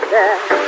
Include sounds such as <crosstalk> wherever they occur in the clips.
water.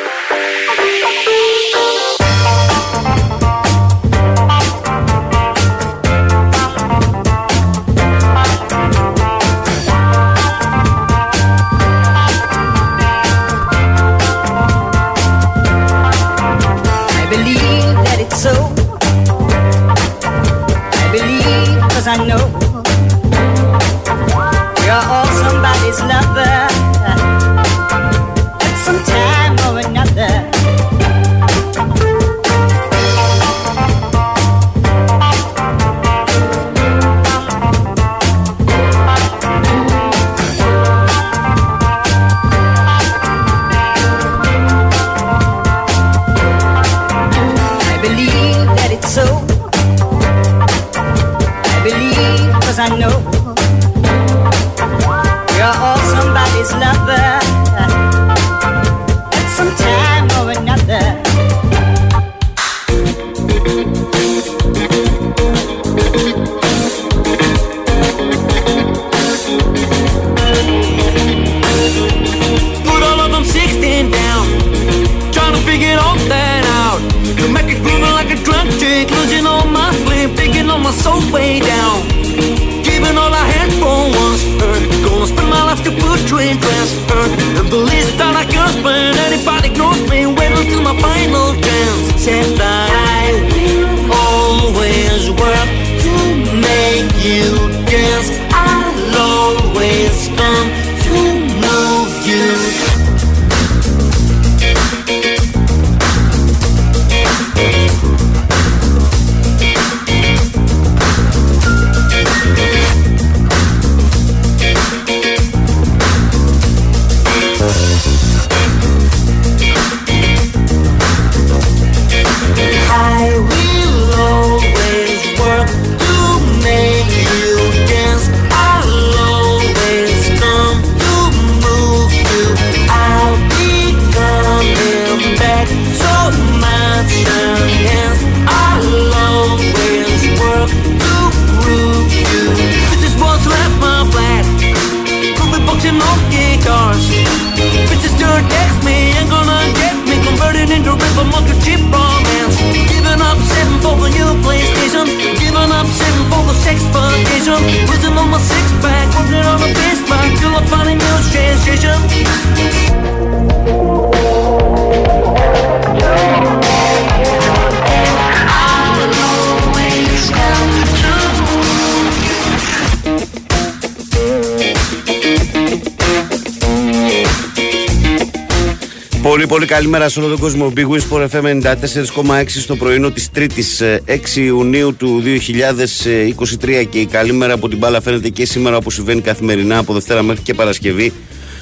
Πολύ πολύ καλημέρα σε όλο τον κόσμο. Big Win Sport FM 94,6 στο πρωινό της 3ης 6 Ιουνίου του 2023 και η καλή μέρα από την μπάλα φαίνεται και σήμερα όπως συμβαίνει καθημερινά από Δευτέρα μέχρι και Παρασκευή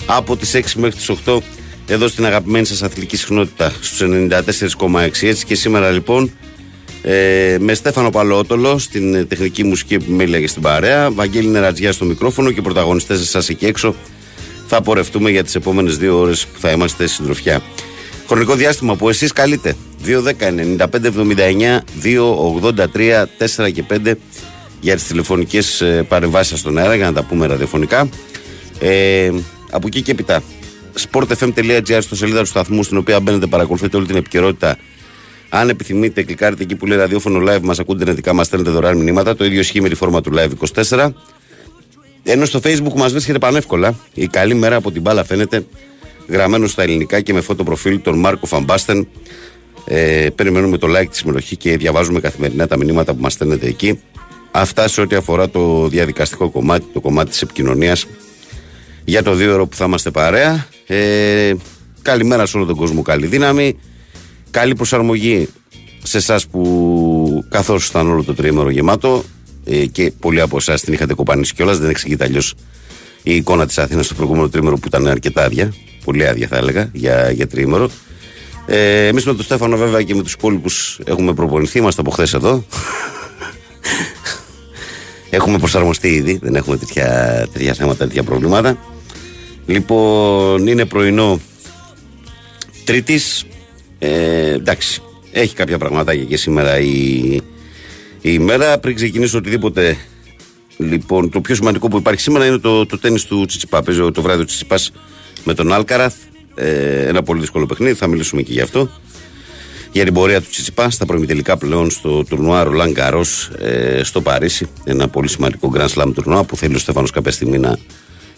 από τις 6 μέχρι τις 8 εδώ στην αγαπημένη σας αθλητική συχνότητα στους 94,6 έτσι και σήμερα λοιπόν ε, με Στέφανο Παλότολο στην τεχνική μουσική επιμέλεια και στην παρέα Βαγγέλη Νερατζιά στο μικρόφωνο και πρωταγωνιστές σας εκεί έξω θα πορευτούμε για τις επόμενες δύο ώρες που θα είμαστε συντροφιά. Χρονικό διάστημα που εσείς καλείτε. 2, 10, 95, 79, 2, 83, 4 και 5 για τις τηλεφωνικές ε, παρεμβάσεις στον αέρα για να τα πούμε ραδιοφωνικά. Ε, από εκεί και έπειτα sportfm.gr στο σελίδα του σταθμού στην οποία μπαίνετε παρακολουθείτε όλη την επικαιρότητα αν επιθυμείτε, κλικάρετε εκεί που λέει ραδιόφωνο live, μας ακούτε νετικά, μας στέλνετε δωρεάν μηνύματα. Το ίδιο ισχύει με τη φόρμα του live 24. Ενώ στο facebook μας βρίσκεται πανεύκολα. Η καλή μέρα από την μπάλα φαίνεται γραμμένο στα ελληνικά και με φώτο προφίλ τον Μάρκο Φαμπάστεν. Ε, περιμένουμε το like τη συμμετοχή και διαβάζουμε καθημερινά τα μηνύματα που μας στέλνετε εκεί. Αυτά σε ό,τι αφορά το διαδικαστικό κομμάτι, το κομμάτι της επικοινωνίας για το δύο ώρο που θα είμαστε παρέα. Ε, καλημέρα σε όλο τον κόσμο, καλή δύναμη. Καλή προσαρμογή σε εσάς που καθώς ήταν όλο το τρίμερο γεμάτο ε, και πολλοί από εσάς την είχατε κοπανίσει κιόλας. Δεν εξηγείται αλλιώς η εικόνα της Αθήνας στο προηγούμενο τρίμερο που ήταν αρκετά άδεια. Πολύ άδεια θα έλεγα για, για τρίμερο. Ε, Εμείς με τον Στέφανο βέβαια και με τους υπόλοιπους έχουμε προπονηθεί. Είμαστε από χθες εδώ. <laughs> έχουμε προσαρμοστεί ήδη. Δεν έχουμε τέτοια, τέτοια θέματα, τέτοια προβλήματα. Λοιπόν, είναι πρωινό Τρίτης. Ε, εντάξει, έχει κάποια πραγματάκια και σήμερα η, η ημέρα. Πριν ξεκινήσω οτιδήποτε, λοιπόν, το πιο σημαντικό που υπάρχει σήμερα είναι το, το τέννη του Τσιτσιπά. Παίζει το βράδυ ο Τσιτσιπάς με τον Άλκαραθ. Ε, ένα πολύ δύσκολο παιχνίδι, θα μιλήσουμε και γι' αυτό. Για την πορεία του Τσιτσιπά στα προημιτελικά πλέον στο τουρνουά Ρολάν Καρό ε, στο Παρίσι. Ένα πολύ σημαντικό Grand Slam τουρνουά που θέλει ο Στέφανος κάποια στιγμή να,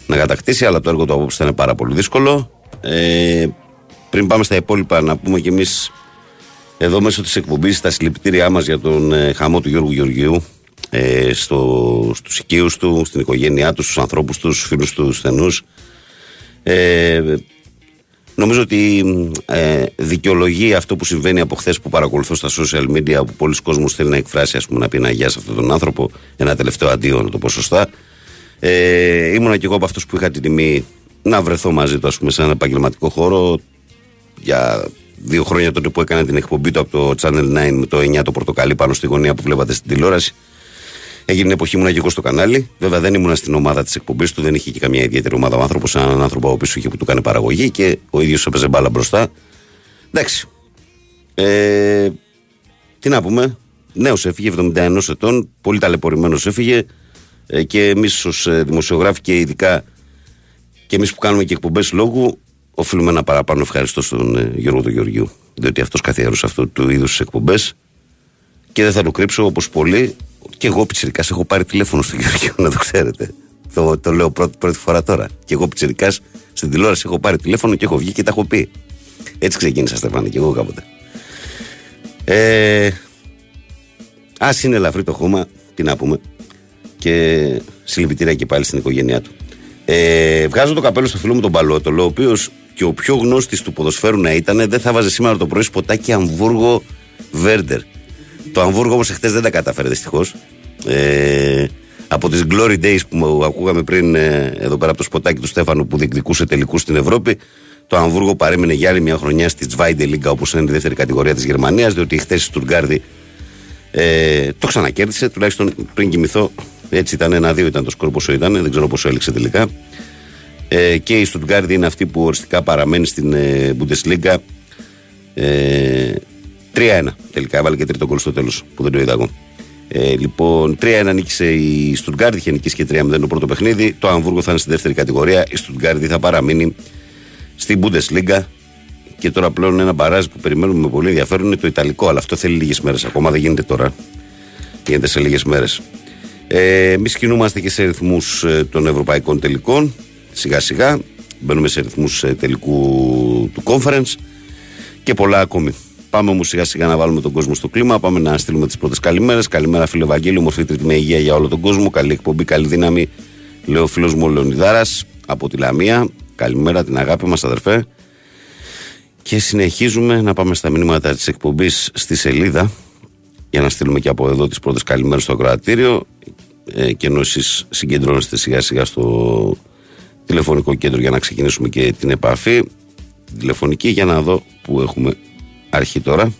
να κατακτήσει, αλλά το έργο του απόψε θα είναι πάρα πολύ δύσκολο. Ε, πριν πάμε στα υπόλοιπα, να πούμε κι εμείς εδώ μέσω της εκπομπής τα συλληπιτήριά μας για τον ε, χαμό του Γιώργου Γεωργίου ε, στο, στους οικείους του, στην οικογένειά τους, στους ανθρώπους τους, στους φίλους τους στενούς. Ε, νομίζω ότι ε, δικαιολογεί αυτό που συμβαίνει από χθες που παρακολουθώ στα social media που πολλοί κόσμος θέλει να εκφράσει ας πούμε, να πει ένα γεια σε αυτόν τον άνθρωπο ένα τελευταίο αντίο να το πω σωστά ε, ήμουνα και εγώ από αυτούς που είχα την τιμή να βρεθώ μαζί του ας πούμε, σε ένα επαγγελματικό χώρο για δύο χρόνια τότε που έκανε την εκπομπή του από το Channel 9 με το 9 το πορτοκαλί πάνω στη γωνία που βλέπατε στην τηλεόραση Έγινε εποχή ήμουν και εγώ στο κανάλι. Βέβαια δεν ήμουν στην ομάδα της εκπομπής του, δεν είχε και καμία ιδιαίτερη ομάδα ο άνθρωπος. Έναν άνθρωπο ο οποίο που του κάνει παραγωγή και ο ίδιος έπαιζε μπάλα μπροστά. Εντάξει. Ε, τι να πούμε. Νέος έφυγε, 71 ετών. Πολύ ταλαιπωρημένος έφυγε. Ε, και εμείς ως ε, δημοσιογράφοι και ειδικά και εμείς που κάνουμε και εκπομπές λόγου, οφείλουμε ένα παραπάνω ευχαριστώ στον ε, Γιώργο του Γεωργιού. Διότι αυτός καθιέρωσε αυτού του είδους εκπομπές. Και δεν θα το κρύψω όπως πολλοί, και εγώ πιτσυρικά έχω πάρει τηλέφωνο στον Γεωργίου, <laughs> να το ξέρετε. Το, το λέω πρώτη, πρώτη φορά τώρα. Και εγώ πιτσυρικά στην τηλεόραση έχω πάρει τηλέφωνο και έχω βγει και τα έχω πει. Έτσι ξεκίνησα, Στεφάνη, και εγώ κάποτε. Ε, Α είναι ελαφρύ το χώμα, τι να πούμε. Και συλληπιτήρια και πάλι στην οικογένειά του. Ε, βγάζω το καπέλο στο φίλο μου τον Παλότολο, ο οποίος και ο πιο γνώστης του ποδοσφαίρου να ήταν, δεν θα βάζε σήμερα το πρωί σποτάκι Αμβούργο Βέρντερ. Το Αμβούργο όμως εχθές δεν τα κατάφερε δυστυχώς. Ε, από τις Glory Days που ακούγαμε πριν ε, εδώ πέρα από το σποτάκι του Στέφανου που διεκδικούσε τελικούς στην Ευρώπη, το Αμβούργο παρέμεινε για άλλη μια χρονιά στη Zweite Liga όπως είναι η δεύτερη κατηγορία της Γερμανίας, διότι χθες η Στουργκάρδη ε, το ξανακέρδισε, τουλάχιστον πριν κοιμηθώ. Έτσι ήταν, ένα-δύο ήταν το σκορ πόσο ήταν, δεν ξέρω πόσο έληξε τελικά. Ε, και η Στουργκάρδη είναι αυτή που οριστικά παραμένει στην ε, Bundesliga. Ε, 3-1 τελικά. Έβαλε και τρίτο γκολ στο τέλος που δεν το είδα εγώ. Ε, λοιπόν, 3-1 νίκησε η Στουτγκάρδη, είχε νικήσει και 3-0 το πρώτο παιχνίδι. Το Αμβούργο θα είναι στη δεύτερη κατηγορία. Η Στουτγκάρδη θα παραμείνει στην Bundesliga. Και τώρα πλέον ένα μπαράζ που περιμένουμε με πολύ ενδιαφέρον είναι το Ιταλικό. Αλλά αυτό θέλει λίγες μέρες ακόμα, δεν γίνεται τώρα. Γίνεται σε λίγες μέρες. Ε, Εμείς κινούμαστε και σε ρυθμούς ε, των ευρωπαϊκών τελικών. Σιγά σιγά. Μπαίνουμε σε ρυθμούς ε, τελικού του conference και πολλά ακόμη. Πάμε όμως σιγά σιγά να βάλουμε τον κόσμο στο κλίμα. Πάμε να στείλουμε τις πρώτες καλημέρες. Καλημέρα, φίλε Βαγγέλη. Μορφή τρίτη με υγεία για όλο τον κόσμο. Καλή εκπομπή, καλή δύναμη. Λέω φίλος μου ο Λεωνιδάρας από τη Λαμία. Καλημέρα, την αγάπη μας, αδερφέ. Και συνεχίζουμε να πάμε στα μηνύματα της εκπομπής στη σελίδα για να στείλουμε και από εδώ τις πρώτες καλημέρες στο ακροατήριο. Ε, και ενώ εσείς συγκεντρώνεστε σιγά σιγά στο τηλεφωνικό κέντρο για να ξεκινήσουμε και την επαφή τηλεφωνική για να δω που έχουμε αρχή τώρα.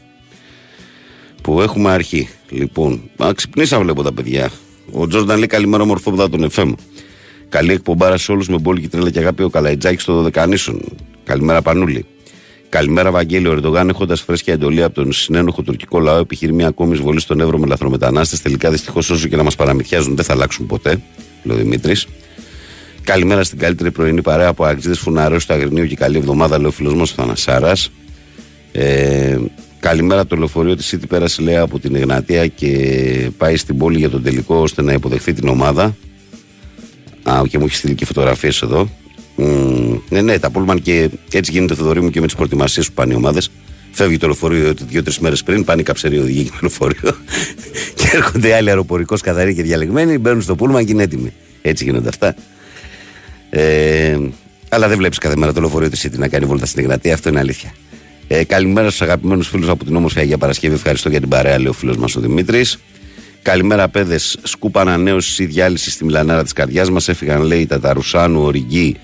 Που έχουμε αρχή. Λοιπόν, α, ξυπνήσα βλέπω τα παιδιά. Ο Τζόρνταν λέει καλημέρα μορφόπουδα τον FM. Καλή εκπομπάρα σε όλους με πόλη και τρέλα και αγάπη ο Καλαϊτζάκης στο Δωδεκανήσων. Καλημέρα Πανούλη. Καλημέρα Βαγγέλη. Ο Ερντογάν έχοντας φρέσκια εντολή από τον συνένοχο τουρκικό λαό επιχειρεί μια ακόμη εισβολή στον Εύρο με λαθρομετανάστες. Τελικά δυστυχώς όσο και να μας παραμυθιάζουν δεν θα αλλάξουν ποτέ. Λέει ο Δημήτρης. Καλημέρα στην καλύτερη πρωινή παρέα από Αγγλίδες Φουναρέου στο Αγρινίου και καλή εβδομάδα, λέει ο φίλος μας Θανασάρας. Ε, καλημέρα από το λεωφορείο της City πέρασε λέει από την Εγνατία και πάει στην πόλη για τον τελικό ώστε να υποδεχθεί την ομάδα. Α, και μου έχει στείλει και φωτογραφίες εδώ. Mm, ναι, ναι, τα πούλμαν και έτσι γίνεται το μου και με τις προετοιμασίες που πάνε οι ομάδες. Φεύγει το λεωφορείο δύο-τρεις μέρες πριν, πάνε οι καψεροί οδηγοί και το λεωφορείο. <laughs> και έρχονται άλλοι αεροπορικό καθαροί και διαλεγμένοι, μπαίνουν στο πούλμαν και είναι έτοιμοι. Έτσι γίνονται αυτά. Ε, αλλά δεν βλέπεις κάθε μέρα το λεωφορείο της City να κάνει βόλτα στην Εγνατία, αυτό είναι αλήθεια. Ε, καλημέρα στους αγαπημένους φίλους από την όμορφη Αγία Παρασκευή. Ευχαριστώ για την παρέα, λέει ο φίλος μας ο Δημήτρης. Καλημέρα, παιδες. Σκούπα ανανέωσης ή διάλυση στη Μιλανάρα της καρδιάς μας. Έφυγαν, λέει, τα Ταρουσάνου, Οριγκή,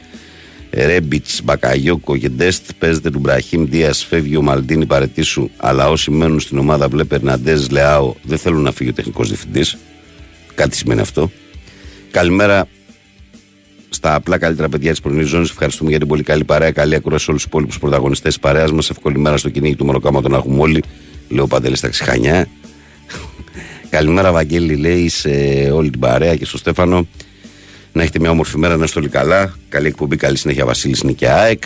Ρέμπιτς, Μπακαγιόκο και Ντέστ. Παίζεται του Μπραχήμ Δίας, φεύγει ο Μαλτίνη παρετήσου. Αλλά όσοι μένουν στην ομάδα, βλέπει Ερναντέζ, Λεάο, δεν θέλουν να φύγει ο τεχνικός διευθυντής. Κάτι σημαίνει αυτό. Καλημέρα στα απλά καλύτερα παιδιά της πρωινής ζώνης. Ευχαριστούμε για την πολύ καλή παρέα. Καλή ακρόαση σε όλους τους υπόλοιπους πρωταγωνιστές της παρέας μας. Εύκολη μέρα στο κυνήγι του Μονοκάμα τον έχουμε όλοι. Λέω Παντελή στα Ξυχανιά. <laughs> Καλημέρα, Βαγγέλη, λέει σε όλη την παρέα και στο Στέφανο. Να έχετε μια όμορφη μέρα, να είστε όλοι καλά. Καλή εκπομπή, καλή συνέχεια, Βασίλης Νικιά ΑΕΚ.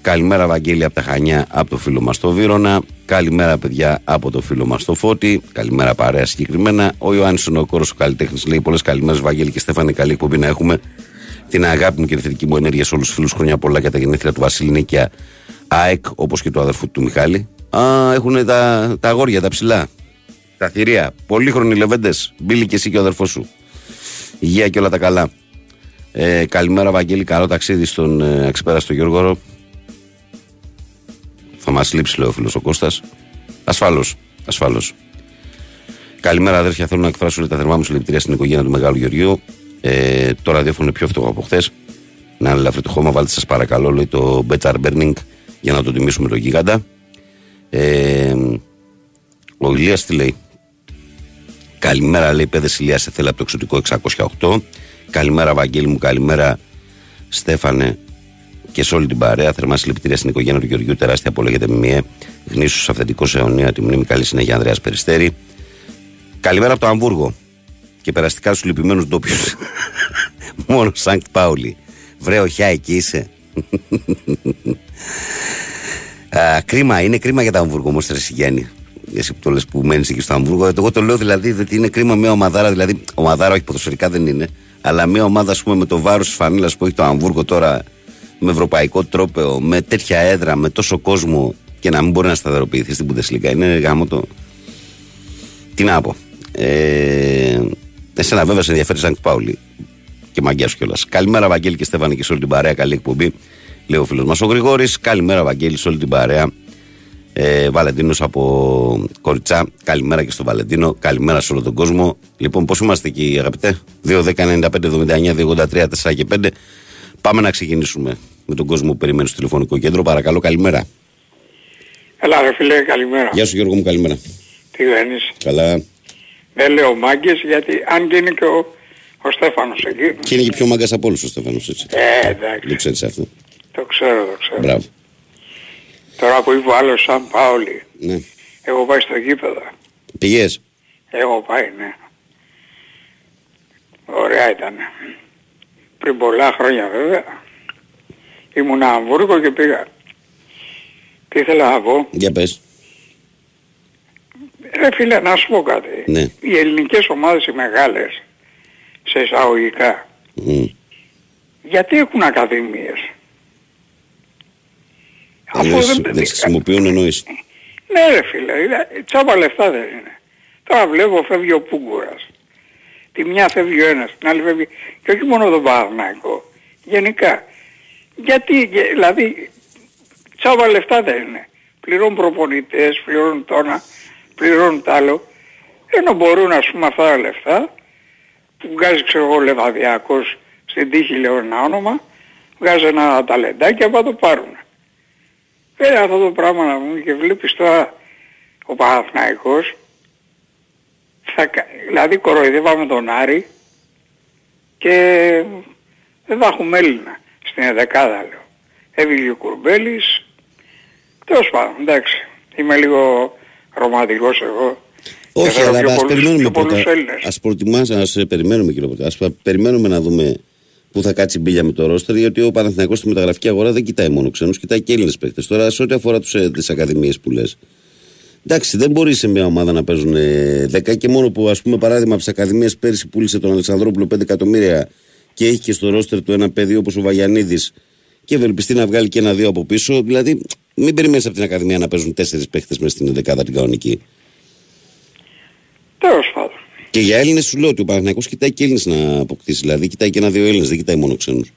Καλημέρα Βαγγέλη από τα Χανιά από το φίλο μας το Βύρονα. Καλημέρα παιδιά από το φίλο μας το Φώτη. Καλημέρα παρέα συγκεκριμένα. Ο Ιωάννης ο κόρος ο καλλιτέχνης λέει πολλές καλημέρες Βαγγέλη και Στέφανε καλή εκπομπή να έχουμε την αγάπη μου και τη θετική μου ενέργεια σε όλους τους φίλους χρόνια πολλά για τα γενέθλια του Βασίλη Νίκια ΑΕΚ όπως και του αδερφού του Μιχάλη. Α, έχουν τα, τα αγόρια, τα ψηλά. Τα θηρία. Πολύχρονοι λεβέντες. Μπίλη και εσύ και ο αδερφός σου. Υγεία και όλα τα καλά. Ε, καλημέρα Βαγγέλη, καλό ταξίδι στον ε, εξπέραστο Γιώργο θα μας λείψει, λέει ο φίλος ο Κώστας. Ασφάλως. Ασφάλως. Καλημέρα, αδέρφια. Θέλω να εκφράσω τα θερμά μου συλληπιτήρια στην οικογένεια του Μεγάλου Γεωργίου. Ε, το ραδιόφωνο είναι πιο φτωχό από χθες. Να ελαφρύ το χώμα, βάλτε σας παρακαλώ, λέει το Better Burning για να το τιμήσουμε το γίγαντα. Ε, ο Ηλίας τι λέει; Καλημέρα, λέει Πέδες Ηλία, σε θέλει από το εξωτικό 608. Καλημέρα, Βαγγέλη μου, καλημέρα, Στέφανε και σε όλη την παρέα. Θερμά συλληπιτήρια στην οικογένεια του Γεωργιού. Τεράστια απολογία ΜΜΕ. Γνήσου αυθεντικός αιωνία. Τη μνήμη καλή συνέχεια Ανδρέας Περιστέρη. Καλημέρα από το Αμβούργο. Και περαστικά στου λυπημένους ντόπιους. <laughs> Μόνο Σανκτ Πάουλη. Βρε, οχιά, εκεί είσαι. Α, κρίμα, είναι κρίμα για το Αμβούργο όμως, Τρεσιγέννη. Εσύ που το λε που μένεις εκεί στο Αμβούργο. Εγώ το λέω δηλαδή ότι είναι κρίμα μια ομαδάρα, δηλαδή ομαδάρα όχι ποδοσφαιρικά δεν είναι, αλλά μια ομάδα ας πούμε, με το βάρος της φανίλα που έχει το Αμβούργο τώρα με ευρωπαϊκό τρόπεο, με τέτοια έδρα, με τόσο κόσμο και να μην μπορεί να σταθεροποιηθεί στην Bundesliga. Είναι γάμο το. Τι να πω. Ε, εσένα βέβαια σε ενδιαφέρει σαν Πάουλη και μαγκιάς σου κιόλας. Καλημέρα, Βαγγέλη και Στέφανη και σε όλη την παρέα. Καλή εκπομπή. Λέει ο φίλος μας ο Γρηγόρης. Καλημέρα, Βαγγέλη, σε όλη την παρέα. Ε, Βαλεντίνος από Κοριτσά. Καλημέρα και στο Βαλεντίνο. Καλημέρα σε όλο τον κόσμο. Λοιπόν, πώς είμαστε εκεί, αγαπητέ; 2, 10, 95, 79, 283, 4 και 5. Πάμε να ξεκινήσουμε με τον κόσμο που περιμένει στο τηλεφωνικό κέντρο. Παρακαλώ, καλημέρα. Έλα ρε φίλε, καλημέρα. Γεια σου Γιώργο μου, καλημέρα. Τι κάνεις; Καλά. Δεν λέω μάγκες γιατί αν και είναι και ο, ο Στέφανος εκεί. Και είναι και πιο μάγκας από όλους ο Στέφανος έτσι. Ε, εντάξει. Δεν ξέρεις αυτό. Το ξέρω, το ξέρω. Μπράβο. Τώρα που είπε ο άλλος σαν Πάολη. Ναι. Έχω πάει στο γήπεδο. Πηγές. Έχω πάει, ναι. Ωραία ήταν. Πριν πολλά χρόνια βέβαια. Ήμουν Αμβούργο και πήγα. Τι ήθελα να πω; Για πες. Ρε φίλε να σου πω κάτι. Ναι. Οι ελληνικές ομάδες οι μεγάλες σε εισαγωγικά Μμ. γιατί έχουν ακαδημίες; Εννοείς, δεν- δεν τις χρησιμοποιούν εννοείς. Ναι ρε φίλε, δηλαδή, τσάπα λεφτά δεν είναι. Τώρα βλέπω φεύγει ο Πούγκουρας. Τη μια φεύγει ο ένας, την άλλη φεύγει και όχι μόνο τον Παναθηναϊκό. Γενικά. Γιατί, γε- δηλαδή, τσάπα λεφτά δεν είναι. Πληρώνουν προπονητές, πληρώνουν το ένα, πληρώνουν το άλλο. Ενώ μπορούν ας πούμε αυτά τα λεφτά που βγάζει ξέρω εγώ Λεβαδιακός στην τύχη λέω ένα όνομα, βγάζει ένα ταλεντάκι και θα το πάρουν. Βέβαια αυτό το πράγμα να πούμε και βλέπεις τώρα ο Παναθηναϊκός θα, κα- δηλαδή κοροϊδεύαμε τον Άρη και δεν θα έχουμε Έλληνα στην εδεκάδα λέω. Έβγαινε ο Κουρμπέλης, τέλος πάντων, εντάξει, είμαι λίγο ρομαντικός εγώ. Και Όχι, θέλω αλλά πιο ας πολλούς- περιμένουμε πιο πολλούς πρώτα. Έλληνες. Ας προτιμάς, ας ε, περιμένουμε κύριε Ποτέ. Ας πα- περιμένουμε να δούμε πού θα κάτσει η μπίλια με το ρόστερ, γιατί ο Παναθηναϊκός στη μεταγραφική αγορά δεν κοιτάει μόνο ξένους, κοιτάει και Έλληνες παίκτες. Τώρα, σε ό,τι αφορά τους, ε, τις ακαδημίες που λες, Εντάξει, δεν μπορεί σε μια ομάδα να παίζουν ε, 10 και μόνο που, ας πούμε, παράδειγμα από τις Ακαδημίες πέρσι πούλησε τον Αλεξανδρόπουλο 5 εκατομμύρια και έχει και στο ρόστερ του ένα παιδί όπως ο Βαγιανίδης και ευελπιστεί να βγάλει και ένα-δύο από πίσω. Δηλαδή, μην περιμένεις από την Ακαδημία να παίζουν τέσσερις παίχτες μέσα στην δεκάδα την κανονική. Τέλος πάντων. Και για Έλληνες σου λέω ότι ο Παναθηναϊκός κοιτάει και Έλληνες να αποκτήσει. Δηλαδή, κοιτάει και ένα-δύο Έλληνες, δεν κοιτάει μόνο ξένους.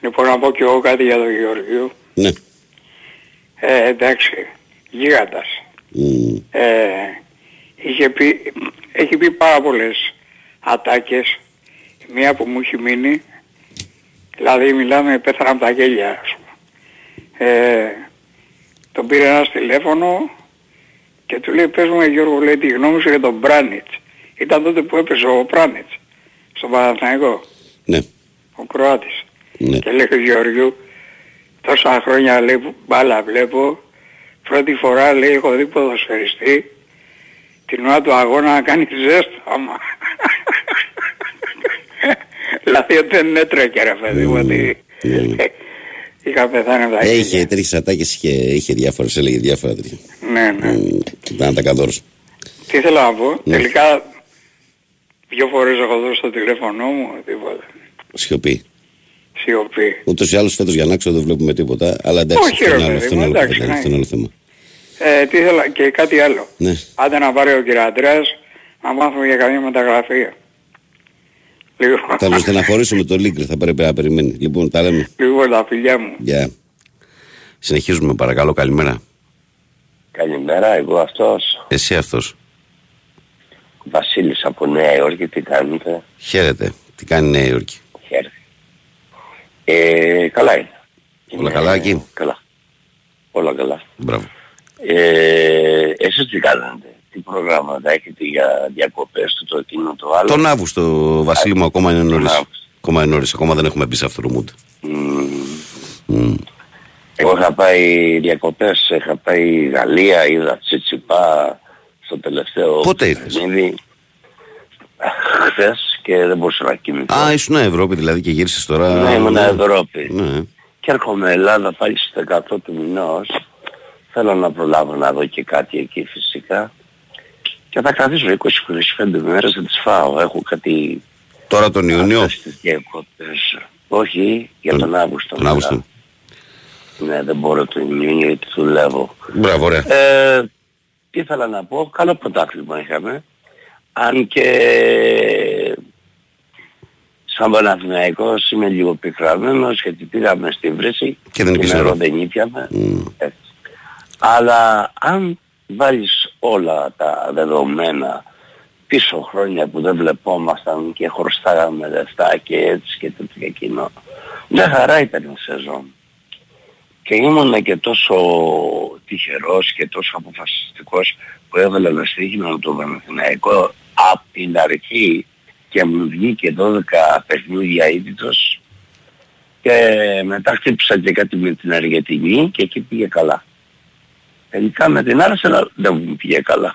Λοιπόν να πω και εγώ κάτι για τον Γεωργίου. Ναι. Ε, εντάξει, γίγαντας. Μμ. Ε, είχε πει, έχει πει πάρα πολλές ατάκες. Μία που μου έχει μείνει, δηλαδή μιλάμε πέθανα από τα γέλια ας πούμε. Ε, τον πήρε ένας τηλέφωνο και του λέει πες μου Γιώργο λέει τη γνώμη σου για τον Μπράνιτς. Ήταν τότε που έπαιζε ο Μπράνιτς στον Παναθηναϊκό, Ναι. ο Κροάτης. Ναι. Και λέει ο Γεωργιού, τόσα χρόνια λέει που μπάλα βλέπω, πρώτη φορά λέει έχω δει ποδοσφαιριστή την ώρα του αγώνα να κάνει ζέσταμα. <laughs> δηλαδή ότι δεν έτρεκε ρε παιδί μου, ότι ναι. Είχα πεθάνει από τα Ε, χίλια. είχε τέτοιε ατάκες, είχε, είχε διάφορες, έλεγε διάφορα τέτοια. Ναι, ναι. Μμ, Ήταν τα καδόρος. Τι θέλω να πω, Ναι. τελικά δύο φορές έχω δώσει το τηλέφωνό μου, τίποτα. Σιωπή. Σιωπή. Ούτως ή άλλως φέτος για να ξέρω δεν βλέπουμε τίποτα. Αλλά εντάξει, Όχι, αυτό ρε είναι άλλο, παιδί αυτό μου, είναι άλλο εντάξει, κουβέντα, ναι. αυτό είναι άλλο θέμα. Ε, τι ήθελα και κάτι άλλο. Ναι. Άντε να πάρει ο κ. Αντρέας να μάθουμε για καμία μεταγραφή. Λοιπόν, Θα τον στεναχωρήσουμε το Λίγκρ, θα πρέπει να περιμένει. Λοιπόν, τα λέμε. λοιπόν τα φιλιά μου. Γεια. Συνεχίζουμε, παρακαλώ, καλημέρα. Καλημέρα, εγώ αυτός, Εσύ αυτός. Βασίλης από Νέα Υόρκη, τι κάνετε, Χαίρετε. Τι κάνει η Νέα Υόρκη; χαίρετε. Ε, καλά είναι. Όλα Είναι- καλά εκεί; Καλά. Όλα καλά. Μπράβο. Ε, εσείς τι κάνετε, τι προγράμματα έχετε για διακοπές του το εκείνο το άλλο. Τον Αύγουστο, Βασίλη μου, ακόμα είναι νωρίς. Αύγουστο. Ακόμα είναι νωρίς, ακόμα δεν έχουμε μπει σε αυτό το mood. Μμμ. Εγώ είχα πάει διακοπές, είχα πάει Γαλλία, είδα Τσιτσιπά στο τελευταίο Πότε ήρθες; παιχνίδι. Χθες και δεν μπορούσα να κοιμηθώ. Α, ήσουν Ευρώπη δηλαδή και γύρισες τώρα. Ναι, ήμουν Ευρώπη. Ναι. Και έρχομαι Ελλάδα πάλι στις 18 του μηνός. Θέλω να προλάβω να δω και κάτι εκεί φυσικά. Και θα κρατήσω 20-25 μέρες να τις φάω. Έχω κάτι Τώρα τον Ιούνιο; αυτές τις διακοπές. Όχι, για τον Αύγουστο. Τον Αύγουστο. Ναι, δεν μπορώ τον Ιούνιο γιατί δουλεύω. Μπράβο, ωραία. Ε, τι ήθελα να πω, καλό πρωτάθλημα είχαμε. Αν και σαν Παναθηναϊκός είμαι λίγο πικραμένος γιατί πήγαμε στη βρύση Και δεν την ήπιες νερό. δεν ήπιαμε. Μμ. Έτσι. Αλλά αν βάλεις όλα τα δεδομένα πίσω χρόνια που δεν βλεπόμασταν και χρωστάγαμε λεφτά και έτσι και τέτοιο και εκείνο, μια χαρά ήταν η σεζόν. Και ήμουν και τόσο τυχερός και τόσο αποφασιστικός που έβαλα ένα στοίχημα το Παναθηναϊκό από την αρχή και μου βγήκε 12 παιχνίδια αίτητος και μετά χτύπησα και κάτι με την Αργεντινή και εκεί πήγε καλά. Τελικά με την Άρσενα δεν μου πήγε καλά.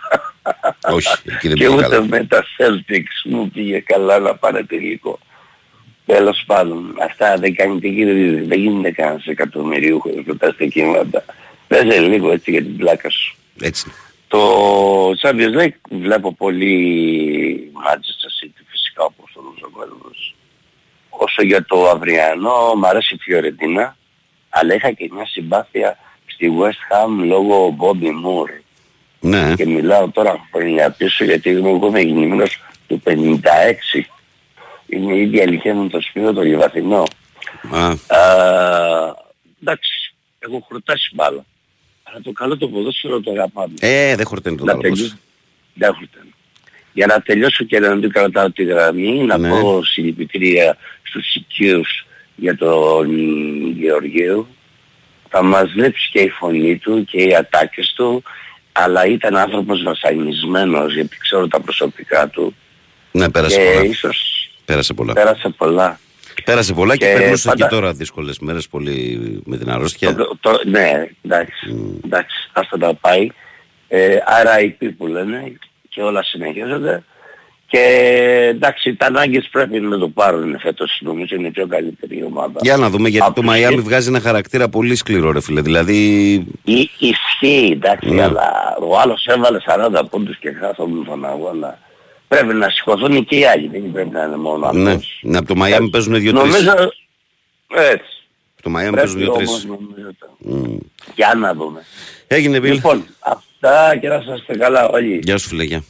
Όχι, εκεί δεν <laughs> και πήγε ούτε καλά. με τα Celtics μου πήγε καλά να πάρε τελικό. Τέλος πάντων, αυτά δεν κάνει τι γίνεται, δεν γίνεται κανένας εκατομμυρίουχος με τα στοιχήματα. Παίζε λίγο έτσι για την πλάκα σου. Έτσι. Το Champions League βλέπω πολύ Manchester City φυσικά όπως όλος ο κόσμος. Όσο για το αυριανό, μ' αρέσει η Φιωρεντίνα, αλλά είχα και μια συμπάθεια στη West Ham λόγω Bobby Moore. Ναι. Και μιλάω τώρα χρόνια πίσω γιατί είμαι εγώ είμαι γεννημένος του 56. Είναι η ίδια ηλικία μου το σπίτι το Λιβαθινό. Α, Α, εντάξει, έχω χορτάσει μπάλα. Αλλά το καλό το ποδόσφαιρο το αγαπάμε. ε, δεν χορταίνει το Να καλό τελειώσω. πώς. Δεν χορταίνει. Για να τελειώσω και να μην κρατάω τη γραμμή, να Ναι. πω συλληπιτήρια στους οικείους για τον Γεωργίου. Θα μας λείψει και η φωνή του και οι ατάκες του, αλλά ήταν άνθρωπος βασανισμένος γιατί ξέρω τα προσωπικά του Ναι, πέρασε και πολλά. ίσως Πέρασε πολλά. πέρασε πολλά. Πέρασε πολλά και Και περνούσε πάντα- και τώρα δύσκολες μέρες πολύ με την αρρώστια. Το- το- ναι, εντάξει, εντάξει, άστα τα πάει. Ε, RIP που λένε και όλα συνεχίζονται. Και εντάξει, τα ανάγκες πρέπει να το πάρουν φέτος, νομίζω είναι η πιο καλύτερη η ομάδα. Για να δούμε γιατί Από το τους Μαϊάμι και- βγάζει ένα χαρακτήρα πολύ σκληρό ρε φίλε. Δηλαδή Ή- Ισχύει, εντάξει, Ναι. αλλά ο άλλος έβαλε 40 πόντους και χάσαμε τον αγώνα. Πρέπει να σηκωθούν και οι άλλοι, δεν πρέπει να είναι μόνο ναι, αυτός. ναι, από το Μαϊάμι παίζουν δύο-τρεις. Νομίζω, έτσι. Το Μαϊάμι Πρέπει παίζουν όμως δύο-τρεις. νομίζω. Μμ. Για να δούμε. Έγινε Μπιλ. Λοιπόν, αυτά και να σας είστε καλά όλοι. Γεια σου φίλε, γεια.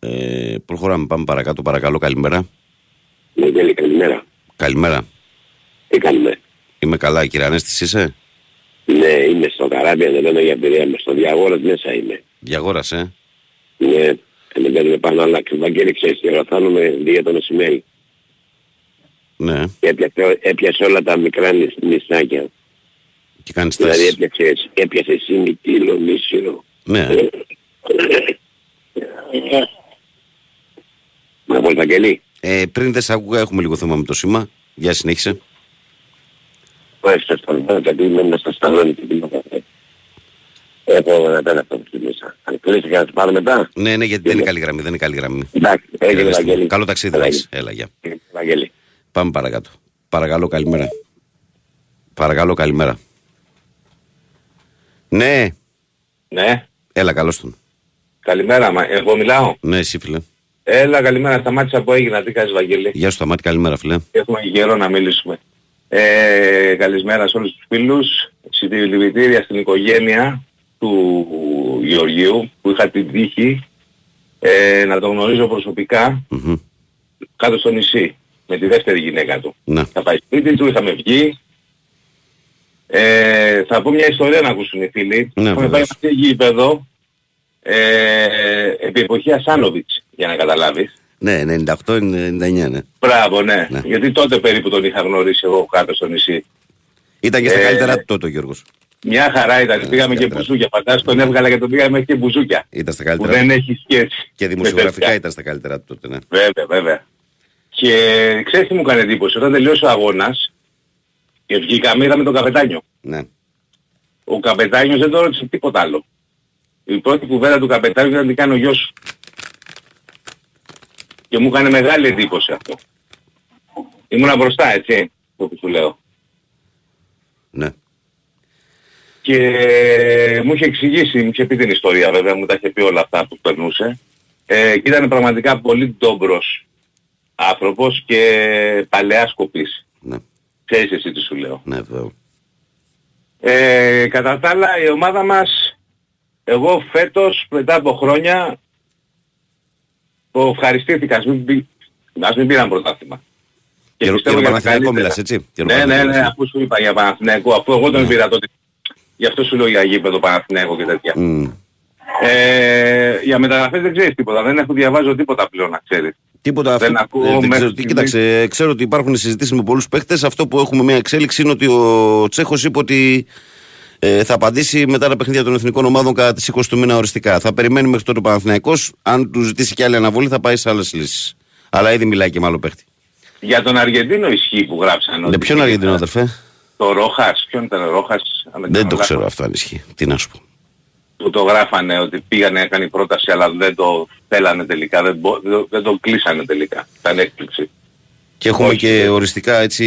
Ε, προχωράμε, πάμε παρακάτω, παρακαλώ, καλημέρα. Ναι, τέλει, καλημέρα. Καλημέρα. Τι κάνουμε. Είμαι καλά, κύριε Ανέστης, είσαι. Ναι, είμαι στο καράβι, δεν λέω για πειραία, είμαι στο διαγόρας μέσα είμαι. Διαγόρας, ε. Ναι, δεν παίρνουμε πάνω αλλά ακριβά και ξέρεις τι ώρα φτάνουμε για το μεσημέρι. Ναι, Και έπιασε, έπιασε όλα τα μικρά νησ- νησάκια. και κάνεις Δηλαδή τest. έπιασε, έπιασε Σίμη, Τίλο, Μίσυρο. Ναι, Να πω Βαγγελή, ε, πριν δεν σ' άκουγα, έχουμε λίγο θέμα με το σήμα. Γεια συνέχισε. πέστε στον Βέρο γιατί είμαι μες στο σταλόνι και πίνω καφέ. Έχω ένα τέταρτο που μέσα. Αν κλείσει και να σε πάρω μετά; Ναι, ναι, γιατί δεν είναι καλή γραμμή, δεν είναι καλή γραμμή. Εντάξει, έγινε Έλα, Βαγγέλη. Καλό ταξίδι να Έλα, έχεις. Έλα, γεια. Βαγγέλη. Πάμε παρακάτω. Παρακαλώ, καλημέρα. Παρακαλώ, καλημέρα. Ναι, Ναι, έλα, καλώς τον. καλημέρα. Μα, εγώ μιλάω; Ναι, εσύ, φίλε. Έλα, καλημέρα. Σταμάτησα που έγινα. Τι κάνεις Βαγγέλη; Γεια σου, Σταμάτη, καλημέρα, φίλε. Έχουμε και καιρό να μιλήσουμε. Ε, καλησπέρα σε όλους τους φίλους. Συντηρητήρια στην οικογένεια του Γεωργίου που είχα την τύχη ε, να τον γνωρίζω προσωπικά Μμμ. κάτω στο νησί με τη δεύτερη γυναίκα του. Ναι. Θα πάει σπίτι του, είχαμε βγει. Ε, θα πω μια ιστορία να ακούσουν οι φίλοι. Ναι, Είχαμε πάει βεβαίως. σε γήπεδο ε, επί εποχής Ασάνοβιτς, για να καταλάβεις. Ναι, 98-99, ναι. Μπράβο, ναι. Ναι. Γιατί τότε περίπου τον είχα γνωρίσει εγώ κάτω στο νησί. Ήταν και στα Ε, καλύτερα του τότε ο Γιώργος. Μια χαρά ήταν. πήγαμε και καλύτερα. μπουζούκια. Φαντάζομαι τον έβγαλα και τον πήγαμε και μπουζούκια. Ήταν στα Που καλύτερα. δεν έχει σχέση. Και με δημοσιογραφικά τέτοια. ήταν στα καλύτερα του τότε, ναι. Βέβαια, βέβαια. Και ξέρεις τι μου έκανε εντύπωση. Όταν τελείωσε ο αγώνας και βγήκαμε είδαμε τον καπετάνιο. Ναι. Ο καπετάνιος δεν το ρώτησε τίποτα άλλο. Η πρώτη κουβέντα του καπετάνιου ήταν τι κάνει ο γιος σου. Και μου έκανε μεγάλη εντύπωση αυτό. Ήμουνα μπροστά, έτσι, όπου σου λέω. Ναι. Και μου είχε εξηγήσει, μου είχε πει την ιστορία βέβαια, μου τα είχε πει όλα αυτά που περνούσε. Ε, και ήταν πραγματικά πολύ ντόμπρος άνθρωπος και παλαιάς κοπής. Ναι. Ξέρεις εσύ τι σου λέω. Ναι, βέβαια. Ε, κατά τα άλλα η ομάδα μας, εγώ φέτος μετά από χρόνια, το ευχαριστήθηκα, ας μην, πει- ας μην πήραν πρωτάθλημα. Για- για πιστεύω τον τα Παναθηναϊκό καλύτερα. μιλάς, έτσι; Για τον Ναι, ναι, Παναθηναϊκό ναι, μιλάς. αφού σου είπα για Παναθηναϊκό, αφού εγώ τον Ναι. πήρα τότε. Γι' αυτό σου λέω για γήπεδο Παναθηναϊκό και τέτοια. Μμ. Ε, για μεταγραφές δεν ξέρεις τίποτα, δεν έχω διαβάζω τίποτα πλέον να ξέρεις. Τίποτα Δεν αυτό. ακούω ε, δεν μέχρι ξέρω, τι, στιγμής. κοίταξε, ξέρω ότι υπάρχουν συζητήσεις με πολλούς παίχτες. Αυτό που έχουμε μια εξέλιξη είναι ότι ο Τσέχος είπε ότι ε, θα απαντήσει μετά τα παιχνίδια των εθνικών ομάδων κατά τις 20 του μήνα οριστικά. Θα περιμένει μέχρι τότε ο Παναθηναϊκός. Αν του ζητήσει και άλλη αναβολή θα πάει σε άλλες λύσεις. Αλλά ήδη μιλάει και με άλλο παίχτη. Για τον Αργεντίνο ισχύει που γράψαν. Ναι, ότι ποιον Αργεντινό, αδερφέ; Το Ρόχας, ποιον ήταν ο Ρόχας. αν Δεν κάνω το λάθος; ξέρω αυτό αν ισχύει. Τι να σου πω. Που το γράφανε ότι πήγανε, έκανε πρόταση αλλά δεν το θέλανε τελικά, δεν, μπο- δεν, δεν το κλείσανε τελικά. Ήταν έκπληξη. Και έχουμε Όχι, και ε. οριστικά έτσι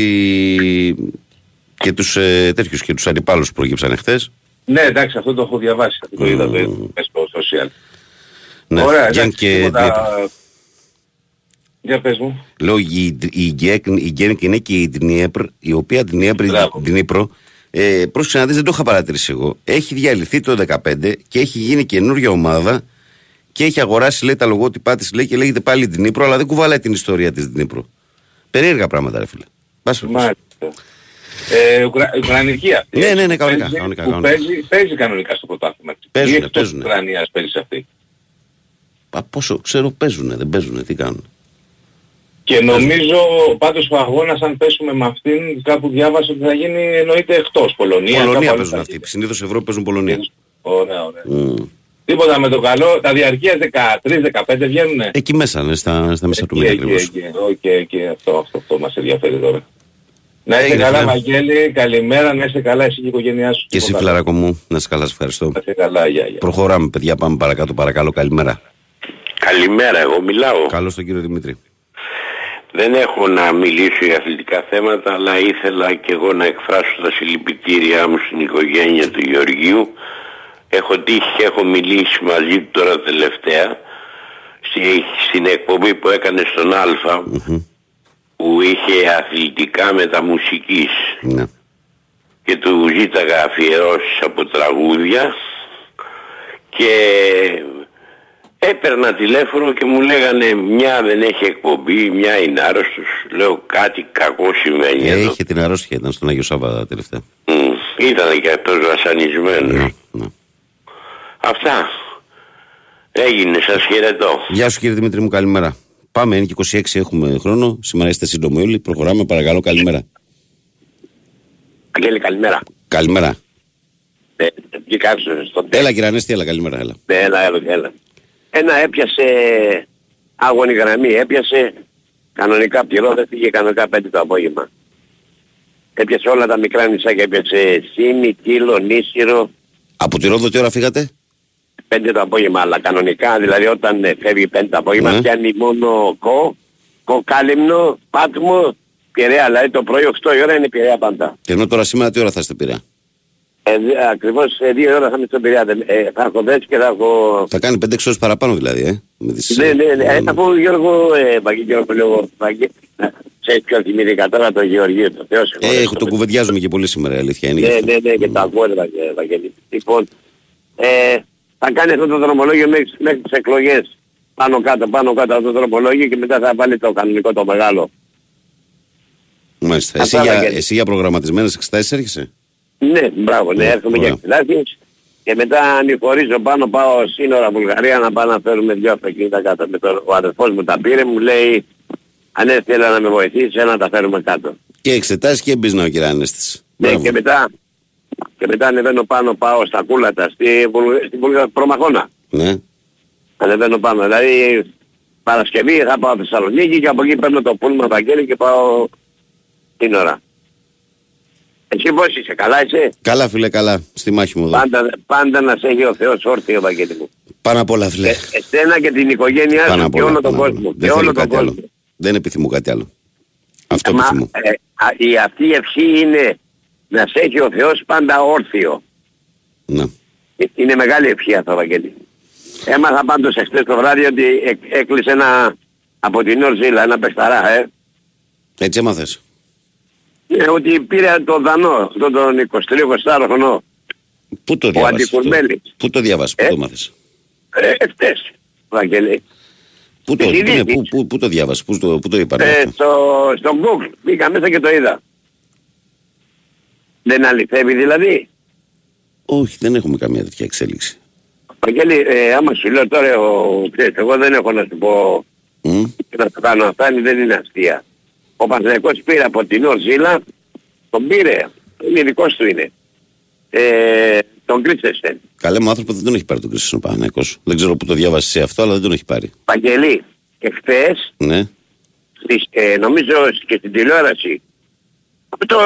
και τους ε, τέτοιους και τους αντιπάλους που προκύψαν εχθές. Ναι, εντάξει, αυτό το έχω διαβάσει. Αυτό το είδα το είδα μέσα στο social. Ναι, Ωραία, Γκέν εντάξει, και τίποτα... Δνίπρο. Για πες μου. Λέω η, η, Γκέκ- η Γκένκ είναι και η Δνιέπρ, η οποία Δνιέπρ, Μπράβο. Δνίπρο, ε, πρόσεξε να δεις, δεν το είχα παρατηρήσει εγώ. Έχει διαλυθεί το 2015 και έχει γίνει καινούργια ομάδα και έχει αγοράσει λέει τα λογότυπά της λέει και λέγεται πάλι Δνίπρο, αλλά δεν κουβαλάει την ιστορία της Δνίπρο. Περίεργα πράγματα ρε φίλε. Πας περιπτώσει. Μάλιστα. Ε, Ουκρα... Ουκρανική αυτή. Ναι, έτσι, ναι, ναι, που κανονικά, παίζει- κανονικά, που κανονικά. Παίζει, παίζει κανονικά στο πρωτάθλημα. Παίζουνε, Ή εκτός παίζουνε. Ουκρανίας παίζεις σε αυτή; Α, πόσο ξέρω παίζουνε, δεν παίζουνε, τι κάνουν; Και νομίζω πάντως ο αγώνας αν πέσουμε με αυτήν κάπου διάβασα ότι θα γίνει εννοείται εκτός Πολωνία. κάπου Πολωνία αλλού παίζουν θα αυτοί. γίνει. Συνήθως Ευρώπη παίζουν Πολωνία. Ωραία, ωραία. Μμ. Τίποτα με το καλό. Τα διαρκεία 13-15 βγαίνουνε. Εκεί μέσα είναι, στα, στα μέσα του μήνα Εκεί, ακριβώς. εκεί, εκεί. Οκ, εκεί. Αυτό, αυτό, αυτό μας ενδιαφέρει τώρα. Να είστε Έγινε, καλά φίλε. Βαγγέλη, καλημέρα, να είστε καλά εσύ και η οικογένειά σου. Και εσύ Τίποτα. φιλαράκο μου, να 'σαι καλά, σε ευχαριστώ. Να είστε καλά, γεια, γεια. Προχωράμε, παιδιά, πάμε παρακάτω, παρακαλώ. Καλημέρα. Καλημέρα, εγώ μιλάω. Καλώς τον κύριο Δημήτρη. Δεν έχω να μιλήσω για αθλητικά θέματα, αλλά ήθελα και εγώ να εκφράσω τα συλληπιτήριά μου στην οικογένεια του Γεωργίου. Έχω τύχει και έχω μιλήσει μαζί του τώρα τελευταία στη- στην εκπομπή που έκανε στον Α που είχε αθλητικά μεταμουσικής Ναι. και του ζήταγα αφιερώσεις από τραγούδια και έπαιρνα τηλέφωνο και μου λέγανε μια δεν έχει εκπομπή, μια είναι άρρωστος. Λέω κάτι κακό συμβαίνει εδώ. Είχε την αρρώστια, ήταν στον Άγιο Σάββα τελευταία. Μμ, Ήταν και αυτός βασανισμένος. Ναι, ναι. Αυτά. Έγινε, σας χαιρετώ. Γεια σου κύριε Δημήτρη μου, καλημέρα. Πάμε, είναι και 26, έχουμε χρόνο. Σήμερα είστε σύντομοι όλοι. Προχωράμε, παρακαλώ, καλημέρα. Αγγέλη, καλημέρα. Καλημέρα. Ε, βγήκα στον Έλα κύριε Ανέστη, έλα, καλημέρα, έλα. Ναι, έλα, έλα, έλα. Ένα έπιασε άγωνη γραμμή, έπιασε κανονικά πληρώ, δεν πήγε κανονικά 5 το απόγευμα. Έπιασε όλα τα μικρά νησάκια, έπιασε Σίμη, Κύλο, Νίσυρο, Από τη Ρόδο τι ώρα φύγατε; 5 το απόγευμα, αλλά κανονικά, δηλαδή όταν ε, φεύγει 5 το απόγευμα Ναι. πιάνει μόνο κο, κοκάλυμνο, πάτμο Πειραιά, δηλαδή το πρωί 8 η ώρα είναι Πειραιά πάντα. Και ενώ τώρα σήμερα τι ώρα θα είστε πειρά. Ε, δι- ακριβώς σε δύο ώρα θα είμαι στον Πειραιά. Δεν- Ε, θα έχω δέσει και θα έχω... Θα κάνει 5-6 ώρες παραπάνω δηλαδή, ε. Με τις, Ναι, ναι, ναι. Ε, να πω Γιώργο, ε, Βαγγέλη, Γιώργο, που λέω, Βαγγέλη, ξέρεις ποιο θυμήθηκα τώρα το Γεωργείο, το Θεός. Ε, έχω, το κουβεντιάζουμε και πολύ σήμερα, η αλήθεια είναι. γι' Ναι, αυτό. ναι, ναι, και το ακούω, ρε, Βαγγέ- Βαγγέλη. Λοιπόν, ε, θα κάνει αυτό το δρομολόγιο μέχρι, μέχρι τις εκλογές. Πάνω κάτω, πάνω κάτω αυτό το δρομολόγιο και μετά θα βάλει το κανονικό το μεγάλο. Μάλιστα. Εσύ Αυτά, για, Βαγγέλη. εσύ για προγραμματισμένες εξετάσεις έρχεσαι. Ναι, μπράβο, ναι, Ναι, έρχομαι για ωραία. εξετάσεις και μετά ανηφορίζω πάνω, πάω σύνορα Βουλγαρία να πάω να φέρουμε δυο αυτοκίνητα κάτω. Με τον, ο αδερφός μου τα πήρε, μου λέει αν έθελα να με βοηθήσεις, να τα φέρουμε κάτω. Και εξετάσεις και μπίζνα ο κύριε Ανέστης. Ναι, Μπράβο. και μετά, και μετά ανεβαίνω πάνω, πάω στα κούλατα, στη, Βουλγ- στη Βουλγαρία, προμαχώνα. Ναι. Ανεβαίνω πάνω. Δηλαδή Παρασκευή θα πάω Θεσσαλονίκη και από εκεί παίρνω το πούλμα Βαγγέλη και πάω την ώρα. Εσύ πώς είσαι, καλά είσαι; Καλά φίλε, καλά. Στη μάχη μου εδώ. Πάντα, πάντα να σε έχει ο Θεός όρθιο Βαγγέλη μου. Πάνω απ' όλα φίλε. Ε, εσένα και την οικογένειά Πάνω σου απ' και όλα. όλο τον πάνω απ' όλα. κόσμο. Δεν Και θέλω όλο τον κάτι άλλο. κόσμο. Δεν επιθυμώ κάτι άλλο. Αυτό Μα, επιθυμώ. ε, α, η αυτή η ευχή είναι να σε έχει ο Θεός πάντα όρθιο. Ναι. Ε, Είναι μεγάλη ευχή αυτό, Βαγγέλη. Έμαθα πάντως εχθές το βράδυ ότι εκ- έκλεισε ένα από την Ορζίλα, ένα παιχταρά, ε. Έτσι έμαθες. Ε, ότι πήρε τον Δανό, τον, τον 23-24 χρονό. Πού το διάβασες αυτό; Αντικουρμπέλης. Πού το διάβασες, πού Ε; το μάθες; Ε, εχθές, Βαγγέλη. Πού το, Της πού, ναι, ειδήσης. πού, πού, πού το διάβασες, πού το, πού το είπανε Ε, αυτό. στο, στο Google, μπήκα μέσα και το είδα. Δεν αληθεύει δηλαδή. Όχι, δεν έχουμε καμία τέτοια εξέλιξη. Βαγγέλη, ε, άμα σου λέω τώρα, ο, ξέρεις, εγώ δεν έχω να σου πω Μμ. και να σου κάνω αυτά, δεν είναι αστεία. Ο Παναθηναϊκός πήρε από την Ορζίλα, τον πήρε, είναι δικός του είναι. Ε, τον Κρίσεσεν. Καλέ μου άνθρωπο δεν τον έχει πάρει τον Κρίσιο Παναγιακός. Δεν ξέρω πού το διάβασες σε αυτό, αλλά δεν τον έχει πάρει. Βαγγελή, εχθές, Ναι. στις, ε, νομίζω και στην τηλεόραση, το,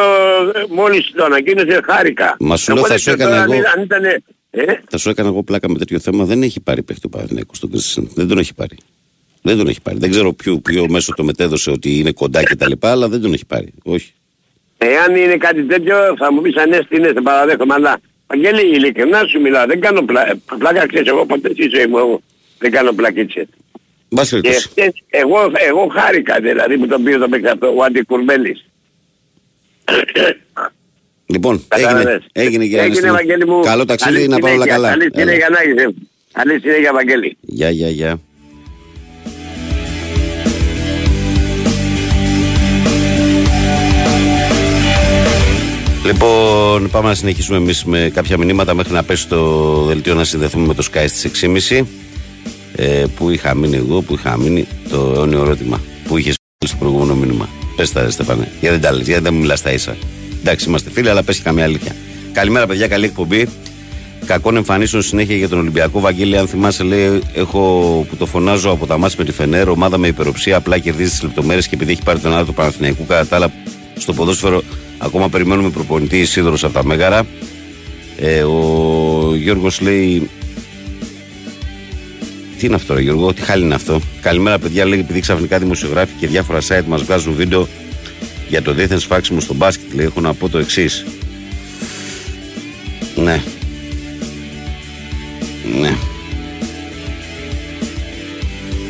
ε, μόλις το ανακοίνωσε χάρηκα. Μα σου λέω, Οπότε θα σου και έκανα τώρα εγώ- αν ήταν- Αν ήταν, ε, Θα σου έκανα εγώ πλάκα με τέτοιο θέμα. Δεν έχει πάρει παίχτη ο Παναγιακός τον Κρίσιο. Δεν τον έχει πάρει. Δεν τον έχει πάρει. Δεν ξέρω ποιο, ποιο μέσο το μετέδωσε ότι είναι κοντά και τα λοιπά, αλλά δεν τον έχει πάρει. Όχι. Εάν είναι κάτι τέτοιο θα μου πεις ανέστη είναι, σε παραδέχομαι, αλλά Βαγγέλη ειλικρινά σου μιλάω, δεν κάνω πλα... ε, πλάκα, ξέρεις, εγώ ποτέ στη ζωή μου εγώ δεν κάνω πλακίτσες. Μπας Και περιπτώσει. χτες, εγώ, εγώ χάρηκα δηλαδή που τον πήρε το παίξα αυτό, ο Αντικουρμπέλης. Λοιπόν, έγινε, Κατάλαβες. έγινε και Έγινε, Βαγγέλη μου. Καλό ταξίδι, Καλή να πάμε όλα συνέχεια, καλά. Καλή Έλα. συνέχεια να έχεις. ε. Καλή συνέχεια, Βαγγέλη. Γεια, γεια, γεια. Λοιπόν, πάμε να συνεχίσουμε εμείς με κάποια μηνύματα μέχρι να πέσει το δελτίο να συνδεθούμε με το Sky στις 6.30 ε, που είχα μείνει εγώ, που είχα μείνει το αιώνιο ερώτημα που είχες στο προηγούμενο μήνυμα. Πες τα ρε Στεφάνε, γιατί δεν τα λες, γιατί δεν μου μιλάς τα ίσα. Εντάξει, είμαστε φίλοι, αλλά πες και καμία αλήθεια. Καλημέρα παιδιά, καλή εκπομπή. Κακών εμφανίσεων συνέχεια για τον Ολυμπιακό. Βαγγέλη, αν θυμάσαι, λέει: Έχω που το φωνάζω από τα μάτια με τη Φενέρ. Ομάδα με υπεροψία. Απλά κερδίζει τις λεπτομέρειες και επειδή έχει πάρει τον άλλο του Παναθηναϊκού. Κατά τα άλλα, στο ποδόσφαιρο ακόμα περιμένουμε προπονητή Ισίδωρο από τα Μέγαρα. Ε, ο Γιώργος λέει: Τι είναι αυτό, ρε Γιώργο, τι χάλι είναι αυτό; Καλημέρα, παιδιά, λέει: Επειδή ξαφνικά δημοσιογράφοι και διάφορα site μας βγάζουν βίντεο για το διεθνέ φάξιμο στο μπάσκετ, λέει: Έχω να πω το εξής. Ναι, ναι.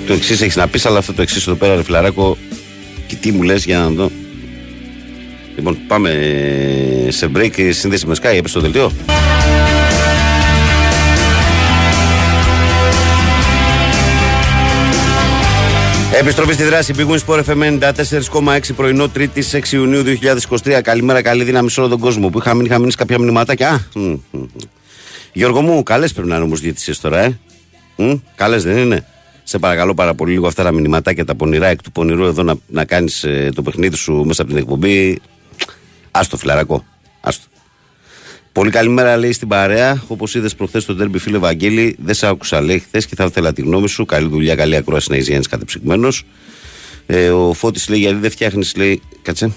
Το εξής έχεις να πεις, αλλά αυτό το εξής εδώ πέρα, ρε φιλαράκο, και τι μου λες για να δω. Λοιπόν, πάμε σε break σύνδεση με Sky, έπεσε το δελτίο. Επιστροφή στη δράση Big Win Sport FM 94,6 πρωινό 3η 6 Ιουνίου 2023. Καλημέρα, καλή δύναμη σε όλο τον κόσμο που είχα μείνει, είχα μείνει σε κάποια μηνυματάκια. Α, μ, μ, μ. Γιώργο μου, καλές πρέπει να είναι όμως διαιτησίες τώρα, ε. Καλές δεν είναι. Σε παρακαλώ πάρα πολύ λίγο αυτά τα μηνυματάκια, τα πονηρά εκ του πονηρού εδώ να, να κάνεις το παιχνίδι σου μέσα από την εκπομπή. Άστο, φιλαρακό. Άστο. Πολύ καλημέρα λέει στην παρέα. Όπως είδες προχθές στο τέρμπι, φίλε Βαγγέλη, δεν σε άκουσα λέει χθες και θα ήθελα τη γνώμη σου. Καλή δουλειά, καλή ακρόαση να έχει Γιάννης κατεψυγμένος. Ε, ο Φώτης λέει γιατί δεν φτιάχνεις, λέει. Κάτσε.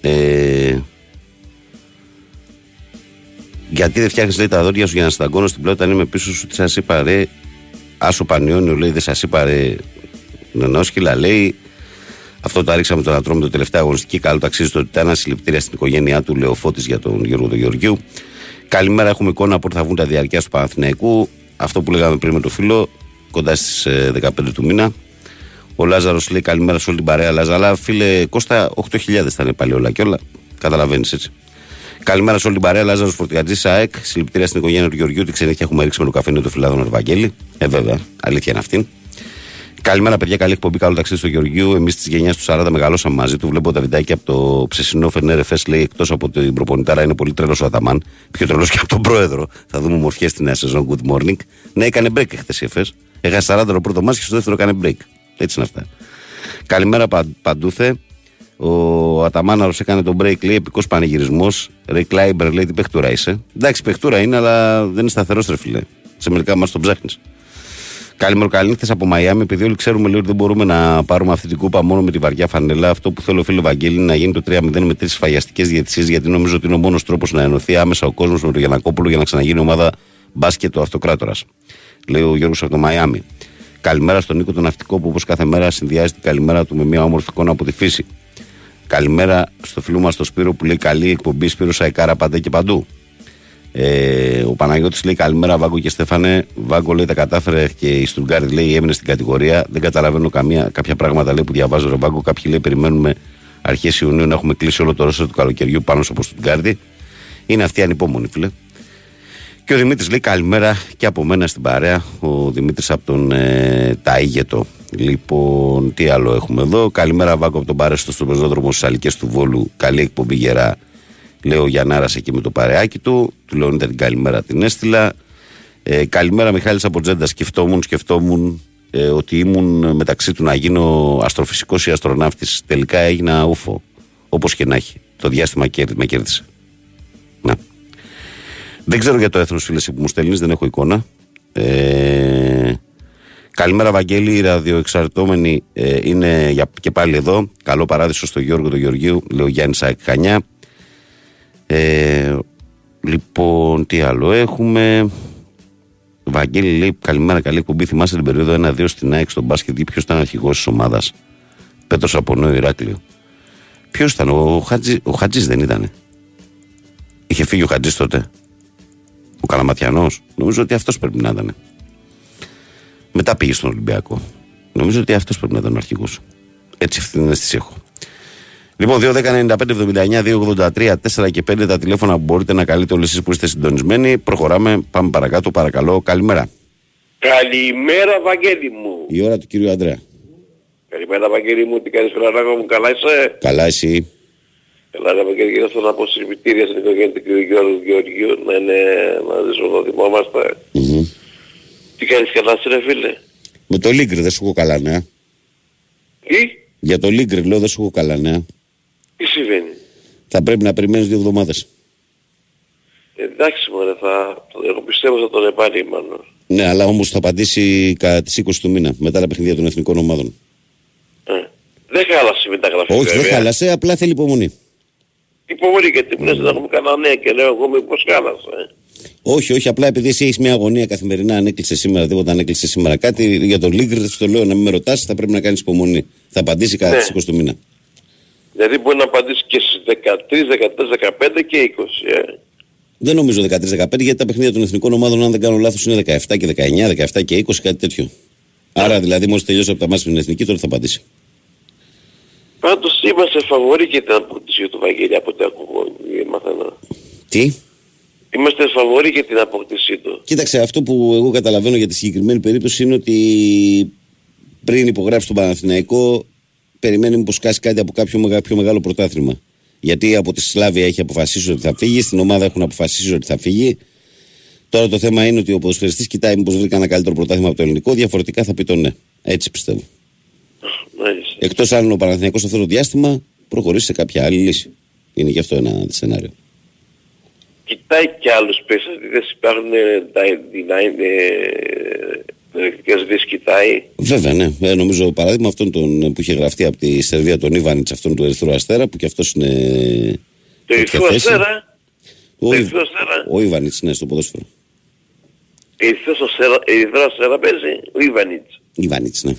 Ε, γιατί δεν φτιάχνεις λέει τα δόντια σου για να σταγκώνω στην πλάτη όταν είμαι πίσω σου, τι σας είπα ρε. Άσο Πανιόνιο λέει, δεν σας είπα ρε. Νονόσκυλα λέει. Αυτό το ρίξαμε τον Ατρόμητο το τελευταία αγωνιστική. Καλό ταξίδι στο Τιτάνα. Συλληπιτήρια στην οικογένειά του Λεοφώτη για τον Γιώργο του Γεωργίου. Καλημέρα, έχουμε εικόνα που θα βγουν τα διαρκεία του Παναθηναϊκού. Αυτό που λέγαμε πριν με το φίλο, κοντά στις 15 του μήνα. Ο Λάζαρος λέει καλημέρα σε όλη την παρέα. Λάζα, αλλά φίλε Κώστα, 8.000 θα είναι πάλι όλα και όλα. Καταλαβαίνεις έτσι. Καλημέρα σε όλη την παρέα. Λάζαρος Φορτηγατζής ΑΕΚ. Συλληπιτήρια στην οικογένεια του Γεωργίου. Τι ξενύχια έχουμε ρίξει με το καφέ του φιλάδων Ευαγγέλη. Ε, βέβαια, αλήθεια είναι αυτή. Καλημέρα, παιδιά. Καλή εκπομπή. Καλό ταξίδι στο Γεωργίου. Εμείς της γενιάς του 40 μεγαλώσαμε μαζί του. Βλέπω τα βιντεάκια από το ψεσινό Φενέρ Εφέ. Λέει εκτός από την προπονητάρα είναι πολύ τρελός ο Αταμάν. Πιο τρελός και από τον πρόεδρο. Θα δούμε μορφιέ στη νέα σεζόν. Good morning. Ναι, έκανε break χθε η Εφές. Έχασε 40 το πρώτο μάσκι, στο δεύτερο έκανε break. Έτσι είναι αυτά. Καλημέρα παντούθε. Ο Αταμάναρος έκανε τον break, λέει επικός πανηγυρισμός. Ρε Κλάιμπερ λέει τι παιχτούρα είσαι. Εντάξει, παιχτούρα είναι, αλλά δεν είναι σταθερός τρεφιλέ. Σε μερικά μα τον ψάχνεις. Καλημέρα, καλή από Μαϊάμι. Επειδή όλοι ξέρουμε λέει, ότι δεν μπορούμε να πάρουμε αυτή την κούπα μόνο με τη βαριά φανελά, αυτό που θέλω, φίλος Βαγγέλη, είναι να γίνει το 3-0 με τρεις φαγιαστικές διαιτησίες, γιατί νομίζω ότι είναι ο μόνος τρόπος να ενωθεί άμεσα ο κόσμος με τον Γιανακόπουλο για να ξαναγίνει ομάδα μπάσκετ ο Αυτοκράτορας. Λέει ο Γιώργος από το Μαϊάμι. Καλημέρα στον Νίκο τον Ναυτικό που όπως κάθε μέρα συνδυάζει την καλημέρα του με μια όμορφη εικόνα από τη φύση. Καλημέρα στο φίλο μας τον Σπύρο που λέει καλή εκπομπή Σπύρο Σαϊκάρα πάντα και παντού. Ε, ο Παναγιώτης λέει καλημέρα Βάγκο και Στέφανε. Βάγκο λέει τα κατάφερε και η Στουργκάρδη λέει έμεινε στην κατηγορία. Δεν καταλαβαίνω καμία, κάποια πράγματα λέει που διαβάζω ρε Βάγκο. Κάποιοι λέει περιμένουμε αρχές Ιουνίου να έχουμε κλείσει όλο το ρόλο του καλοκαιριού πάνω στο Στουργκάρδη. Είναι αυτή ανυπόμονη φίλε. Και ο Δημήτρης λέει καλημέρα και από μένα στην παρέα. Ο Δημήτρης από τον ε, Ταίγετο. Λοιπόν, τι άλλο έχουμε εδώ. Καλημέρα, Βάκο από τον Παρέστο στο πεζόδρομο στις Αλικές του Βόλου. Καλή εκπομπή γερά. Λέω Γιαννάρας εκεί με το παρεάκι του. Του λέω την καλημέρα την έστειλα. Ε, καλημέρα, Μιχάλης από Τζέντα. Σκεφτόμουν, σκεφτόμουν ε, ότι ήμουν μεταξύ του να γίνω αστροφυσικός ή αστροναύτης. Τελικά έγινα ούφο. Όπως και να έχει. Το διάστημα με κέρδισε. Να. Δεν ξέρω για το έθνος, φίλες, που μου στέλνεις, δεν έχω εικόνα. Ε, καλημέρα, Βαγγέλη. Οι ραδιοεξαρτώμενοι ε, είναι για, και πάλι εδώ. Καλό παράδεισο στο Γιώργο του Γεωργίου, λέω Γιάννη Σάκ Χανιά. Ε, λοιπόν, τι άλλο έχουμε; Βαγγέλη λέει: Καλημέρα, καλή κουμπί. Θυμάστε την περίοδο 1-2 στην ΑΕΚ στον μπάσκετ. Ποιος ήταν αρχηγός της ομάδας; Πέτρος από Νέο Ηράκλειο. Ποιος ήταν, ο Χατζή, ο Χατζής δεν ήταν. Είχε φύγει ο Χατζής τότε. Ο Καλαματιανός. Νομίζω ότι αυτός πρέπει να ήταν. Μετά πήγε στον Ολυμπιακό. Νομίζω ότι αυτός πρέπει να ήταν ο αρχηγός. Έτσι αυτή την αίσθηση έχω. Λοιπόν, 2.195.79.283 4 και 5 τα τηλέφωνα που μπορείτε να καλείτε όλοι εσείς που είστε συντονισμένοι. Προχωράμε, πάμε παρακάτω, παρακαλώ. Καλημέρα. Καλημέρα, Βαγγέλη μου. Η ώρα του κύριου Αντρέα. Καλημέρα, Βαγγέλη μου. Τι κάνεις, Φρανάκο μου, καλά είσαι; Καλά, εσύ. Καλά, ρε Βαγγέλη, και θέλω να πω συλληπιτήρια στην οικογένεια του κύριου Γιώργου Γεωργίου, να είναι μαζί σου εδώ θυμόμαστε. Mm-hmm. Τι κάνεις καλά, είσαι, ρε φίλε; Με το Λίγκρ δεν σου έχω καλά νέα. Τι; Για το Λίγκρ λέω δεν σου έχω καλά νέα. Τι συμβαίνει; Θα πρέπει να περιμένεις δύο εβδομάδες. Εντάξει μωρέ, θα, εγώ πιστεύω θα τον επάρει μάλλον. Ναι, αλλά όμως θα απαντήσει κατά τις 20 του μήνα, μετά τα παιχνίδια των εθνικών ομάδων. Ε. Δεν χάλασε η μεταγραφή. Όχι, δεν χάλασε, απλά θέλει υπομονή. Υπομονή γιατί μου λες δεν έχουμε κανένα νέα και λέω εγώ μήπως χάλασε. Ε. Όχι, όχι, απλά επειδή εσύ έχεις μια αγωνία καθημερινά, αν έκλεισε σήμερα τίποτα, αν έκλεισε σήμερα κάτι, για τον Λίγκρ, το λέω να μην με ρωτάς, θα πρέπει να κάνεις υπομονή. Θα απαντήσει κατά Ναι. τις 20 του μήνα. Δηλαδή μπορεί να απαντήσει και στις 13, 14, 15 και 20. Ε. Δεν νομίζω 13-15 γιατί τα παιχνίδια των εθνικών ομάδων, αν δεν κάνω λάθος, είναι 17 και 19, 17 και 20, κάτι τέτοιο. Άρα δηλαδή, μόλις τελειώσει από τα μάτια στην εθνική, τότε θα απαντήσει. Πάντως είμαστε φαβοροί και την αποκτήση του Βαγγέλη από ό,τι ακούω. ε, Μαθαίνω. Τι; Είμαστε φαβοροί για την αποκτήση του. Κοίταξε, αυτό που εγώ καταλαβαίνω για τη συγκεκριμένη περίπτωση είναι ότι πριν υπογράψει τον Παναθηναϊκό, περιμένει μήπως σκάσει κάτι από κάποιο μεγα- πιο μεγάλο πρωτάθλημα. Γιατί από τη Σλάβια έχει αποφασίσει ότι θα φύγει, στην ομάδα έχουν αποφασίσει ότι θα φύγει. Τώρα το θέμα είναι ότι ο ποδοσφαιριστής κοιτάει μήπως βρει ένα καλύτερο πρωτάθλημα από το ελληνικό, διαφορετικά θα πει το ναι. Έτσι πιστεύω. Μάλιστα. Εκτός αν ο Παναθηναϊκός αυτό το διάστημα προχωρήσει σε κάποια άλλη λύση. Είναι και αυτό ένα σενάριο. Κοιτάει και άλλους παίχτες, υπάρχουν ε, τα ελεκτικές λύσεις κοιτάει. Βέβαια, ναι. Ε, νομίζω παράδειγμα αυτόν τον, που είχε γραφτεί από τη Σερβία τον Ιβάνιτς, αυτόν του Ερυθρού Αστέρα, που και αυτός είναι. Το τέτοια Ερυθρό θέση. Αστέρα. Ο, Το Ιβ- Ερυθρό Αστέρα. ο Ιβάνιτς, ναι, στο ποδόσφαιρο. Ερυθρός Αστέρα- Ερυθρός Αστέρα παίζει ο Ιβανίτς. Ιβάνιτς, ναι.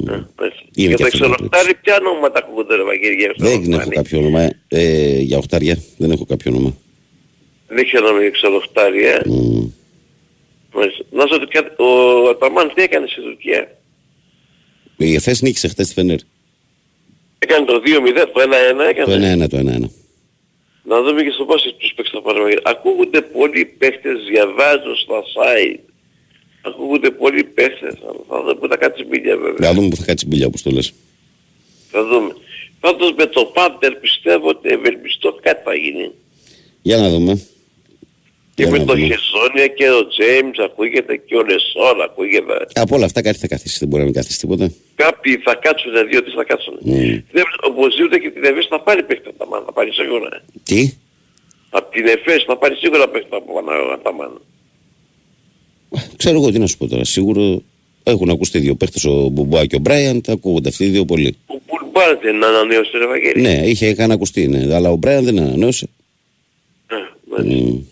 Είναι Για και το αυτό το εξολοκτάρι ποια ονόματα ακούγονται ρε Βαγγέλη για Δεν έχω εξολοκτάρι. κάποιο όνομα. Ε, για οχτάρια δεν έχω κάποιο όνομα. Δεν έχει όνομα για εξολοκτάρι, ε. Μμ. Μάλιστα. Να σου ότι κάτι- ο Αταμάν τι έκανε στη Τουρκία. Η ΕΦΕΣ νίκησε χθες τη Φενέρ. Έκανε το 2-0, το 1-1 έκανε. Το 1-1 το 1-1. Να δούμε και στο πόσοι τους παίξεις θα πάρουμε. Ακούγονται πολλοί παίχτες, διαβάζω στα site. Ακούγονται πολλοί παίχτες. αλλά Θα δούμε που θα κάτσει μπίλια βέβαια. Να δούμε που θα κάτσει μπιλιά όπως το λες. Θα δούμε. Πάντως με το Πάντερ πιστεύω ότι ευελπιστώ κάτι θα γίνει. Για να δούμε. Και Για με να το δούμε. Χεζόνια και ο Τζέιμς ακούγεται και ο Λεσόρ ακούγεται. Από όλα αυτά κάτι θα καθίσει. Δεν μπορεί να μην καθίσει τίποτα. Κάποιοι θα κάτσουν, δύο-τρεις θα κάτσουν. Μμ. Δεν, οπωσδήποτε και την ΕΦΕΣ θα πάρει παίχτη από τα μάνα, θα πάρει σίγουρα. Τι; Από την ΕΦΕΣ θα πάρει σίγουρα παίχτη από τα μάνα. Ξέρω εγώ τι να σου πω τώρα. Σίγουρο έχουν ακουστεί δύο παίχτες ο Μπουμπά και ο Μπράιαν. Τα ακούγονται αυτοί οι δύο πολύ. Ο Πουλμπάρ δεν ανανέωσε ρε Βαγγέλη. Ναι, είχε είχαν ακουστεί, ναι. Αλλά ο Μπράιαν δεν ανανέωσε. Ε, μάλιστα.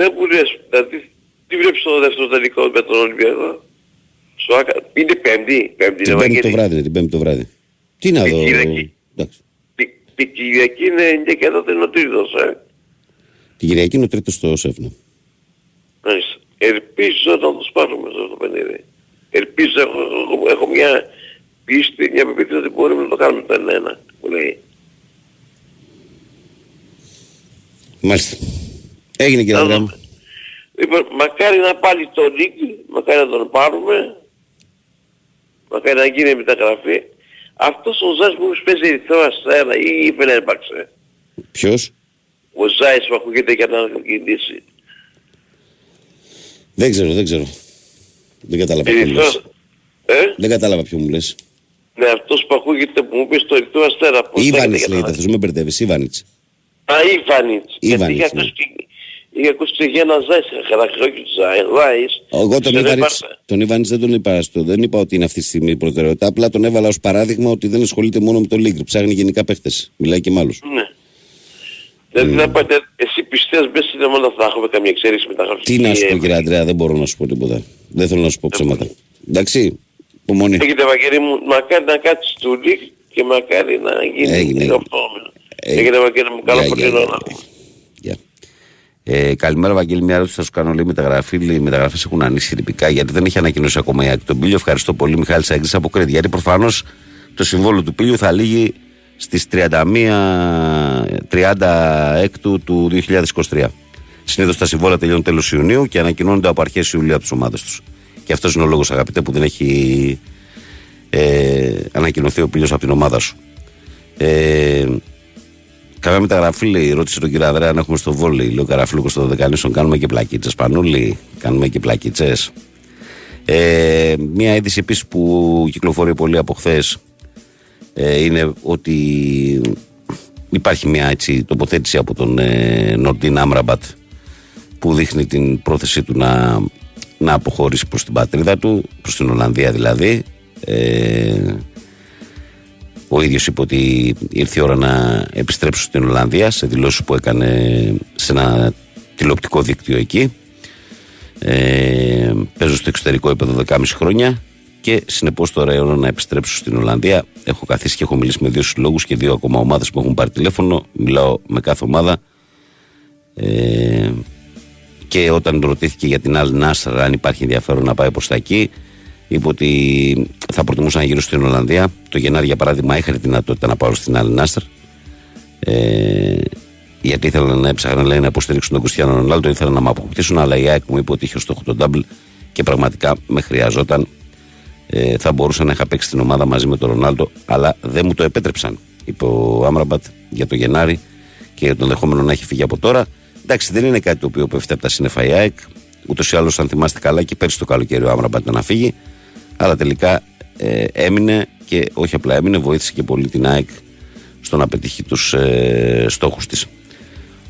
Μμ. Δεν μου λες, δηλαδή, τι βλέπεις στο δεύτερο τελικό με τον Ολυμπιακό; Στο Άκα, είναι πέμπτη, πέμπτη Την είναι πέμπτη το Βαγγέλη. βράδυ, ναι, την πέμπτη το βράδυ. Τι να Την δω. Κυριακή. Εντάξει. Τη- Την Κυριακή είναι και και τότε είναι ο τρίτος, ε. Την Κυριακή είναι ο τρίτος στο Σέφνα. Μάλιστα. Ελπίζω να τους πάρουμε αυτό το παιχνίδι. Ελπίζω, έχω, έχω, έχω μια πίστη, μια πεποίθηση ότι μπορούμε να το κάνουμε το 1-1, που λέει. Μάλιστα. Έγινε κύριε Να Ανδρέα δούμε. μου. Λοιπόν, μακάρι να πάρει το Νίκη, μακάρι να τον πάρουμε, μακάρι να γίνει η μεταγραφή. Αυτός ο Ζάις που παίζει ερυθρό αστέρα ή είπε να έπαξε. Ποιος; Ο Ζάις που ακούγεται για να κινήσει. Δεν ξέρω, δεν ξέρω. Δεν κατάλαβα ποιο μου λες. Ερυθρό... Ε; Δεν κατάλαβα ποιο μου λες. Ναι, αυτός που ακούγεται που μου πεις στο ερυθρό αστέρα. Πώς λέγεται Ιβάνιτς για να- λέγεται αυτός, με μπερδεύεις. Ιβάνιτς. Α, Ιβάνιτς. Γιατί Ιβάνιτς, είχε ναι. ακούσει- είχε ακούσει για ένα Ζάις, χαρακτήρα όχι Ζάις. Εγώ τον Δεν Ιβάνιτς, έπαρξε. τον Ιβάνιτς δεν τον είπα στο, δεν είπα ότι είναι αυτή τη στιγμή η προτεραιότητα. Απλά τον έβαλα ως παράδειγμα ότι δεν ασχολείται μόνο με το Λίγκρ. Ψάχνει γενικά παίχτες. Μιλάει και με άλλους. Ναι. Δηλαδή να πάτε, εσύ πιστεύεις μέσα στην ομάδα θα έχουμε καμία εξαίρεση μεταγραφή. Τι να σου πω Ε, κύριε Αντρέα, δεν μπορώ να σου πω τίποτα. Δεν θέλω να σου πω ψέματα. Εντάξει, υπομονή. Έχετε Βαγγέλη μου, μακάρι να κάτσεις του Λίκ και μακάρι να γίνει Έγινε, το έγινε. επόμενο. Έγινε. Έχετε Βαγγέλη μου, καλό Γεια, πολύ γεια, ώρα. γεια. Ε, καλημέρα, Βαγγέλη. Μια ερώτηση θα σου κάνω. Λέει μεταγραφή. Λέει, οι μεταγραφές έχουν ανοίξει τυπικά γιατί δεν έχει ανακοινώσει ακόμα η ΑΕΚ τον Πίλιο. Ευχαριστώ πολύ, Μιχάλη Σάγκη από Κρέτη. Γιατί προφανώς το συμβόλαιο του Πίλιου θα λύγει στις 31 30 έκτου του 2023. Συνήθως τα συμβόλαια τελειώνουν τέλος Ιουνίου και ανακοινώνονται από αρχές Ιουλίου από τις ομάδες τους. Και αυτός είναι ο λόγος, αγαπητέ, που δεν έχει ε, ανακοινωθεί ο Πίλιο από την ομάδα σου. Ε, Καμία μεταγραφή λέει, ρώτησε τον κύριο Αδρέα αν έχουμε στο βόλεϊ. Λέει ο Καραφλούκος στο Δεκανήσων, κάνουμε και πλακίτσες. Πανούλη, κάνουμε και πλακίτσες. Ε, μία είδηση επίσης που κυκλοφορεί πολύ από χθες ε, είναι ότι υπάρχει μια έτσι τοποθέτηση από τον ε, Νορντίν Άμραμπατ που δείχνει την πρόθεσή του να, να αποχωρήσει προς την πατρίδα του, προς την Ολλανδία δηλαδή. Ε, ο ίδιος είπε ότι ήρθε η ώρα να επιστρέψω στην Ολλανδία σε δηλώσεις που έκανε σε ένα τηλεοπτικό δίκτυο εκεί. Ε, παίζω στο εξωτερικό επίπεδο 10,5 χρόνια και συνεπώς τώρα η ώρα να επιστρέψω στην Ολλανδία. Έχω καθίσει και έχω μιλήσει με δύο συλλόγους και δύο ακόμα ομάδες που έχουν πάρει τηλέφωνο. Μιλάω με κάθε ομάδα. Ε, και όταν ρωτήθηκε για την Al Nassr αν υπάρχει ενδιαφέρον να πάει προς τα εκεί, είπε ότι θα προτιμούσα να γύρω στην Ολλανδία. Το Γενάρη, για παράδειγμα, είχα τη δυνατότητα να πάω στην Al Nassr. Ε, γιατί ήθελαν να έψαχναν λέει, να υποστηρίξουν τον Κριστιανό Ρονάλντο, ήθελαν να με αποκτήσουν, αλλά η ΑΕΚ μου είπε ότι είχε ως στόχο τον double και πραγματικά με χρειαζόταν. Ε, θα μπορούσα να είχα παίξει την ομάδα μαζί με τον Ρονάλντο, αλλά δεν μου το επέτρεψαν, είπε ο Άμραμπατ για το Γενάρη και για τον δεχόμενο να έχει φύγει από τώρα. Εντάξει, δεν είναι κάτι το οποίο πέφτει από τα σύννεφα η ΑΕΚ. Ούτως ή άλλως, αν θυμάστε καλά, και πέρσι το καλοκαίρι ο Άμραμπατ ήταν να φύγει. Αλλά τελικά ε, έμεινε και όχι απλά έμεινε, βοήθησε και πολύ την ΑΕΚ στο να πετύχει τους ε, στόχους της.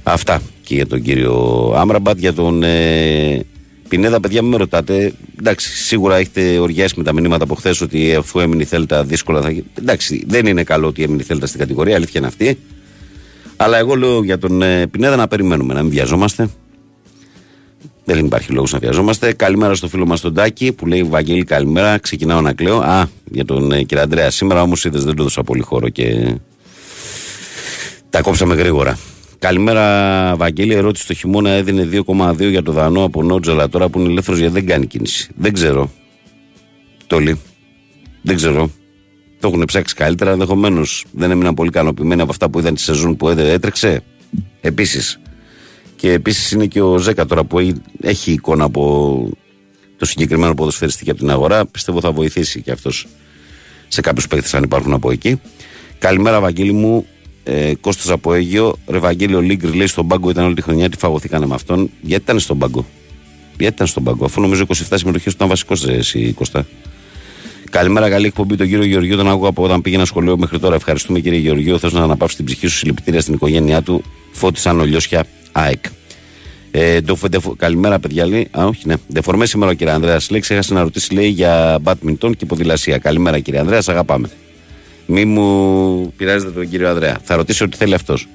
Αυτά και για τον κύριο Άμραμπατ. Για τον ε, Πινέδα, παιδιά, μην με ρωτάτε. Εντάξει, σίγουρα έχετε οριάσει με τα μηνύματα από χθες ότι αφού έμεινε η Θέλτα δύσκολα θα. Εντάξει, δεν είναι καλό ότι έμεινε η Θέλτα στην κατηγορία, αλήθεια είναι αυτή. Αλλά εγώ λέω για τον ε, Πινέδα να περιμένουμε, να μην βιαζόμαστε. Δεν υπάρχει λόγος να βιαζόμαστε. Καλημέρα στο φίλο μας τον Τάκη που λέει Βαγγέλη, καλημέρα. Ξεκινάω να κλαίω. Α, για τον ε, κύριο Αντρέα. Σήμερα όμως είδες δεν του έδωσα πολύ χώρο και τα κόψαμε γρήγορα. Καλημέρα, Βαγγέλη. Ερώτηση το χειμώνα έδινε 2,2 για το Δανό από Νότζελα τώρα που είναι ελεύθερος γιατί δεν κάνει κίνηση. Δεν ξέρω. Τόλι. Δεν ξέρω. Το έχουν ψάξει καλύτερα. Ενδεχομένως δεν έμειναν πολύ ικανοποιημένοι από αυτά που είδαν τη σεζόν που έδε- έτρεξε. Επίσης. Και επίσης είναι και ο Ζέκα τώρα που έχει- έχει εικόνα από το συγκεκριμένο ποδοσφαιριστή και από την αγορά. Πιστεύω θα βοηθήσει και αυτός σε κάποιους παίκτες αν υπάρχουν από εκεί. Καλημέρα, Βαγγέλη μου. Ε, Κώστας από Αίγιο. Ρε Βαγγέλη, ο Λίγκρ λέει στον πάγκο ήταν όλη τη χρονιά. Τι φαγωθήκανε με αυτόν. Γιατί ήταν στον πάγκο; Γιατί ήταν στον πάγκο, αφού νομίζω 27 συμμετοχές του ήταν βασικός εσύ, Κώστα. Καλημέρα, καλή εκπομπή τον κύριο Γεωργίου. Τον άκουγα από όταν πήγαινα σχολείο μέχρι τώρα. Ευχαριστούμε κύριε Γεωργίου. Θέλω να αναπαύσεις την ψυχή σου συλληπιτήρια στην οικογένειά του. Φώτισαν ολιώσια ΑΕΚ. Ε, το, ντεφο- καλημέρα, παιδιά. Λέει. Α, όχι, ναι. Δεφορμέ σήμερα ο κύριε Ανδρέας. Λέει, ξέχασε να ρωτήσει λέει, για μπάτμιντον και ποδηλασία. Καλημέρα, κύριε Ανδρέας. Σ' αγαπάμε. Μη μου πειράζετε τον κύριο Ανδρέα. Θα ρωτήσει ό,τι θέλει αυτός.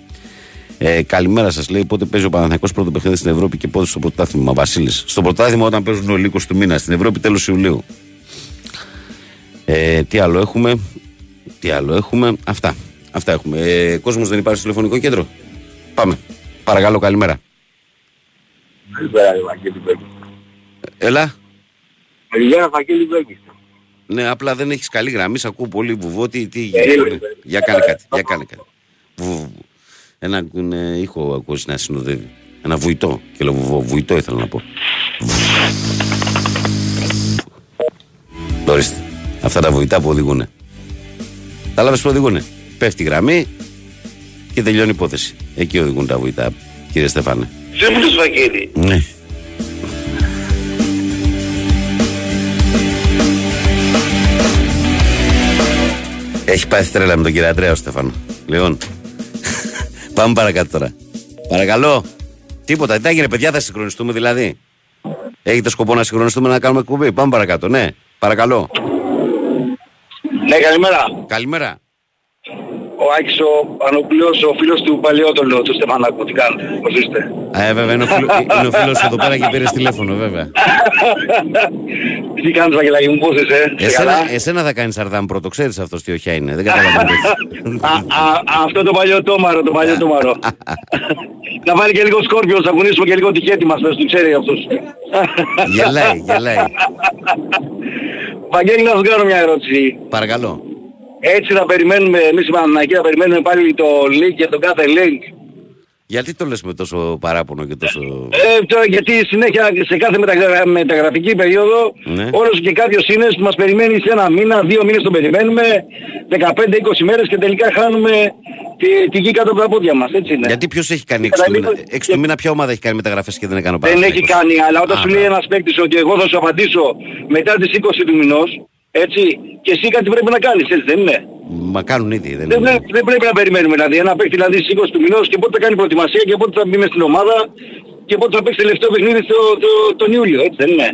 Ε, καλημέρα σας, λέει. Πότε παίζει ο Παναθηναϊκός πρώτο παιχνίδι στην Ευρώπη και πότε στο πρωτάθλημα. Βασίλης; Στο πρωτάθλημα όταν παίζουν ο λύκο του μήνα. Στην Ευρώπη τέλος Ιουλίου. Ε, τι άλλο έχουμε; Τι άλλο έχουμε; Αυτά. Αυτά έχουμε. Ε, Κόσμος δεν υπάρχει στο τηλεφωνικό κέντρο; Πάμε. Παρακαλώ, καλημέρα. Καλημέρα, Βαγγέλη Μπέκης. Έλα. Καλημέρα, Βαγγέλη Μπέκης. Ναι, απλά δεν έχεις καλή γραμμή. Σ' ακούω πολύ βουβό. Τι, τι Ε, γίνεται. ε, Για κάνε κάτι. Για κάνε κάτι. Βου, βου. Ένα ε, ήχο ακούσεις να συνοδεύει. Ένα βουητό. Και λέω βουβό. Βουητό ήθελα να πω. Ορίστε. Αυτά τα βουητά που οδηγούν. Κατάλαβε που οδηγούν. Πέφτει η γραμμή και τελειώνει η υπόθεση. Εκεί οδηγούν τα βουητά, κύριε Στεφάνε. Σύμβουλος Βαγγέλη; Ναι. Έχει πάθει τρέλα με τον κύριο Αντρέας ο Στεφάνο. Λοιπόν, <laughs> πάμε παρακάτω τώρα. Παρακαλώ. Τίποτα, τι έγινε, παιδιά, θα συγχρονιστούμε δηλαδή. Έχετε σκοπό να συγχρονιστούμε να κάνουμε εκπομπή. Πάμε παρακάτω, ναι. Παρακαλώ. Ναι, καλημέρα. Καλημέρα. Ο Άκης ο Πανοπλίος, ο φίλος του Παλαιότολου, του Στεφανάκου. Τι κάνετε, πώς είστε; Ε, βέβαια, είναι ο, φίλο, <laughs> είναι ο φίλος εδώ πέρα και πήρε τηλέφωνο, βέβαια. Τι κάνεις Βαγγελάκη μου, πώς είσαι; Είσαι Εσένα, καλά; εσένα θα κάνεις Σαρδάμ πρώτο, ξέρεις αυτός τι οχιά είναι. Δεν καταλαβαίνω. Α, α, αυτό το παλιό τόμαρο, το παλιό τόμαρο. Να βάλει και λίγο σκόρπιος, να κουνήσουμε και λίγο τη χέτη μας, πες του ξέρει αυτός. γελάει, γελάει. Βαγγέλη, να σου κάνω μια ερώτηση. Παρακαλώ. Έτσι θα περιμένουμε, εμείς οι Παναθηναϊκοί θα περιμένουμε πάλι το link και τον κάθε link. Γιατί το λες με τόσο παράπονο και τόσο... Ε, τώρα, γιατί συνέχεια σε κάθε μεταγρα... μεταγραφική περίοδο Ναι. όλος και κάποιος είναι που μας περιμένει σε ένα μήνα, δύο μήνες τον περιμένουμε, 15-20 μέρες και τελικά χάνουμε τη, τη γη κάτω από τα πόδια μας, έτσι είναι. Γιατί ποιος έχει κάνει 6 του μήνα, Καταλήγω- έξι του μήνα ποια ομάδα έχει κάνει μεταγραφές και δεν έκανε ο Δεν έχει Παναθηναϊκός. κάνει, αλλά όταν Α, σου λέει μπράβο. ένας παίκτης ότι εγώ θα σου απαντήσω μετά τις 20 του μηνός, έτσι, και εσύ κάτι πρέπει να κάνεις, έτσι δεν είναι; Μα κάνουν ήδη, δεν Δεν, είναι. πρέ- δεν πρέπει να περιμένουμε δηλαδή ένα παίκτη δηλαδή στις 20 του μηνός και πότε θα κάνει προετοιμασία και πότε θα μπει μες στην ομάδα και πότε θα παίξει τελευταίο παιχνίδι το, το, τον Ιούλιο, έτσι δεν είναι;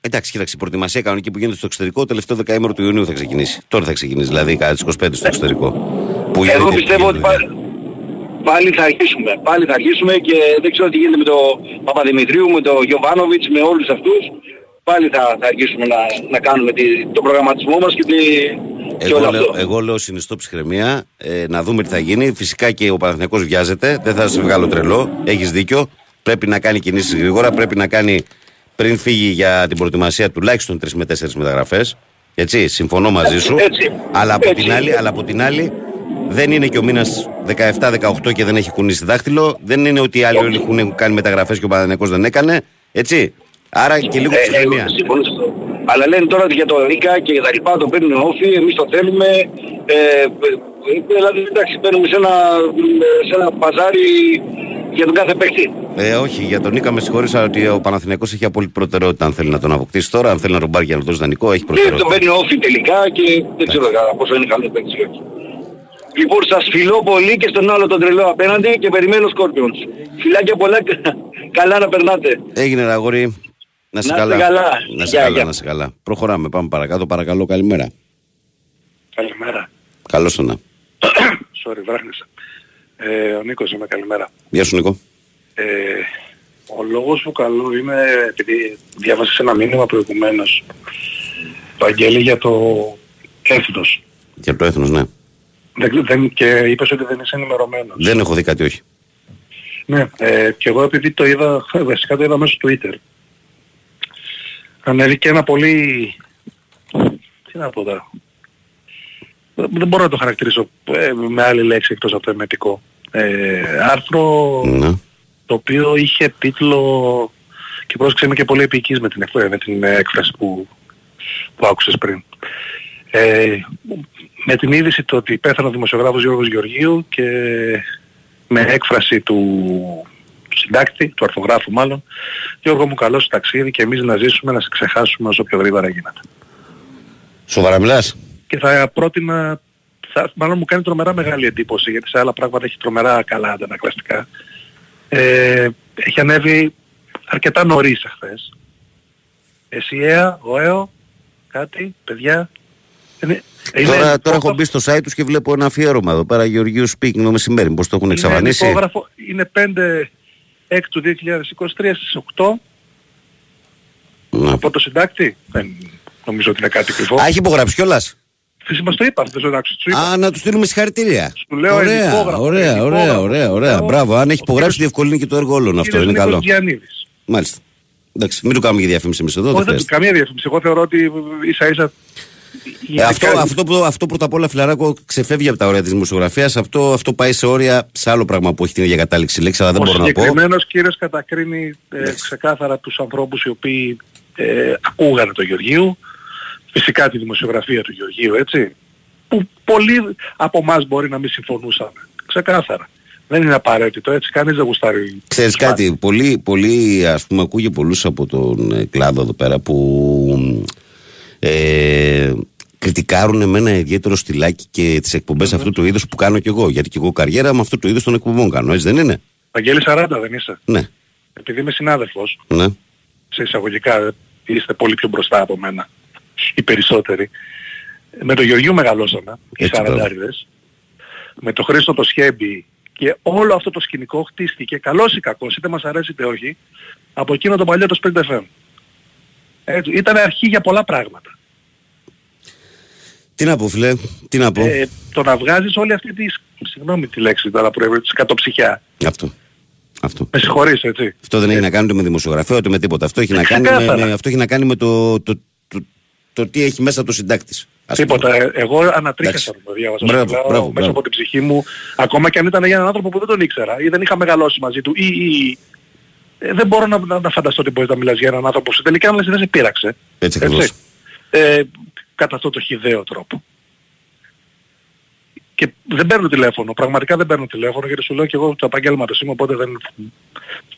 Εντάξει, κοίταξε, η προετοιμασία κανονική που γίνεται στο εξωτερικό, το τελευταίο δεκαήμερο του Ιουνίου θα ξεκινήσει. Τώρα θα ξεκινήσει, δηλαδή κατά τις 25 στο εξωτερικό. Που Εγώ γίνεται- πιστεύω ότι γίνεται πάλι, πάλι θα αρχίσουμε. Πάλι θα αρχίσουμε και δεν ξέρω τι γίνεται με τον Παπαδημητρίου, με τον Γιωβάνοβιτς, με όλους αυτούς. Πάλι θα, θα αρχίσουμε να, να κάνουμε τη, τον προγραμματισμό μας και, τη, και όλο Εγώ λέω, αυτό. εγώ λέω συνιστώ ψυχραιμία, ε, να δούμε τι θα γίνει. Φυσικά και ο Παναθηναϊκός βιάζεται, δεν θα σε βγάλω τρελό, έχεις δίκιο. Πρέπει να κάνει κινήσεις γρήγορα, πρέπει να κάνει πριν φύγει για την προετοιμασία τουλάχιστον 3 με 4 μεταγραφές. Έτσι, συμφωνώ μαζί σου. Έτσι. Αλλά, από Έτσι. την άλλη, αλλά από την άλλη, δεν είναι και ο μήνας 17-18 και δεν έχει κουνήσει δάχτυλο. Δεν είναι ότι οι άλλοι όλοι έχουν κάνει μεταγραφές και ο Παναθηναϊκός δεν έκανε. Έτσι. Άρα και λίγο Ε, ψυχραιμία. εγώ συμφωνώ σε αυτό. Αλλά λένε τώρα για το Ρίκα και για τα λοιπά το παίρνουν όφη, εμείς το θέλουμε. Ε, ε, δηλαδή εντάξει παίρνουμε σε ένα, σε ένα παζάρι για τον κάθε παίκτη. Ε, όχι, για τον Νίκα με συγχωρήσα ότι ο Παναθηναϊκός έχει απόλυτη προτεραιότητα αν θέλει να τον αποκτήσει τώρα. Αν θέλει να τον πάρει για να τον δώσει δανεικό, έχει Και τον προτεραιότητα. παίρνει όφη τελικά και δεν ξέρω κατά πόσο είναι καλός παίκτης ή όχι. Λοιπόν, σας φιλώ πολύ και στον άλλο τον τρελό απέναντι και περιμένω Σκόρπιονς. Φιλάκια πολλά, καλά να περνάτε. Έγινε ρε αγόρι. Να σε Να είστε καλά. καλά. Να σε Γεια, καλά, γεια. να σε καλά. Προχωράμε, πάμε παρακάτω. Παρακαλώ, καλημέρα. Καλημέρα. Καλώς το να. <coughs> Sorry, βράχνησα. Ε, ο Νίκος είμαι, καλημέρα. Γεια σου Νίκο. Ε, Ο λόγος που καλό είναι επειδή διάβασες ένα μήνυμα προηγουμένως Βαγγέλη για το έθνος. Για το έθνος, ναι. Δεν, δεν, και είπες ότι δεν είσαι ενημερωμένος. Δεν έχω δει κάτι, όχι. Ναι, ε, και εγώ επειδή το είδα, <laughs> βασικά το είδα μέσω Twitter. Ανέβηκε ένα πολύ... Τι να πω τώρα. Δεν μπορώ να το χαρακτηρίσω ε, με άλλη λέξη εκτός από το εμετικό. Ε, άρθρο Ναι. το οποίο είχε τίτλο και πρόσεξε είμαι και πολύ επικής με την, εκ- με την έκφραση που, που άκουσες πριν. Ε, με την είδηση το ότι πέθανε ο δημοσιογράφος Γιώργος Γεωργίου και με έκφραση του, του συντάκτη, του αρθογράφου μάλλον. Γιώργο μου καλό σου ταξίδι και εμείς να ζήσουμε να σε ξεχάσουμε όσο πιο γρήγορα γίνεται. Σοβαρά μιλάς; Και θα πρότεινα, θα, μάλλον μου κάνει τρομερά μεγάλη εντύπωση γιατί σε άλλα πράγματα έχει τρομερά καλά αντανακλαστικά. Ε, έχει ανέβει αρκετά νωρίς εχθές. Εσιαία, ΟΕΟ, κάτι, παιδιά. Είναι, τώρα, είναι τώρα έχω μπει στο site τους και βλέπω ένα αφιέρωμα εδώ πέρα Γεωργίου Σπίκινγκ το μεσημέρι. Πώς το έχουν εξαφανίσει; Είναι, είναι πέντε 6 του 2023 στις 8 από το συντάκτη; Δεν νομίζω ότι είναι κάτι κρυφό. Α, έχει υπογράψει κιόλας; Φυσικά μας το δεν. Α, να τους στείλουμε συγχαρητήρια. Σου λέω ωραία, ωραία, ωραία, ωραία, ωραία, Μπράβο, αν έχει υπογράψει διευκολύνει και το έργο όλων αυτό. Είναι καλό. Μάλιστα. Εντάξει, μην του κάνουμε και διαφήμιση εμείς εδώ. Όχι, δεν καμία διαφήμιση. Εγώ θεωρώ ότι ίσα ίσα ε, αυτό, αυτό, που- αυτό πρώτα απ' όλα, φιλαράκο, ξεφεύγει από τα όρια της δημοσιογραφία. Αυτό, αυτό πάει σε όρια σε άλλο πράγμα που έχει την ίδια κατάληξη λέξη, αλλά δεν Ο μπορώ να πω. συγκεκριμένος κύριος κατακρίνει ε, Εντάξει. ξεκάθαρα τους ανθρώπους οι οποίοι ε, ακούγανε το Γεωργίου, φυσικά τη δημοσιογραφία του Γεωργίου, έτσι, που πολλοί από εμάς μπορεί να μην συμφωνούσαμε. Ξεκάθαρα. Δεν είναι απαραίτητο, έτσι, κανείς δεν γουστάρει. Ξέρεις σπάτη. κάτι, πολύ, πολύ ας πούμε ακούγε πολλούς από τον ε, κλάδο εδώ πέρα που ε, κριτικάρουν με ένα ιδιαίτερο στυλάκι και τις εκπομπές αυτού του είδους που κάνω κι εγώ. Γιατί κι εγώ καριέρα με αυτού του είδους των εκπομπών κάνω, έτσι δεν είναι; Βαγγέλη 40 δεν είσαι. Ναι, Επειδή είμαι συνάδελφος, ναι. σε εισαγωγικά ε, είστε πολύ πιο μπροστά από μένα. Οι περισσότεροι. Με τον Γεωργίου μεγαλώσαμε, οι Έτσι, μπράβο. σαραντάριδες. Με τον Χρήστο το Σχέμπι και όλο αυτό το σκηνικό χτίστηκε, καλός ή κακός, είτε μας αρέσει είτε όχι, από εκείνο το παλιό το Sprint FM. Έτσι, ήταν αρχή για πολλά πράγματα. Τι να πω φίλε, τι να πω. Ε, το να βγάζεις όλη αυτή τη, συγγνώμη τη λέξη τώρα που έβρεπε, κατοψυχιά. Αυτό. Αυτό. Με συγχωρείς έτσι. Αυτό δεν έχει να κάνει ούτε με δημοσιογραφία ούτε με τίποτα. Αυτό έχει, να κάνει με, Ξεκάθαρα. με- αυτό έχει να κάνει με το, το, το, το, τι έχει μέσα το συντάκτης. Τίποτα. Ε, Εγώ ανατρίχασα Εντάξει. να το διάβασα. Μπράβο, Σου λέω, μπράβο, μέσα μπράβο. από την ψυχή μου, ακόμα και αν ήταν για έναν άνθρωπο που δεν τον ήξερα ή δεν είχα μεγαλώσει μαζί του ή, ή ε, δεν μπορώ να, να, να φανταστώ ότι μπορείς να μιλάς για έναν άνθρωπο που τελικά αν δεν σε πείραξε. Έτσι ακριβώς. Ε, κατά αυτό το χιδαίο τρόπο. Και δεν παίρνω τηλέφωνο, πραγματικά δεν παίρνω τηλέφωνο γιατί σου λέω και εγώ το επαγγέλματος είμαι οπότε δεν,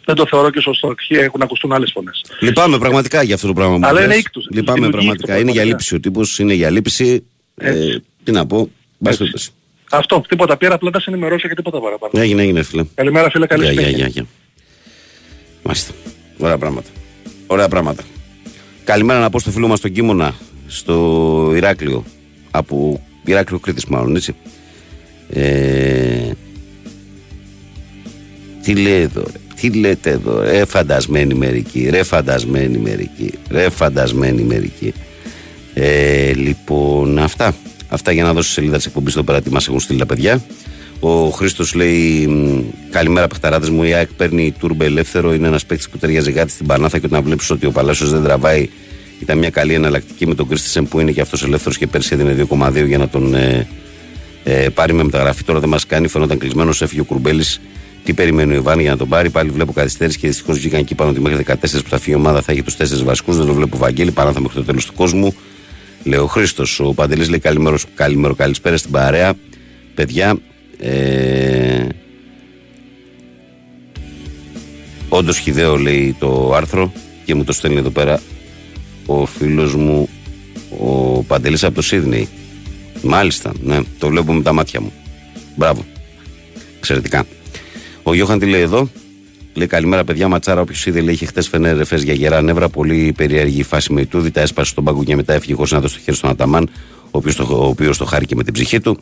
δεν το θεωρώ και σωστό. Έχουν ακουστούν άλλες φωνές. Λυπάμαι πραγματικά για αυτό το πράγμα. που Αλλά λες. είναι ήκτος. Λυπάμαι Δημιουργεί πραγματικά. ήκτος, Είναι για πραγματικά. λήψη ο τύπος, είναι για λήψη. Ε, Έτσι. τι να πω. Μπας Έτσι. περιπτώσει. Αυτό, τίποτα πήρα, απλά τα σε ενημερώσω και τίποτα παραπάνω. Έγινε, έγινε φίλε. Καλημέρα φίλε, καλή Γεια, γεια, συνέχεια. γεια, γεια. Μάλιστα. Ωραία πράγματα. Ωραία πράγματα. Καλημέρα να πω στο φίλο μας τον Κίμωνα, στο Ηράκλειο. Από Ηράκλειο Κρήτης μάλλον, έτσι. Ε, τι λέει εδώ, ρε, τι λέτε εδώ, ρε φαντασμένοι μερικοί, ρε φαντασμένοι μερικοί, ρε φαντασμένοι μερικοί. Ε, λοιπόν, αυτά. Αυτά για να δώσω σελίδα της εκπομπής εδώ πέρα τι μας έχουν στείλει τα παιδιά. Ο Χρήστος λέει: μ, Καλημέρα, παιχταράδες μου. Η ΑΕΚ παίρνει τούρμπε ελεύθερο. Είναι ένας παίκτης που ταιριάζει κάτι στην Πανάθα και όταν βλέπεις ότι ο Παλάσιος δεν τραβάει, ήταν μια καλή εναλλακτική με τον Κρίστισεν που είναι και αυτός ελεύθερος και πέρσι έδινε 2,2 για να τον ε, ε, πάρει με μεταγραφή. Τώρα δεν μας κάνει. Φαινόταν κλεισμένος. Έφυγε ο Κουρμπέλης. Τι περιμένει ο Ιβάν για να τον πάρει. Πάλι βλέπω καθυστέρηση και δυστυχώς βγήκαν και είπαν ότι μέχρι 14 που θα φύγει η ομάδα θα έχει τους 4 βασικού. Δεν το βλέπω Βαγγέλη. Πανάθα μέχρι το τέλος του κόσμου. Λέω Χρήστος. Ο Παντελής λέει καλημέρος, καλημέρο, καλησπέρα στην παρέα. Παιδιά, ε, όντως χιδαίο λέει το άρθρο και μου το στέλνει εδώ πέρα ο φίλος μου ο Παντελής από το Σίδνεϊ. Μάλιστα, ναι, το βλέπω με τα μάτια μου. Μπράβο. Εξαιρετικά. Ο Γιώχαν τι λέει εδώ; Λέει καλημέρα, παιδιά. Ματσάρα, όποιος είδε, λέει είχε χτες φενέρ ρεφές για γερά νεύρα. Πολύ περίεργη η φάση με Ιτούδη. Τα έσπασε στον πάγκο και μετά έφυγε χωρίς να δώσει το χέρι στον Αταμάν, ο οποίος το, ο οποίος το χάρηκε με την ψυχή του.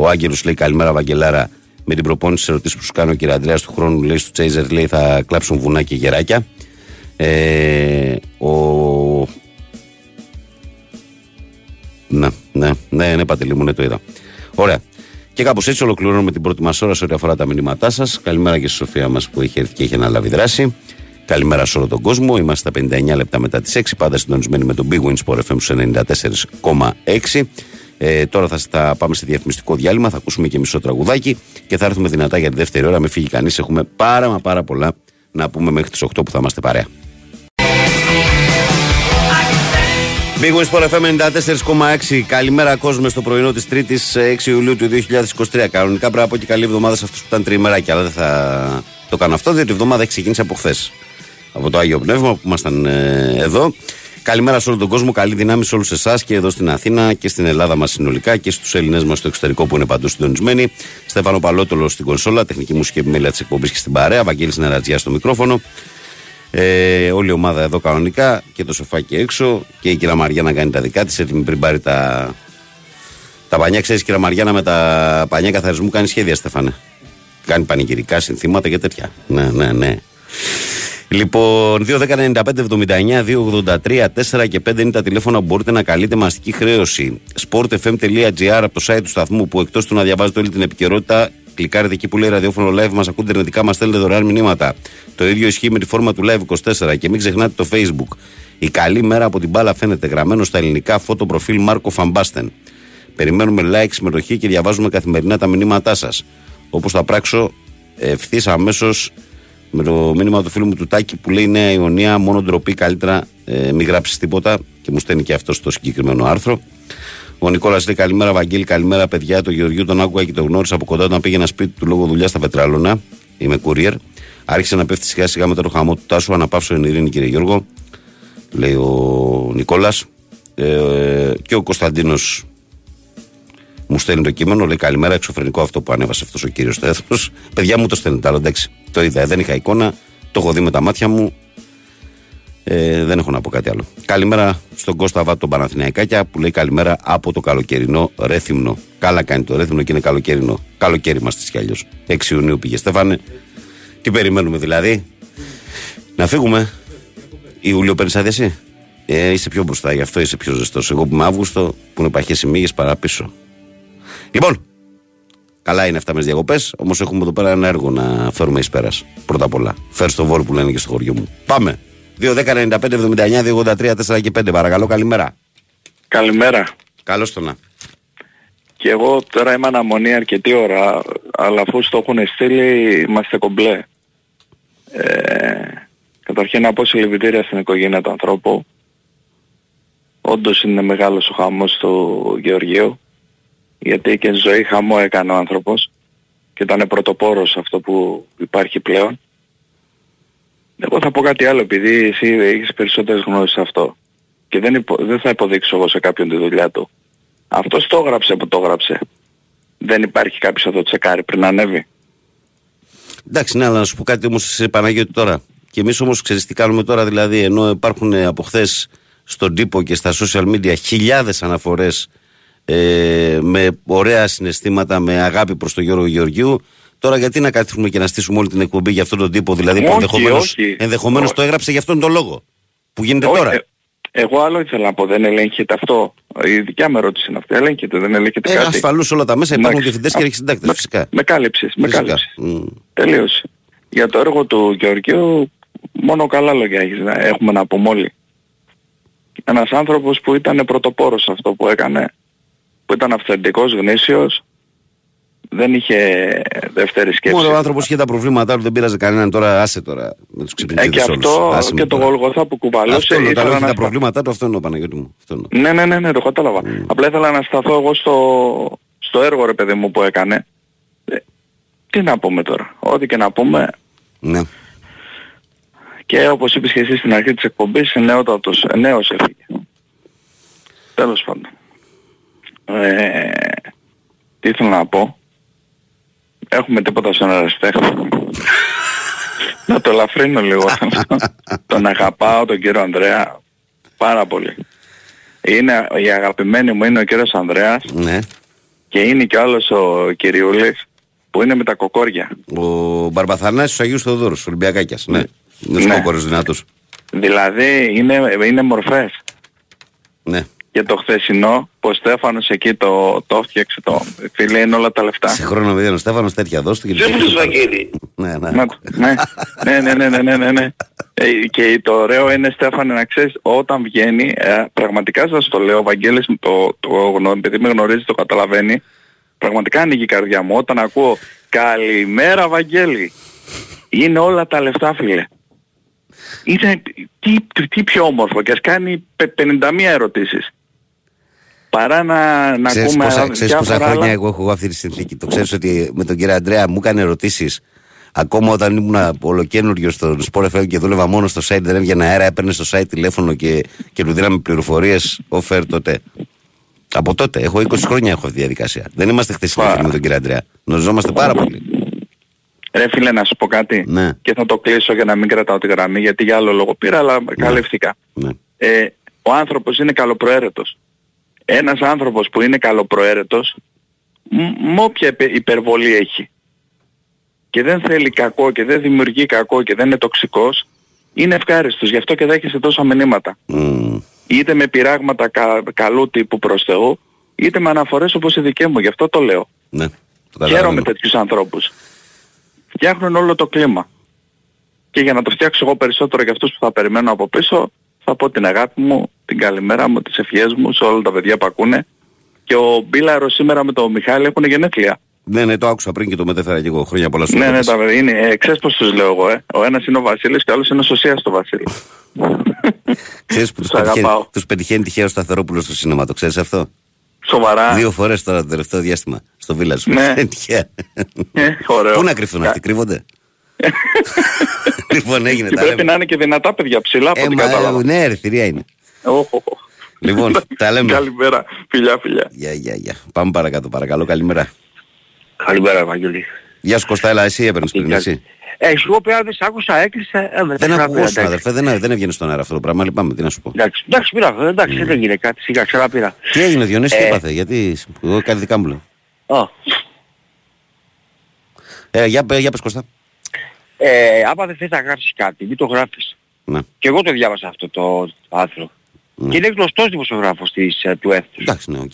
Ο Άγγελος λέει καλημέρα, Βαγγελάρα. με την προπόνηση τη ερωτήσεις που σου κάνω ο κύριε Αντρέα του χρόνου, λέει στο Τσέιζερ, λέει θα κλάψουν βουνά και γεράκια. Ε, ο... Ναι, ναι, ναι, ναι, Πατελή μου, ναι, το είδα. Ωραία. Και κάπως έτσι ολοκληρώνουμε την πρώτη μας ώρα σε ό,τι αφορά τα μηνύματά σας. Καλημέρα και στη Σοφία μας που έχει έρθει και έχει αναλάβει δράση. Καλημέρα σε όλο τον κόσμο. Είμαστε στα 59 λεπτά μετά τις 6. Πάντα συντονισμένοι με τον Big Wins Sport FM 94,6. Ε, τώρα θα, θα πάμε σε διαφημιστικό διάλειμμα. Θα ακούσουμε και μισό τραγουδάκι και θα έρθουμε δυνατά για τη δεύτερη ώρα. Με φύγει κανείς. Έχουμε πάρα μα πάρα πολλά να πούμε μέχρι τις 8 που θα είμαστε παρέα. Big Wins Sport FM 94,6. Καλημέρα κόσμο στο πρωινό της 3η 6 Ιουλίου του 2023. Κανονικά πρέπει να πω και καλή εβδομάδα σε αυτούς που ήταν τριμεράκι, αλλά δεν θα το κάνω αυτό, διότι η εβδομάδα έχει ξεκινήσει από χθες. Από το Άγιο Πνεύμα που ήμασταν ε, εδώ. Καλημέρα σε όλο τον κόσμο, καλή δύναμη σε όλους εσάς και εδώ στην Αθήνα και στην Ελλάδα μας συνολικά και στους Έλληνε μας στο εξωτερικό που είναι παντού συντονισμένοι. Στέφανο Παλότολο στην κονσόλα, τεχνική μουσική επιμέλεια της εκπομπής και στην παρέα. Βαγγέλης Νερατζιά στο μικρόφωνο. Ε, όλη η ομάδα εδώ κανονικά και το σοφάκι έξω και η κυρία Μαριάννα κάνει τα δικά της. Έτοιμη πριν πάρει τα, τα πανιά. Ξέρεις, κυρία Μαριάννα με τα πανιά καθαρισμού κάνει σχέδια, Στέφανε. Κάνει πανηγυρικά συνθήματα και τέτοια. Ναι, ναι, ναι. Λοιπόν, 2.195.79.283.4 και 5 είναι τα τηλέφωνα που μπορείτε να καλείτε με αστική χρέωση. sportfm.gr από το site του σταθμού που εκτός του να διαβάζετε όλη την επικαιρότητα, κλικάρετε εκεί που λέει ραδιόφωνο live, μας ακούτε ερνητικά, μας στέλνετε δωρεάν μηνύματα. Το ίδιο ισχύει με τη φόρμα του live 24 και μην ξεχνάτε το facebook. Η καλή μέρα από την μπάλα φαίνεται γραμμένο στα ελληνικά φώτο προφίλ Μάρκο Φαμπάστεν. Περιμένουμε like, συμμετοχή και διαβάζουμε καθημερινά τα μηνύματά σας. Όπως θα πράξω ευθύς αμέσως με το μήνυμα του φίλου μου του Τάκη που λέει Νέα Ιωνία, μόνο ντροπή, καλύτερα ε, μην γράψεις τίποτα και μου στέλνει και αυτό στο συγκεκριμένο άρθρο. Ο Νικόλας λέει καλημέρα, Βαγγέλη, καλημέρα, παιδιά. Το Γεωργίου τον άκουγα και τον γνώρισα από κοντά όταν πήγαινα σπίτι του λόγω δουλειάς στα Πετράλωνα. Είμαι courier. Άρχισε να πέφτει σιγά σιγά μετά το χαμό του Τάσου. Αναπαύσω εν ειρήνη, κύριε Γιώργο, λέει ο Νικόλας. Ε, και ο Κωνσταντίνος μου στέλνει το κείμενο, λέει καλημέρα, εξωφρενικό αυτό που ανέβασε αυτός ο κύριος στο έθνος. Παιδιά μου το στέλνει, άλλο εντάξει. Το είδα, δεν είχα εικόνα, το έχω δει με τα μάτια μου. Ε, δεν έχω να πω κάτι άλλο. Καλημέρα στον Κώστα Βάτο τον Παναθηναϊκάκια που λέει καλημέρα από το καλοκαιρινό Ρέθυμνο. Καλά κάνει το Ρέθυμνο και είναι καλοκαιρινό. Καλοκαίρι είμαστε κι αλλιώς. 6 Ιουνίου πήγε Στέφανε. Τι περιμένουμε δηλαδή. Να φύγουμε. Ιούλιο παίρνεις άδεια Ε, είσαι πιο μπροστά, γι' αυτό είσαι πιο ζεστός. Εγώ που είμαι Αύγουστο, που είναι παχές οι παρά πίσω. Λοιπόν, καλά είναι αυτά με τις διακοπές, όμως έχουμε εδώ πέρα ένα έργο να φέρουμε εις πέρας. Πρώτα απ' όλα. Φέρ στο βόρειο που λένε και στο χωριό μου. Πάμε. 2-10-95-79-283-4 και 5. Παρακαλώ, καλημέρα. Καλημέρα. Καλώς το να. Και εγώ τώρα είμαι αναμονή αρκετή ώρα, αλλά αφού το έχουν στείλει είμαστε κομπλέ. Ε, καταρχήν να πω συλληπιτήρια στην οικογένεια του ανθρώπου. Όντως είναι μεγάλος ο χαμός του Γεωργίου γιατί και ζωή χαμό έκανε ο άνθρωπος και ήταν πρωτοπόρος αυτό που υπάρχει πλέον. Εγώ θα πω κάτι άλλο επειδή εσύ έχεις περισσότερες γνώσεις σε αυτό και δεν, υπο, δεν θα υποδείξω εγώ σε κάποιον τη δουλειά του. Αυτός το έγραψε που το έγραψε. Δεν υπάρχει κάποιος να το τσεκάρει πριν ανέβει. Εντάξει, ναι, αλλά να σου πω κάτι όμως σε Παναγιώτη τώρα. Και εμείς όμως ξέρεις τι κάνουμε τώρα, δηλαδή ενώ υπάρχουν από χθες στον τύπο και στα social media χιλιάδες αναφορές ε, με ωραία συναισθήματα, με αγάπη προς τον Γιώργο Γεωργίου. Τώρα γιατί να καθίσουμε και να στήσουμε όλη την εκπομπή για αυτόν τον τύπο, δηλαδή που ενδεχομένω το έγραψε για αυτόν τον λόγο. Που γίνεται τώρα. Ε, εγώ άλλο ήθελα να πω, δεν ελέγχεται αυτό. Η δικιά μου ερώτηση είναι αυτή. Ελέγχεται, δεν ελέγχεται ε, κάτι. Ασφαλώς όλα τα μέσα υπάρχουν διευθυντές και συντάκτε, φυσικά. Με κάλυψες. Με κάλυψες. Mm. Τελείωσε. Για το έργο του Γεωργίου, μόνο καλά λόγια έχεις, έχουμε να πούμε όλοι. Ένας άνθρωπος που ήταν πρωτοπόρος αυτό που έκανε που ήταν αυθεντικός, γνήσιος, δεν είχε δεύτερη σκέψη. Μόνο ο άνθρωπος είχε τα προβλήματά του, δεν πήραζε κανέναν τώρα, άσε τώρα με τους ξυπνητήρες ε, και αυτό άσε και το Γολγοθά που κουβαλούσε. Αυτό, όταν είχε τα προβλήματά του, αυτό είναι ο Παναγιώτη μου. Αυτό ναι, ναι, ναι, ναι, το κατάλαβα. Mm. Απλά ήθελα να σταθώ εγώ στο, στο έργο ρε παιδί μου που έκανε. Ε, τι να πούμε τώρα, ό,τι και να πούμε. Ναι. Και όπως είπες και εσύ στην αρχή της εκπομπής, νέος, νέος έφυγε. Τέλος πάντων. Ε, τι ήθελα να πω. Έχουμε τίποτα στον αριστέχνη. να το ελαφρύνω λίγο. τον αγαπάω τον κύριο Ανδρέα πάρα πολύ. Είναι, η αγαπημένη μου είναι ο κύριος Ανδρέας ναι. και είναι και άλλος ο κυριούλης που είναι με τα κοκόρια. Ο Μπαρμπαθανάσης του Αγίου Θεοδόρους, Ολυμπιακάκιας. Ναι. Είναι Ναι. σκόκορος δυνατός. Δηλαδή είναι, είναι μορφές. Ναι. Και το χθεσινό που ο Στέφανος εκεί το, το έφτιαξε το φίλε είναι όλα τα λεφτά. Σε χρόνο με ο Στέφανος τέτοια δώσ' του και Δεν μου το Βαγγέλη. Ναι, ναι. Να- ναι, ναι, ναι, ναι, ναι, ναι, ναι, ναι. Ε, και το ωραίο είναι Στέφανε να ξέρεις όταν βγαίνει, ε, πραγματικά σας το λέω, ο Βαγγέλης το, το γνω, επειδή με γνωρίζει το καταλαβαίνει, πραγματικά ανοίγει η καρδιά μου όταν ακούω «Καλημέρα Βαγγέλη». Είναι όλα τα λεφτά φίλε. Είναι τι, τι πιο όμορφο και ας κάνει πε- 51 ερωτήσεις. Παρά να, να Ξέρεις ακούμε πόσα, ξέρεις πόσα διάφορα χρόνια άλλα. εγώ έχω αυτή τη συνθήκη. Το ξέρεις ότι με τον κύριο Αντρέα μου έκανε ερωτήσεις Ακόμα όταν ήμουν ολοκένουργιος στον Sport FM και δούλευα μόνο στο site, δεν έβγαινα αέρα, έπαιρνε στο site τηλέφωνο και, και του δίναμε πληροφορίες offer τότε. Από τότε, έχω 20 χρόνια έχω αυτή τη διαδικασία. Δεν είμαστε χθεσινοί Πα. φίλοι με τον κύριο Αντρέα. Γνωριζόμαστε πάρα πολύ. Ρε φίλε να σου πω κάτι Ναι. και θα το κλείσω για να μην κρατάω τη γραμμή γιατί για άλλο λόγο πήρα αλλά καλύφθηκα. Ναι. Ε, ο άνθρωπος είναι καλοπροαίρετος. Ένας άνθρωπος που είναι καλοπροαίρετος μ- μ' όποια υπε- υπερβολή έχει και δεν θέλει κακό και δεν δημιουργεί κακό και δεν είναι τοξικός είναι ευχάριστος. Γι' αυτό και δέχεσαι τόσα μηνύματα. Μμμ. Είτε με πειράγματα κα, καλού τύπου προς Θεού είτε με αναφορές όπως οι δικές μου. Γι' αυτό το λέω. Ναι. Το Χαίρομαι καταλαβαίνω. τέτοιους ανθρώπους. Φτιάχνουν όλο το κλίμα. Και για να το φτιάξω εγώ περισσότερο για αυτούς που θα περιμένω από πίσω, θα πω την αγάπη μου, την καλημέρα μου, τις ευχές μου σε όλα τα παιδιά που ακούνε. Και ο Μπίλαρος σήμερα με τον Μιχάλη έχουν γενέθλια. Ναι, ναι, το άκουσα πριν και το μετέφερα και εγώ. Χρόνια πολλά σου. Ναι, ναι, τα παιδιά είναι, ε, ξέρεις πώς τους λέω εγώ, ε. Ο ένας είναι ο Βασίλης και ο άλλος είναι ο Σωσίας το Βασίλη. Ξέρεις που τους Τους πετυχαίνει, αγαπάω. τους πετυχαίνει τυχαίο ο Σταθερόπουλος στο σινεμά, το ξέρεις αυτό; Σοβαρά. Δύο φορές τώρα το τελευταίο διάστημα στο Village. Ναι. <laughs> Τυχαία. Ε, ωραίο. Πού να κρυφθούν αυτοί, κρύβονται; <laughs> λοιπόν, έγινε Και τα πρέπει λέμε. να είναι και δυνατά παιδιά ψηλά από Ε, ό,τι μα, κατάλαβα. ναι, ρε, θηρία είναι. Οχ, οχ, οχ. Λοιπόν, τα λέμε. Καλημέρα. Φιλιά, φιλιά. Γεια, γεια, γεια. Πάμε παρακάτω, παρακαλώ. Καλημέρα. Καλημέρα, Ευαγγελή. Γεια σου Κωστά, έλα, εσύ έπαιρνες πριν, έτσι. Ε, εγώ πέρα δεν σ' άκουσα, έκλεισε. Ε, μετά Δεν ξαναπήρα, ακούσουν, εντάξει. αδερφέ, δεν, δεν έβγαινε στον αέρα αυτό το πράγμα. Λυπάμαι, τι να σου πω. Εντάξει, εντάξει, πήρα, εντάξει, δεν έγινε κάτι, σιγά ξαναπήρα. Τι έγινε, Διονύση, τι Ε. έπαθε, γιατί εγώ κάτι δικά μου λέω. Α, Ε, για, πε- για πες Κωστά. Ε, άμα δεν θες να γράψεις κάτι, μην το γράφεις. Ναι. Και εγώ το διάβασα αυτό το άρθρο. Ναι. Και είναι γνωστός δημοσιογράφος της, ε, του έθνους. Εντάξει, ναι, οκ.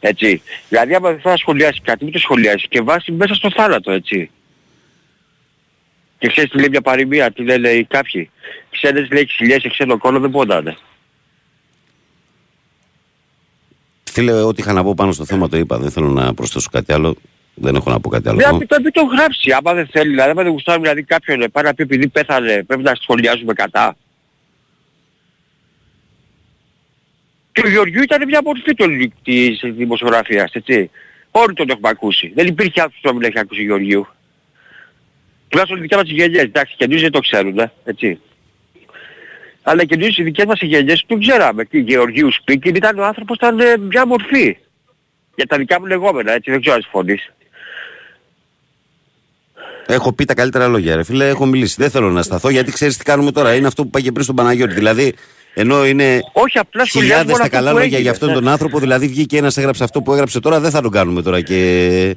Έτσι. Δηλαδή άμα δεν θες να σχολιάσεις κάτι, μην το σχολιάσεις και βάζεις μέσα στο θάνατο, έτσι. Και ξέρεις τι λέει μια παροιμία, τι δεν λέει κάποιοι. Ξένες λέει ξυλιές σε ξένο κόλλο δεν ποντάνε. Φίλε, ό,τι είχα να πω πάνω στο θέμα το είπα. Δεν θέλω να προσθέσω κάτι άλλο. Δεν έχω να πω κάτι άλλο. Δεν εγώ. μην το, μην το γράψει, άμα δεν θέλει, δηλαδή άμα δεν γουστάρει δηλαδή κάποιον ε, πάει να πει επειδή πέθανε πρέπει να σχολιάζουμε κατά. Και ο Γεωργιού ήταν μια μορφή του, της δημοσιογραφίας, έτσι. Όλοι τον έχουμε ακούσει. Δεν υπήρχε άνθρωπος που να μην έχει ακούσει Γεωργιού. Τουλάχιστον οι δικές μας οι γενιές, εντάξει, και εμείς δεν το ξέρουν, ε, έτσι. Αλλά και εμείς οι δικές μας οι γενιές τον ξέραμε. Και Γεωργίου Σπίκιν ήταν ο άνθρωπος, ήταν ε, μια μορφή. Για τα δικά μου λεγόμενα, έτσι, δεν ξέρω αν συμφωνείς. Έχω πει τα καλύτερα λόγια, ρε φίλε. Έχω μιλήσει. Δεν θέλω να σταθώ γιατί ξέρεις τι κάνουμε τώρα. Είναι αυτό που πάει και πριν στον Παναγιώτη. Δηλαδή, ενώ είναι Όχι, απλά σχολιάζουμε χιλιάδες όλα τα αυτά καλά που λόγια έγινε, για αυτόν ναι. τον άνθρωπο, δηλαδή βγήκε ένας, έγραψε αυτό που έγραψε τώρα, δεν θα τον κάνουμε τώρα και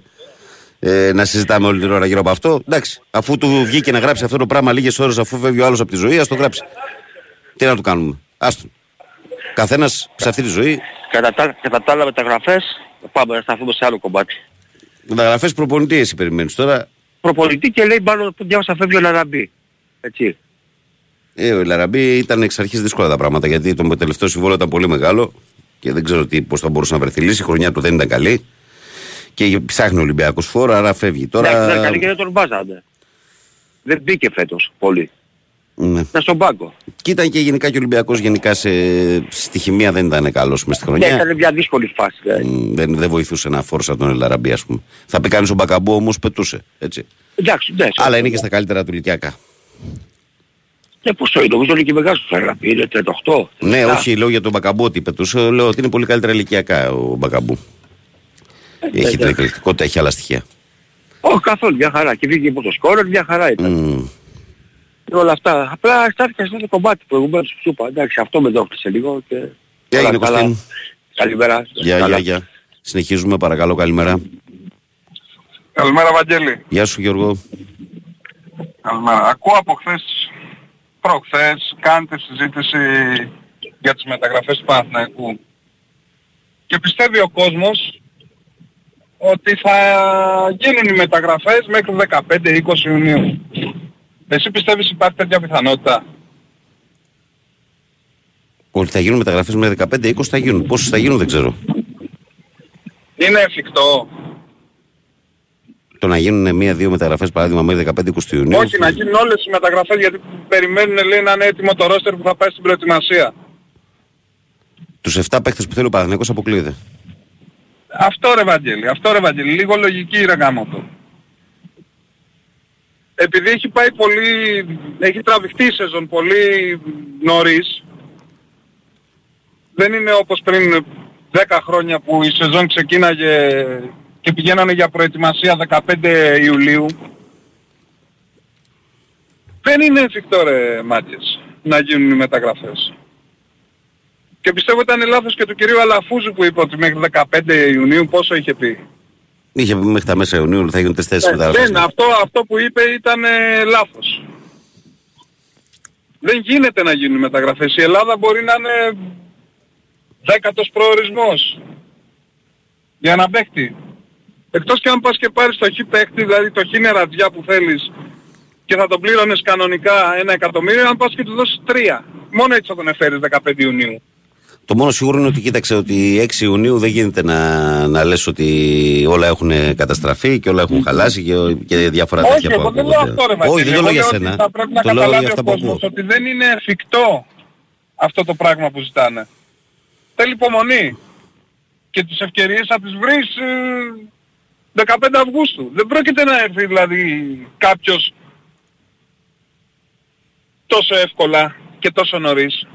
ε, να συζητάμε όλη την ώρα γύρω από αυτό. Εντάξει, αφού του βγήκε να γράψει αυτό το πράγμα λίγες ώρες αφού φεύγει ο άλλος από τη ζωή, ας το γράψει. Τι να του κάνουμε. Άστον. Καθένας σε αυτή τη ζωή. Κατά τα, κατά τα άλλα μεταγραφές, πάμε να σταθούμε σε άλλο κομμάτι. Μεταγραφές προπονητή εσύ περιμένεις τώρα. Προπονητή και λέει μάλλον που διάβασα φεύγει ο Λαραμπή. Έτσι. Ε, ο Λαραμπή ήταν εξ αρχής δύσκολα τα πράγματα γιατί το τελευταίο συμβόλαιο ήταν πολύ μεγάλο και δεν ξέρω πώς θα μπορούσε να βρεθεί λύση. Η χρονιά του δεν ήταν καλή και ψάχνει ο Ολυμπιακός φόρο, άρα φεύγει. Τώρα... Τώρα. Ναι, καλή και δεν τον βάζανε. Δεν μπήκε φέτος πολύ. Ναι. Ήταν στον πάγκο. Και ήταν και γενικά και ο Ολυμπιακός γενικά σε... στη χημεία δεν ήταν καλός μες στη Ναι, χρονιά. ήταν μια δύσκολη φάση. δηλαδή. Μ, δεν, δεν βοηθούσε να φόρσα τον Ελαραμπή, ας πούμε. Θα πει κανείς ο Μπακαμπού όμως πετούσε. Έτσι. Εντάξει, ναι. Αλλά είναι και στα καλύτερα του ηλικιακά. Και πόσο είναι, νομίζω είναι και μεγάλος ο Λαραμπή, είναι 38. Ναι, 37. όχι, λέω για τον Μπακαμπού ότι πετούσε. Λέω ότι είναι πολύ καλύτερα ηλικιακά ο Μπακαμπού. έχει την εκρηκτικότητα, έχει άλλα στοιχεία. Όχι καθόλου, μια χαρά. Και βγήκε από το σκόρ, μια χαρά ήταν. Μ, Και όλα αυτά. Απλά στάθηκα σε αυτό το κομμάτι προηγουμένως που σου είπα. Εντάξει, αυτό με δόχτησε λίγο και... Τι όλα έγινε, καλά. Κωστίν; Καλημέρα. Γεια, Καλά. γεια, γεια. Συνεχίζουμε, παρακαλώ, καλημέρα. Καλημέρα Βαγγέλη. Γεια σου Γιώργο. Καλημέρα. Ακούω από χθες, προχθές, κάνετε συζήτηση για τις μεταγραφές του Παναθηναϊκού. Και πιστεύει ο κόσμος ότι θα γίνουν οι μεταγραφές μέχρι 15-20 Ιουνίου. Εσύ πιστεύεις υπάρχει τέτοια πιθανότητα; Ότι θα γίνουν μεταγραφές με 15-20 θα γίνουν. Πόσες θα γίνουν δεν ξέρω. Είναι εφικτό. Το να γίνουν μία-δύο μεταγραφές παράδειγμα μέχρι 15-20 Ιουνίου. Όχι, να γίνουν όλες οι μεταγραφές γιατί περιμένουν λέει να είναι έτοιμο το ρόστερ που θα πάει στην προετοιμασία. Τους 7 παίχτες που θέλει ο Παναθηναϊκός αποκλείεται. Αυτό ρε Βαγγέλη, αυτό ρε Βαγγέλη, λίγο λογική ρε γάμο το. Επειδή έχει πάει πολύ, έχει τραβηχτεί η σεζόν πολύ νωρίς, δεν είναι όπως πριν 10 χρόνια που η σεζόν ξεκίναγε και πηγαίνανε για προετοιμασία 15 Ιουλίου. Δεν είναι εφικτό ρε μάγκες να γίνουν οι μεταγραφές. Και πιστεύω ήταν λάθος και του κυρίου Αλαφούζου που είπε ότι μέχρι 15 Ιουνίου πόσο είχε πει. Είχε πει μέχρι τα μέσα Ιουνίου θα γίνουν τέσσερις Ε, μεταγραφές. δεν, αυτό, αυτό που είπε ήταν ε, λάθος. Δεν γίνεται να γίνουν μεταγραφές. Η Ελλάδα μπορεί να είναι δέκατος προορισμός για να παίχτη. Εκτός και αν πας και πάρεις το χι παίχτη, δηλαδή το χι νερατζιά που θέλεις και θα τον πλήρωνες κανονικά ένα εκατομμύριο, αν πας και του δώσεις τρία. Μόνο έτσι θα τον εφέρεις 15 Ιουνίου. Το μόνο σίγουρο είναι ότι κοίταξε ότι 6 Ιουνίου δεν γίνεται να, να λες ότι όλα έχουν καταστραφεί και όλα έχουν χαλάσει και, και διάφορα Όχι, τέτοια εγώ δεν λέω αυτό ρε Όχι, δεν το Εγώ λέω για ότι σένα. Θα πρέπει να Το λέω για καταλάβει αυτά ο που κόσμος ακούω. ότι δεν είναι εφικτό αυτό το πράγμα που ζητάνε. Θέλει υπομονή. Και τις ευκαιρίες θα τις βρεις ε, 15 Αυγούστου. Δεν πρόκειται να έρθει δηλαδή κάποιος τόσο εύκολα και τόσο νωρίς. Τα κάνει.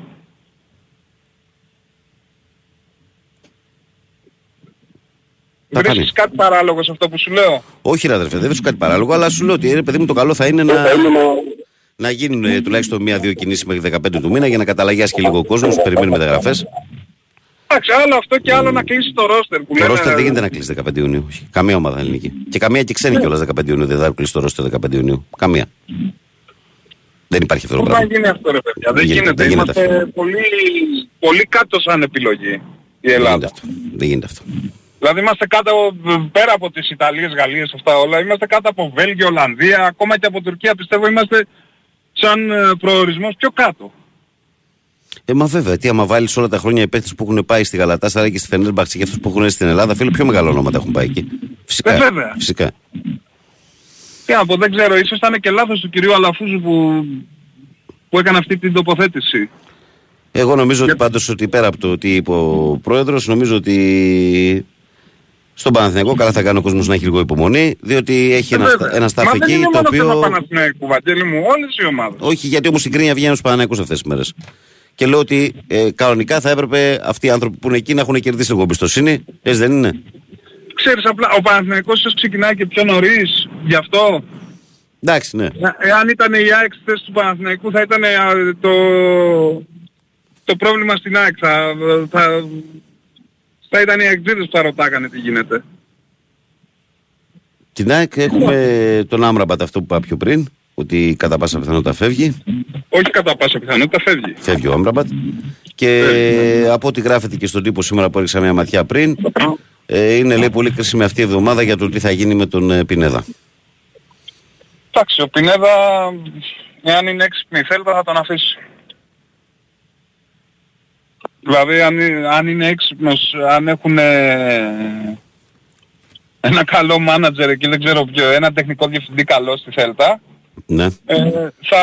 Βρίσκεις κάτι παράλογο σε αυτό που σου λέω; Όχι ρε αδερφέ, δεν βρίσκω κάτι παράλογο, αλλά σου λέω ότι ρε παιδί μου το καλό θα είναι να, να γίνουν ε, τουλάχιστον μία-δύο κινήσεις μέχρι 15 του μήνα για να καταλαγιάσει και λίγο ο κόσμος που περιμένει μεταγραφές. Εντάξει, άλλο αυτό και άλλο να κλείσει το ρόστερ που Το λένε. ρόστερ δεν γίνεται να κλείσει 15 Ιουνίου. όχι. Καμία ομάδα ελληνική. Και καμία και ξένη κιόλας 15 Ιουνίου δεν θα κλείσει το ρόστερ 15 Ιουνίου. Καμία. Δεν υπάρχει αυτό το Πού θα πράγμα. γίνει αυτό ρε παιδιά; Δεν, Δεν γίνεται, γίνεται. δεν γίνεται Είμαστε πολύ, πολύ κάτω σαν επιλογή η Δεν γίνεται Ελλάδα. αυτό. Δεν γίνεται αυτό. Δηλαδή είμαστε κάτω, πέρα από τις Ιταλίες, Γαλλίες, αυτά όλα, είμαστε κάτω από Βέλγιο, Ολλανδία, ακόμα και από Τουρκία πιστεύω είμαστε σαν ε, προορισμός πιο κάτω. Ε, μα βέβαια, τι άμα βάλεις όλα τα χρόνια οι παίχτε που έχουν πάει στη Γαλατά, και στη Φενέρμπαξ και αυτούς που έχουν έρθει στην Ελλάδα, φίλε, πιο μεγάλα ονόματα έχουν πάει εκεί. Φυσικά. Ε, βέβαια. Φυσικά. Τι να πω, δεν ξέρω, ίσως ήταν και λάθος του κυρίου Αλαφούζου που, που έκανε αυτή την τοποθέτηση. Εγώ νομίζω ότι πάντως ότι πέρα από το τι είπε ο πρόεδρος, νομίζω ότι στον Παναθηναϊκό καλά θα κάνει ο κόσμος να έχει λίγο υπομονή, διότι έχει ένα, Ε, βέβαια. ένα staff Μα δεν εκεί είναι το μόνο θέμα οποίο... Παναθηναϊκού, Βαγγέλη μου, όλες οι ομάδες. Όχι, γιατί όμως η κρίνια βγαίνει στους Παναθηναϊκούς αυτές τις μέρες. Και λέω ότι ε, κανονικά θα έπρεπε αυτοί οι άνθρωποι που είναι εκεί να έχουν κερδίσει λίγο εμπιστοσύνη. Έτσι δεν είναι; Ξέρεις απλά, ο Παναθηναϊκός ίσως ξεκινάει και πιο νωρίς, γι' αυτό. Εντάξει, ναι. Να- Εάν ήταν η ΑΕΚ στη θέση του Παναθηναϊκού θα ήταν ε, το, το πρόβλημα στην ΑΕΚ. Θα, θα, θα ήταν οι εκτζίδες που θα ρωτάγανε τι γίνεται. Την ΑΕΚ έχουμε τον Άμραμπατ αυτό που είπα πιο πριν, ότι κατά πάσα πιθανότητα φεύγει. Όχι κατά πάσα πιθανότητα φεύγει. Φεύγει ο Άμραμπατ. Και από ό,τι γράφεται και στον τύπο σήμερα που έριξα μια ματιά πριν, ε, είναι λέει πολύ κρίσιμη αυτή η εβδομάδα για το τι θα γίνει με τον ε, Πινέδα. Εντάξει, ο Πινέδα, εάν είναι έξυπνη η Θέλτα θα τον αφήσει. Δηλαδή αν, είναι- αν είναι έξυπνος, αν έχουν ένα καλό μάνατζερ εκεί, δεν ξέρω ποιο, ένα τεχνικό διευθυντή καλό στη Θέλτα, Ναι. ε, θα,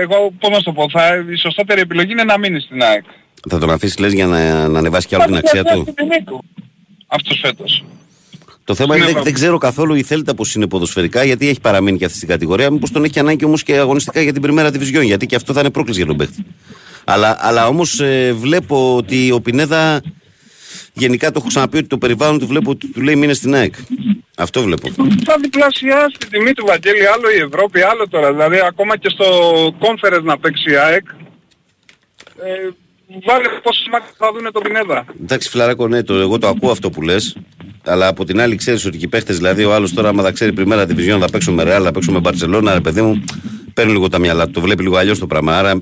εγώ πώς να σου το πω, θα, η σωστότερη επιλογή είναι να μείνεις στην ΑΕΚ. Θα τον αφήσεις λες για να, να ανεβάσει κι άλλο την αξία του; την τιμή του. Αυτός φέτος. Το θέμα είναι Ναι, δεν, δεν ξέρω καθόλου η Θέλτα πως είναι ποδοσφαιρικά, γιατί έχει παραμείνει και αυτή στην κατηγορία. Μήπως τον έχει ανάγκη όμως και αγωνιστικά για την πριμέρα division, γιατί και αυτό θα είναι πρόκληση για τον παίχτη. Αλλά, αλλά όμως ε, βλέπω ότι ο Πινέδα γενικά το έχω ξαναπεί ότι το περιβάλλον του βλέπω ότι του λέει μείνε στην ΑΕΚ. Αυτό βλέπω. Θα διπλασιάσει την τιμή του Βαγγέλη, άλλο η Ευρώπη, άλλο τώρα. Δηλαδή ακόμα και στο conference να παίξει η ΑΕΚ, ε, βάλε πόσο μάτια θα δούνε τον Πινέδα. Εντάξει, φιλαράκο, ναι, το, εγώ το ακούω αυτό που λες. Αλλά από την άλλη ξέρεις ότι οι παίχτες, δηλαδή ο άλλος τώρα, άμα θα ξέρει πριμέρα διβιζιόν, θα παίξω με Ρεάλ, θα παίξω με Μπαρσελόνα, ρε παιδί μου, παίρνει λίγο τα μυαλά του. Το βλέπει λίγο αλλιώς το πράγμα. Άρα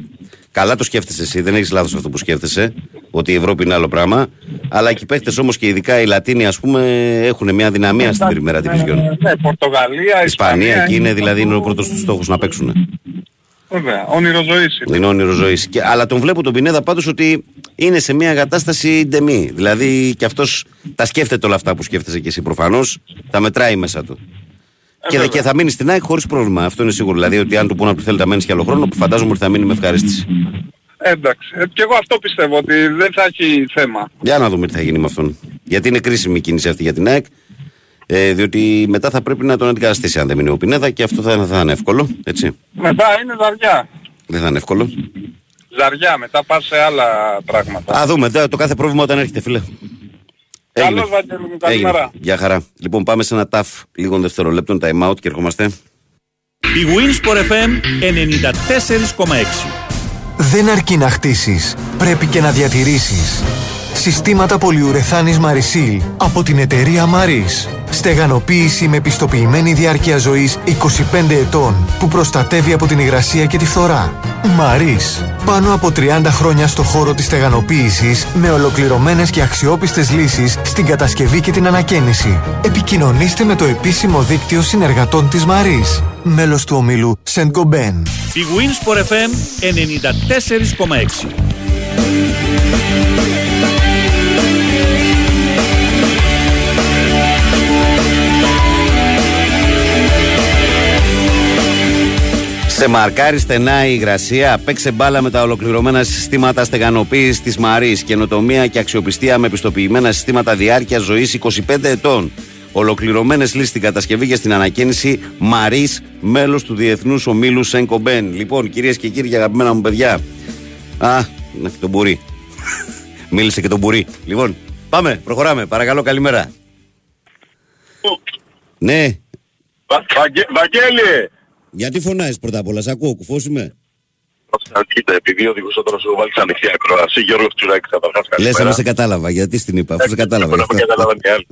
καλά το σκέφτεσαι εσύ, δεν έχεις λάθος αυτό που σκέφτεσαι, ότι η Ευρώπη είναι άλλο πράγμα. Αλλά και οι παίχτες όμως και ειδικά οι Λατίνοι, ας πούμε, έχουν μια δυναμία στην πριμέρα διβιζιόν. Ναι, Πορτογαλία, Ισπανία, εκεί είναι δηλαδή είναι ο πρώτος τους στόχος να παίξουν. Βέβαια, όνειρο ζωής είναι. Είναι όνειρο ζωή. Αλλά τον βλέπω τον Πινέδα πάντως ότι είναι σε μια κατάσταση ντεμή. Δηλαδή και αυτός τα σκέφτεται όλα αυτά που σκέφτεσαι και εσύ προφανώς. Τα μετράει μέσα του. Και, δε- και θα μείνει στην ΑΕΚ χωρίς πρόβλημα. Αυτό είναι σίγουρο. Δηλαδή ότι αν του πούνε ότι θέλει να μένει και άλλο χρόνο, που φαντάζομαι ότι θα μείνει με ευχαρίστηση. Εντάξει. Ε, και εγώ αυτό πιστεύω ότι δεν θα έχει θέμα. Για να δούμε τι θα γίνει με αυτόν. Γιατί είναι κρίσιμη η κίνηση αυτή για την ΑΕΚ. Ε, διότι μετά θα πρέπει να τον αντικαταστήσει αν δεν μείνει ο Πινέδα και αυτό θα, θα είναι εύκολο. Έτσι. Μετά είναι ζαριά. Δεν θα είναι εύκολο. Ζαριά, μετά πας σε άλλα πράγματα. Α δούμε το, το κάθε πρόβλημα όταν έρχεται, φίλε. Έγινε. Καλώς Βαγγέλη μου, Έγινε. καλημέρα. Γεια χαρά. Λοιπόν, πάμε σε ένα ταφ λίγων δευτερολέπτων, time out και ερχόμαστε. Η Winsport FM 94,6 Δεν αρκεί να χτίσεις, πρέπει και να διατηρήσεις. Συστήματα πολυουρεθάνης Marisil από την εταιρεία Maris. Στεγανοποίηση με πιστοποιημένη διάρκεια ζωής 25 ετών που προστατεύει από την υγρασία και τη φθορά. Maris. Πάνω από 30 χρόνια στο χώρο της στεγανοποίησης με ολοκληρωμένες και αξιόπιστες λύσεις στην κατασκευή και την ανακαίνιση. Επικοινωνήστε με το επίσημο δίκτυο συνεργατών της Maris. Μέλος του ομίλου Saint Gobain. Η Winsport FM 94,6 Σε μαρκάρει στενά η υγρασία, παίξε μπάλα με τα ολοκληρωμένα συστήματα στεγανοποίησης της Μαρής, καινοτομία και αξιοπιστία με πιστοποιημένα συστήματα διάρκεια ζωής 25 ετών. Ολοκληρωμένες λύσεις στην κατασκευή και στην ανακαίνιση Μαρής, μέλος του Διεθνούς Ομίλου Σένκο Μπεν. Λοιπόν, κυρίες και κύριοι, αγαπημένα μου παιδιά. Α, να και τον Μπουρί. <laughs> Μίλησε και τον Μπουρί. Λοιπόν, πάμε, προχωράμε. Παρακαλώ, καλημέρα. Ναι, Βαγγέλη! Γιατί φωνάζεις πρώτα απ' όλα, σ' ακούω, κουφός είμαι. Κοίτα, επειδή οδηγούσα τώρα σου βάλεις ανοιχτή ακρόαση, Γιώργος Τσουράκης καταρχάς Λες, καλημέρα. άμα σε κατάλαβα. Γιατί στην είπα, αφού σε κατάλαβα. Δεν γι' αυτό. καταλάβαν οι άλλοι.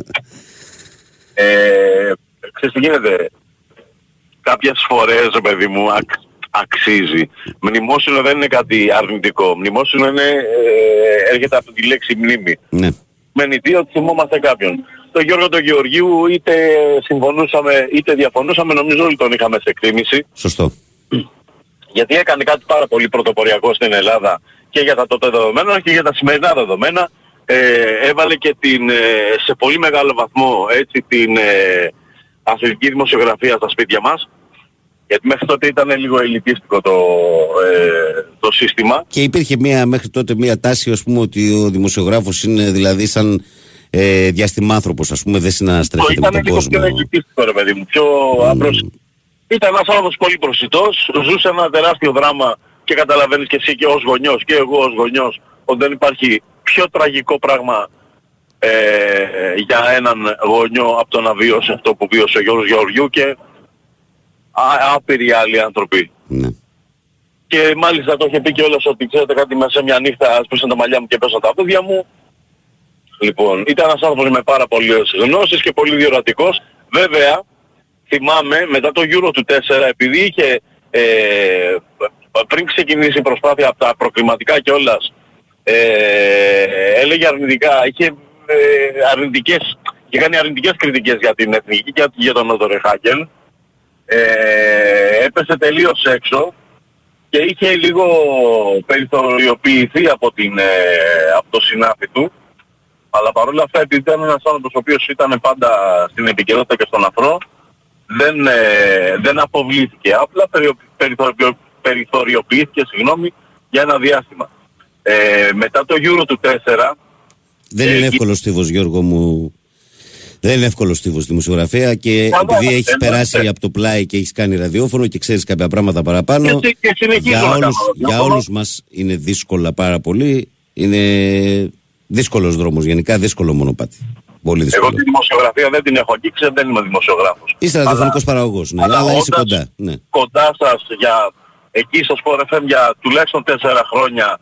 Ε, ξέρεις τι γίνεται. Κάποιες φορές, ρε παιδί μου, ακ, αξίζει. Μνημόσυνο δεν είναι κάτι αρνητικό. Μνημόσυνο είναι, ε, έρχεται από τη λέξη μνήμη. Ναι. με νητή ότι θυμόμαστε κάποιον. Το Γιώργο του Γεωργίου είτε συμφωνούσαμε είτε διαφωνούσαμε, νομίζω όλοι τον είχαμε σε εκτίμηση. Σωστό. Γιατί έκανε κάτι πάρα πολύ πρωτοποριακό στην Ελλάδα και για τα τότε δεδομένα και για τα σημερινά δεδομένα. Ε, έβαλε και την, ε, σε πολύ μεγάλο βαθμό έτσι, την ε, αθλητική δημοσιογραφία στα σπίτια μας. Γιατί μέχρι τότε ήταν λίγο ελιτίστικο το, ε, το σύστημα. Και υπήρχε μια, μέχρι τότε μια τάση, ας πούμε, ότι ο δημοσιογράφος είναι δηλαδή σαν ε, διαστημάνθρωπος, ας πούμε, δεν συναναστρέφεται με ήταν τον λίγο κόσμο. πιο ελιτίστικο ρε παιδί μου, πιο άπρος. Ήταν ένας άνθρωπος πολύ προσιτός, ζούσε ένα τεράστιο δράμα και καταλαβαίνεις και εσύ και ως γονιός και εγώ ως γονιός ότι δεν υπάρχει πιο τραγικό πράγμα ε, για έναν γονιό από το να βιώσει αυτό που βίωσε ο Γιώργος Γεωργιού και α, άπειροι άλλοι άνθρωποι. Ναι. Και μάλιστα το είχε πει κιόλας ότι ξέρετε κάτι μέσα σε μια νύχτα άσπρισαν τα μαλλιά μου και πέσαν τα πόδια μου. Λοιπόν, ήταν ένας άνθρωπος με πάρα πολλές γνώσεις και πολύ διορατικός. Βέβαια, θυμάμαι μετά το Euro του 4, επειδή είχε ε, πριν ξεκινήσει η προσπάθεια από τα προκληματικά κιόλας, ε, έλεγε αρνητικά, είχε ε, αρνητικές, είχε κάνει αρνητικές κριτικές για την εθνική και για τον Νότο Ρεχάγκελ. Ε, έπεσε τελείως έξω και είχε λίγο περιθωριοποιηθεί από, την, ε, από το συνάφι του. Αλλά παρόλα αυτά επειδή ήταν ένας άνθρωπος ο οποίος ήταν πάντα στην επικαιρότητα και στον αφρό, δεν, ε, δεν αποβλήθηκε. Απλά περιο, περιθωριο, περιθωριοποιήθηκε συγγνώμη, για ένα διάστημα. Ε, μετά το Euro του 4, Δεν Ε, είναι η- εύκολος στίβος, Γιώργο μου. Δεν είναι εύκολος στίβος στη δημοσιογραφία και Καλά, επειδή έχεις εννοείται. περάσει από το πλάι και έχεις κάνει ραδιόφωνο και ξέρεις κάποια πράγματα παραπάνω. Και συ- και συνεχίζω για να κάνω όλους, για ραδιόφωνο. όλους μας είναι δύσκολα πάρα πολύ. Είναι δύσκολος δρόμος, γενικά δύσκολο μονοπάτι. Πολύ εγώ δύσκολο. τη δημοσιογραφία δεν την έχω αγγίξει, δεν είμαι δημοσιογράφος. Είσαι Αλλά- ραδιοφωνικός παραγωγός, ναι, αλλά αλλά είσαι όντας κοντά. Ναι. κοντά σας για εκεί στο Sport FM για τουλάχιστον τέσσερα χρόνια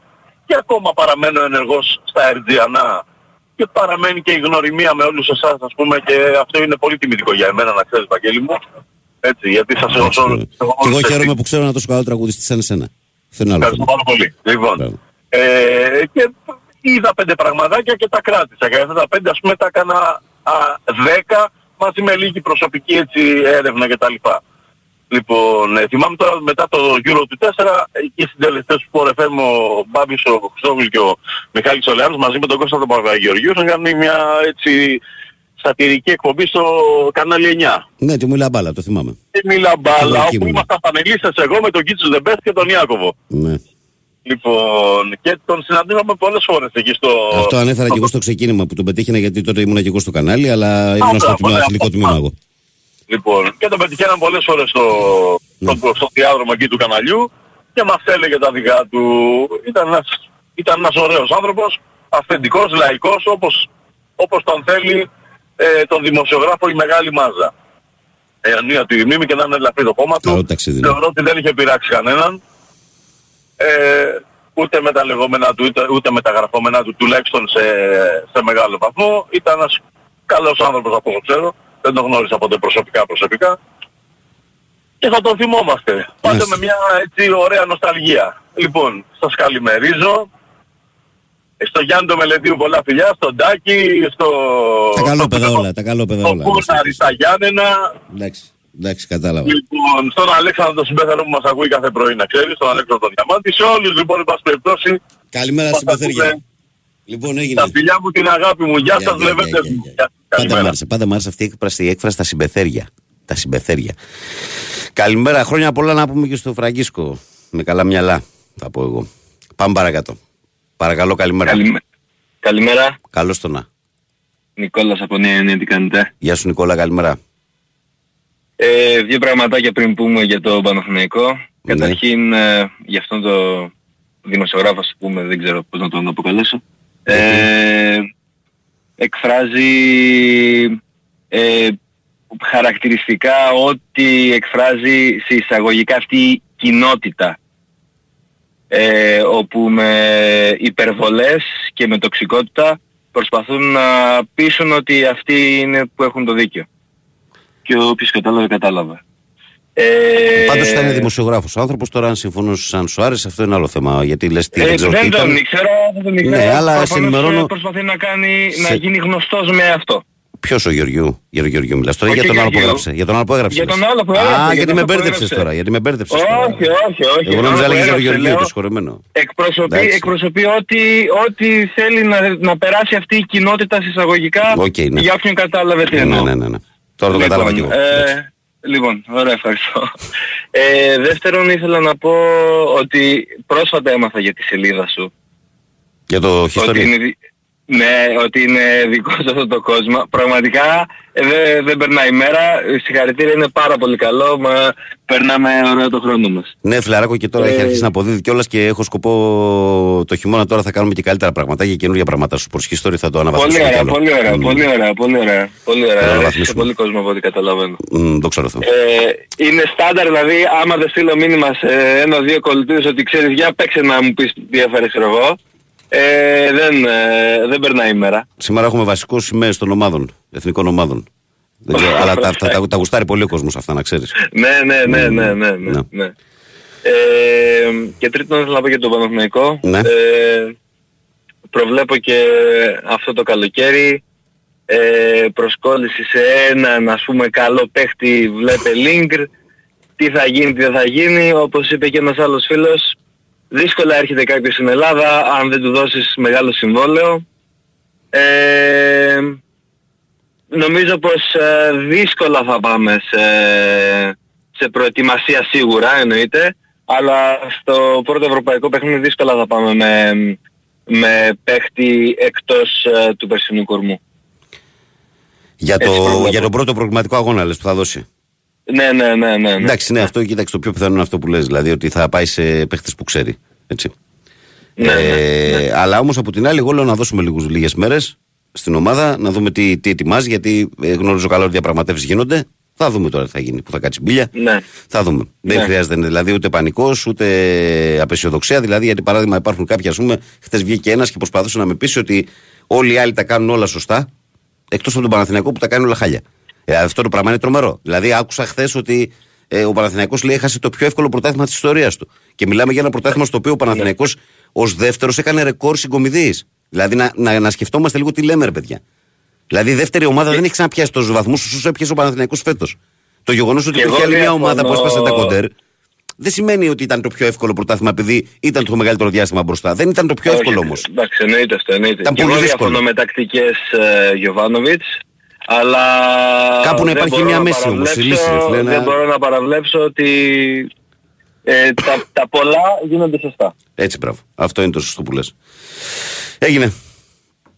και ακόμα παραμένω ενεργός στα Ερτζιανά και παραμένει και η γνωριμία με όλους εσάς ας πούμε και αυτό είναι πολύ τιμητικό για εμένα να ξέρεις Βαγγέλη μου. Έτσι, γιατί σας έχω Εντάξει, όλους. Και εγώ χαίρομαι που ξέρω ένα τόσο καλό τραγουδιστή σαν εσένα. Αυτό είναι άλλο Ευχαριστώ θέμα. πάρα πολύ. Λοιπόν, Μπράβο. ε, και είδα πέντε πραγματάκια και τα κράτησα. Και αυτά τα πέντε ας πούμε τα έκανα α, δέκα μαζί με λίγη προσωπική έτσι έρευνα κτλ. Λοιπόν, ε, θυμάμαι τώρα μετά το Euro του 4, εκεί συντελεστές του Sport FM ο Μπάμπης, ο Χριστόβουλος και ο Μιχάλης Ολεάνος μαζί με τον Κώστα τον Παπαγεωργίου είχαν κάνει μια έτσι σατυρική εκπομπή στο κανάλι 9. Ναι, τη μιλά μπάλα, το θυμάμαι. Και μιλά μπάλα, Κυλακή όπου μου. ήμασταν πανελίστες εγώ με τον Κίτσος Δεμπέστ και τον Ιάκωβο. Ναι. Λοιπόν, και τον συναντήσαμε πολλές φορές εκεί στο... Αυτό ανέφερα και εγώ στο ξεκίνημα που τον πετύχαινα γιατί τότε ήμουν και εγώ στο κανάλι, αλλά ήμουν στο μπράβο, τμήμα, ναι, αθλητικό αυτό. τμήμα εγώ. Λοιπόν, και τον πετυχαίναμε πολλές φορές στο, Ναι. στο, στο διάδρομο εκεί του καναλιού και μας έλεγε τα δικά του. Ήταν ένας, ήταν ένας ωραίος άνθρωπος, αυθεντικός, λαϊκός, όπως, όπως τον θέλει ε, τον δημοσιογράφο η μεγάλη μάζα. Ε, ανία του η μνήμη και να είναι ελαφρύ το κόμμα Καλό του. ταξίδι. ναι. Θεωρώ ότι δεν είχε πειράξει κανέναν. Ε, ούτε με τα λεγόμενα του, ούτε, ούτε με τα γραφόμενά του, τουλάχιστον σε, σε μεγάλο βαθμό. Ήταν ένας καλός άνθρωπος από όσο ξέρω. Δεν τον γνώρισα ποτέ προσωπικά προσωπικά. Και θα τον θυμόμαστε. Πάντα Μάλιστα. με μια έτσι ωραία νοσταλγία. Λοιπόν, σας καλημερίζω. Στο Γιάννη το Μελετίου πολλά φιλιά, στον Τάκη, στο... Τα καλό στο- παιδά όλα, τα καλό παιδά στο όλα. Κούρναρη, στα Γιάννενα. Εντάξει, εντάξει, κατάλαβα. Λοιπόν, στον Αλέξανδρο τον συμπέθαρο που μας ακούει κάθε πρωί να ξέρεις, στον Αλέξανδρο τον Διαμάντη, σε όλους λοιπόν, εν πάση περιπτώσει, Καλημέρα μας στην Πεθεριά. ακούτε. Λοιπόν, έγινε. Τα φιλιά μου, την αγάπη μου, γεια Γεια, σας, γεια, βλέπετε γεια, μου. γεια, Γεια σας, Πάντα μ' Καλημέρα. άρεσε, πάντα μ' άρεσε αυτή η έκφραση, η έκφραση τα συμπεθέρια. Τα συμπεθέρια. Καλημέρα, χρόνια πολλά να πούμε και στο Φραγκίσκο. Με καλά μυαλά, θα πω εγώ. Πάμε παρακάτω. Παρακαλώ, καλημέρα. Καλημέ- Καλημέρα. Καλώς το να. Νικόλας από Νέα Ιωνία, τι κάνετε; Γεια σου, Νικόλα, καλημέρα. Ε, δύο πραγματάκια πριν πούμε για το Παναθηναϊκό. Ναι. Καταρχήν, ε, για αυτόν το δημοσιογράφο, ας πούμε, δεν ξέρω πώς να τον αποκαλέσω. Ε, εκφράζει ε, χαρακτηριστικά ό,τι εκφράζει σε εισαγωγικά αυτή η κοινότητα. Ε, όπου με υπερβολές και με τοξικότητα προσπαθούν να πείσουν ότι αυτοί είναι που έχουν το δίκιο. Και όποιος κατάλαβε, κατάλαβε. Ε, Πάντως ήταν δημοσιογράφος άνθρωπος. Τώρα, αν συμφωνώ σαν σου άρεσε, αυτό είναι άλλο θέμα. Γιατί λες τι ε, δεν ξέρω τι δεν τον ήταν. ήξερα, δεν τον ήξερα. Ναι, αλλά Προφανώς, σε ενημερώνω- ε, Προσπαθεί να, κάνει, Σε- να γίνει γνωστός με αυτό. Ποιος ο Γεωργιού, για τον Γεωργιού μιλάς τώρα, ή Όχι για τον άλλο που Γεωργιού. έγραψε; Για τον άλλο που έγραψες. Για λες. τον άλλο που έγραψε, Α, για γιατί τον με άλλο που μπέρδεψες έγραψε. τώρα. Γιατί με μπέρδεψες. Όχι, όχι, όχι. Εγώ τον νόμιζα άλλο που έλεγε για τον έγραψε, Γεωργιού, λέω, το συγχωρεμένο. Εκπροσωπεί, Εντάξει. εκπροσωπεί ό,τι, ό,τι θέλει να, να περάσει αυτή η κοινότητα συσσαγωγικά Οκ, ναι. για όποιον κατάλαβε τι Ναι, εννοώ. ναι, ναι. ναι. Τώρα το κατάλαβα κι εγώ. ε, λοιπόν, ωραία, ευχαριστώ. Ε, δεύτερον, ήθελα να πω ότι πρόσφατα έμαθα για τη σελίδα σου. Για το Ότι χιστορί. είναι, δι- ναι, ότι είναι δικό σε αυτό το κόσμο. Πραγματικά ε, δεν δεν περνάει η μέρα. Συγχαρητήρια, είναι πάρα πολύ καλό. Μα περνάμε ωραία το χρόνο μας. Ναι, φιλαράκο και τώρα Ε, έχει αρχίσει να αποδίδει κιόλας και έχω σκοπό το χειμώνα τώρα θα κάνουμε και καλύτερα πράγματα και καινούργια πράγματα σου προσχιστόρι θα το Πολύ αναβαθμίσουμε. κι ωραία, άλλο. πολύ ωραία, Μμ, πολύ ωραία, πολύ ωραία. Πολύ Θα το ωραία. Έχει αναβαθμίσουμε. πολύ κόσμο από ό,τι καταλαβαίνω. μ, Δόξα τω Θεώ. Ε, είναι στάνταρ δηλαδή άμα δεν στείλω μήνυμα σε ένα-δύο κολλητούς ότι ξέρεις για παίξε να μου πεις τι έφερες ξέρω εγώ ε, δεν, ε, δεν περνάει η μέρα. Σήμερα έχουμε βασικό σημαίες των ομάδων, εθνικών ομάδων. Δεν ξέρω, αλλά τα, τα, τα, τα γουστάρει πολύ ο κόσμος αυτά, να ξέρεις. ναι, ναι, ναι, ναι, ναι, ναι, Ναι. ναι. Ε, και τρίτον θέλω να πω για τον Παναθηναϊκό. Ναι. Ε, προβλέπω και αυτό το καλοκαίρι ε, προσκόλληση σε έναν ας πούμε καλό παίχτη βλέπε Λίγκρ τι θα γίνει, τι δεν θα γίνει όπως είπε και ένας άλλος φίλος δύσκολα έρχεται κάποιος στην Ελλάδα αν δεν του δώσεις μεγάλο συμβόλαιο ε, νομίζω πως ε, δύσκολα θα πάμε σε, σε προετοιμασία σίγουρα εννοείται αλλά στο πρώτο ευρωπαϊκό παιχνίδι δύσκολα θα πάμε με, με παίχτη εκτός ε, του περσινού κορμού. Για, Έτσι το, προβλέπω. για τον πρώτο προγραμματικό αγώνα λες που θα δώσει. Ναι, ναι, ναι, ναι. ναι. Εντάξει, ναι, αυτό κοίταξε το πιο πιθανό είναι αυτό που λες, δηλαδή ότι θα πάει σε παίχτες που ξέρει. Έτσι. Ναι, ε, Αλλά όμως από την άλλη, εγώ λέω να δώσουμε λίγους, λίγες μέρες στην ομάδα, να δούμε τι, τι ετοιμάζει, γιατί ε, γνωρίζω καλά ότι διαπραγματεύσεις γίνονται. Θα δούμε τώρα τι θα γίνει, που θα κάτσει μπίλια. Ναι. Θα δούμε. Δεν Ναι. χρειάζεται δηλαδή ούτε πανικός ούτε απεσιοδοξία. Δηλαδή, γιατί παράδειγμα υπάρχουν κάποιοι, ας πούμε, χθες βγήκε ένας και προσπαθούσε να με πείσει ότι Όλοι οι άλλοι τα κάνουν όλα σωστά, εκτός από τον Παναθηναϊκό που τα κάνει όλα χάλια. Ε, αυτό το πράγμα είναι τρομερό. Δηλαδή, άκουσα χθες ότι ε, ο Παναθηναϊκός λέει έχασε το πιο εύκολο πρωτάθλημα της ιστορίας του. Και μιλάμε για ένα πρωτάθλημα στο οποίο ο Παναθηναϊκός ως δεύτερος έκανε ρεκόρ συγκομιδής. Δηλαδή, να, να, να σκεφτόμαστε λίγο τι λέμε, ρε παιδιά. Δηλαδή, η δεύτερη ομάδα δεν έχει ξαναπιάσει τόσους βαθμούς όσο έπιασε ο Παναθηναϊκός φέτος. Το γεγονός ότι Και υπήρχε εγώ άλλη μια διαφωνώ. ομάδα που έσπασε τα κοντέρ δεν σημαίνει ότι ήταν το πιο εύκολο πρωτάθλημα επειδή ήταν το μεγαλύτερο διάστημα μπροστά. Δεν ήταν το πιο Όχι, εύκολο όμως. Εντάξει, εννοείται αυτό, εννοείται. Ήταν Και πολύ εγώ δύσκολο. διαφωνώ με τακτικές ε, Γιωβάνοβιτς, αλλά Κάπου να δεν υπάρχει μπορώ μια να μέση όμως, η παραβλέψω- λύση, ρε φίλε, να- Δεν μπορώ να παραβλέψω ότι ε, τα, τα πολλά γίνονται σωστά. Έτσι, μπράβο. Αυτό είναι το σωστό που λες. Έγινε.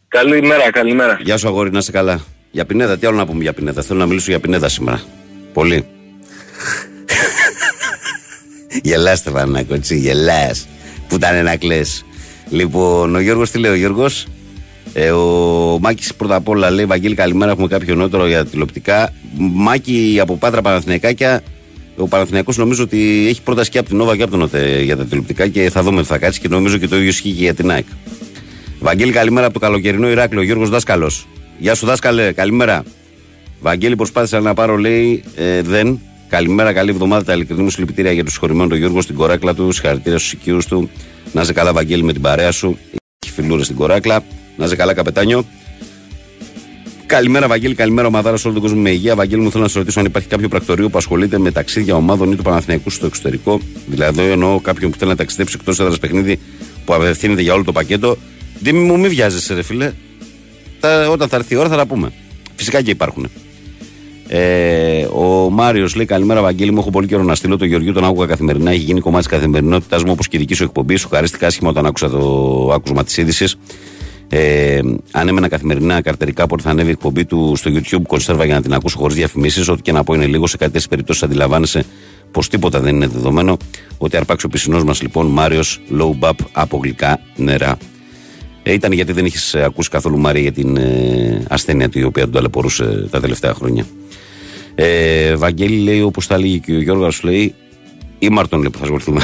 Καλημέρα, καλημέρα. Γεια σου, αγόρι, να είσαι καλά. Για πινέδα, τι άλλο να πούμε για πινέδα; Θέλω να μιλήσω για πινέδα σήμερα. Πολύ. <laughs> Γελάς, Στεφανάκο, έτσι, γελάς. Που ήταν να κλε. Λοιπόν, ο Γιώργος τι λέει, ο Γιώργος; Ε, ο Μάκης πρώτα απ' όλα λέει: Βαγγέλη, καλημέρα. Έχουμε κάποιο νότερο για τηλεοπτικά. Μάκη από Πάτρα Παναθηναϊκάκια. Ο Παναθηναϊκός νομίζω ότι έχει πρόταση και από την Νόβα και από τον ΟΤΕ για τα τηλεοπτικά και θα δούμε τι θα κάτσει και νομίζω και το ίδιο ισχύει και για την ΑΕΚ. Βαγγέλη, καλημέρα από το καλοκαιρινό Ηράκλειο. Γιώργος Δάσκαλος. Γεια σου, Δάσκαλε, καλημέρα. Βαγγέλη, προσπάθησα να πάρω, λέει, ε, δεν. Καλημέρα, καλή εβδομάδα. Τα ειλικρινή μου συλληπιτήρια για τους συγχωρημένου τον Γιώργο στην κοράκλα του. Συγχαρητήρια στους οικείους του. Να είσαι καλά, Βαγγέλη, με την παρέα σου. Έχει φιλούρε στην κοράκλα. Να είσαι καλά, καπετάνιο. Καλημέρα, Βαγγέλη. Καλημέρα, ομαδάρα σε όλο τον κόσμο με υγεία. Βαγγέλη, μου θέλω να σε ρωτήσω αν υπάρχει κάποιο πρακτορείο που ασχολείται με ταξίδια ομάδων ή του Παναθηναϊκού στο εξωτερικό. Δηλαδή, εννοώ κάποιον που θέλει να ταξιδέψει εκτός έδρας παιχνίδι που απευθύνεται για όλο το πακέτο. Δήμη μου, μην βιάζεσαι, ρε φίλε. Τα, όταν θα έρθει η ώρα θα τα πούμε. Φυσικά και υπάρχουν. Ε, ο Μάριος λέει: Καλημέρα, Βαγγέλη. Μου έχω πολύ καιρό να στείλω το Γεωργίου. Τον άκουγα καθημερινά. Έχει γίνει κομμάτι της καθημερινότητάς μου όπως και η δική σου εκπομπή. Σου χαρίστηκα άσχημα όταν άκουσα το άκουσμα της είδησης. Ε, αν έμενα καθημερινά καρτερικά πότε θα ανέβει η εκπομπή του στο YouTube κονσέρβα για να την ακούσω χωρίς διαφημίσεις. Ό,τι και να πω είναι λίγο. Σε κάτι τέτοιες περιπτώσεις αντιλαμβάνεσαι πως τίποτα δεν είναι δεδομένο. Ότι αρπάξει ο πισινός μας λοιπόν Μάριος Low Bap από γλυκά νερά. Ε, ήταν γιατί δεν είχες ακούσει καθόλου Μάρια για την ε, ασθένεια του η οποία τον ταλαιπωρούσε τα τελευταία χρόνια. Ε, Βαγγέλη λέει όπως τα λέγει και ο Γιώργος σου λέει Ήμαρτον λέει που θα ασχοληθούμε.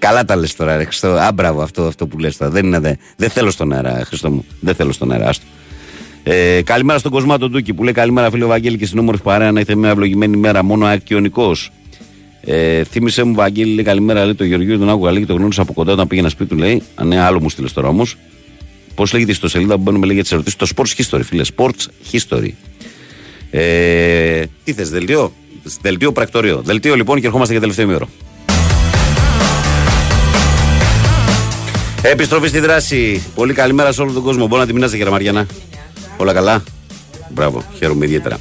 Καλά τα λες τώρα, ρε Χριστό. Α, μπράβο αυτό, αυτό που λες τώρα. Δεν, είναι, δε, δεν θέλω στον αέρα, Χριστό μου. Δεν θέλω στον αέρα. Άστο. Ε, καλημέρα στον Κοσμάτο Ντούκη που λέει καλημέρα φίλο Βαγγέλη και στην όμορφη παρέα να είστε μια ευλογημένη μέρα. Μόνο ακτιονικό. Ε, θύμισε μου, Βαγγέλη, λέει καλημέρα. Λέει το Γεωργίου, τον άκουγα λέει και τον γνώρισα από κοντά όταν πήγαινα σπίτι του. Λέει, αν ναι, άλλο μου στείλες τώρα όμως. Πώς λέγεται στο σελίδα που μπαίνουμε λέει για τις ερωτήσεις. Το Sports History, φίλε. Sports History. Ε, τι θες, δελτίο; Δελτίο πρακτορείο. Δελτίο λοιπόν και ερχόμαστε για τελευταίο ημίωρο. Επιστροφή στη δράση. Πολύ καλημέρα σε όλο τον κόσμο. Μπορεί να τη μοιράσετε, κύριε Μαριανά. Όλα καλά. Μπράβο, χαίρομαι ιδιαίτερα.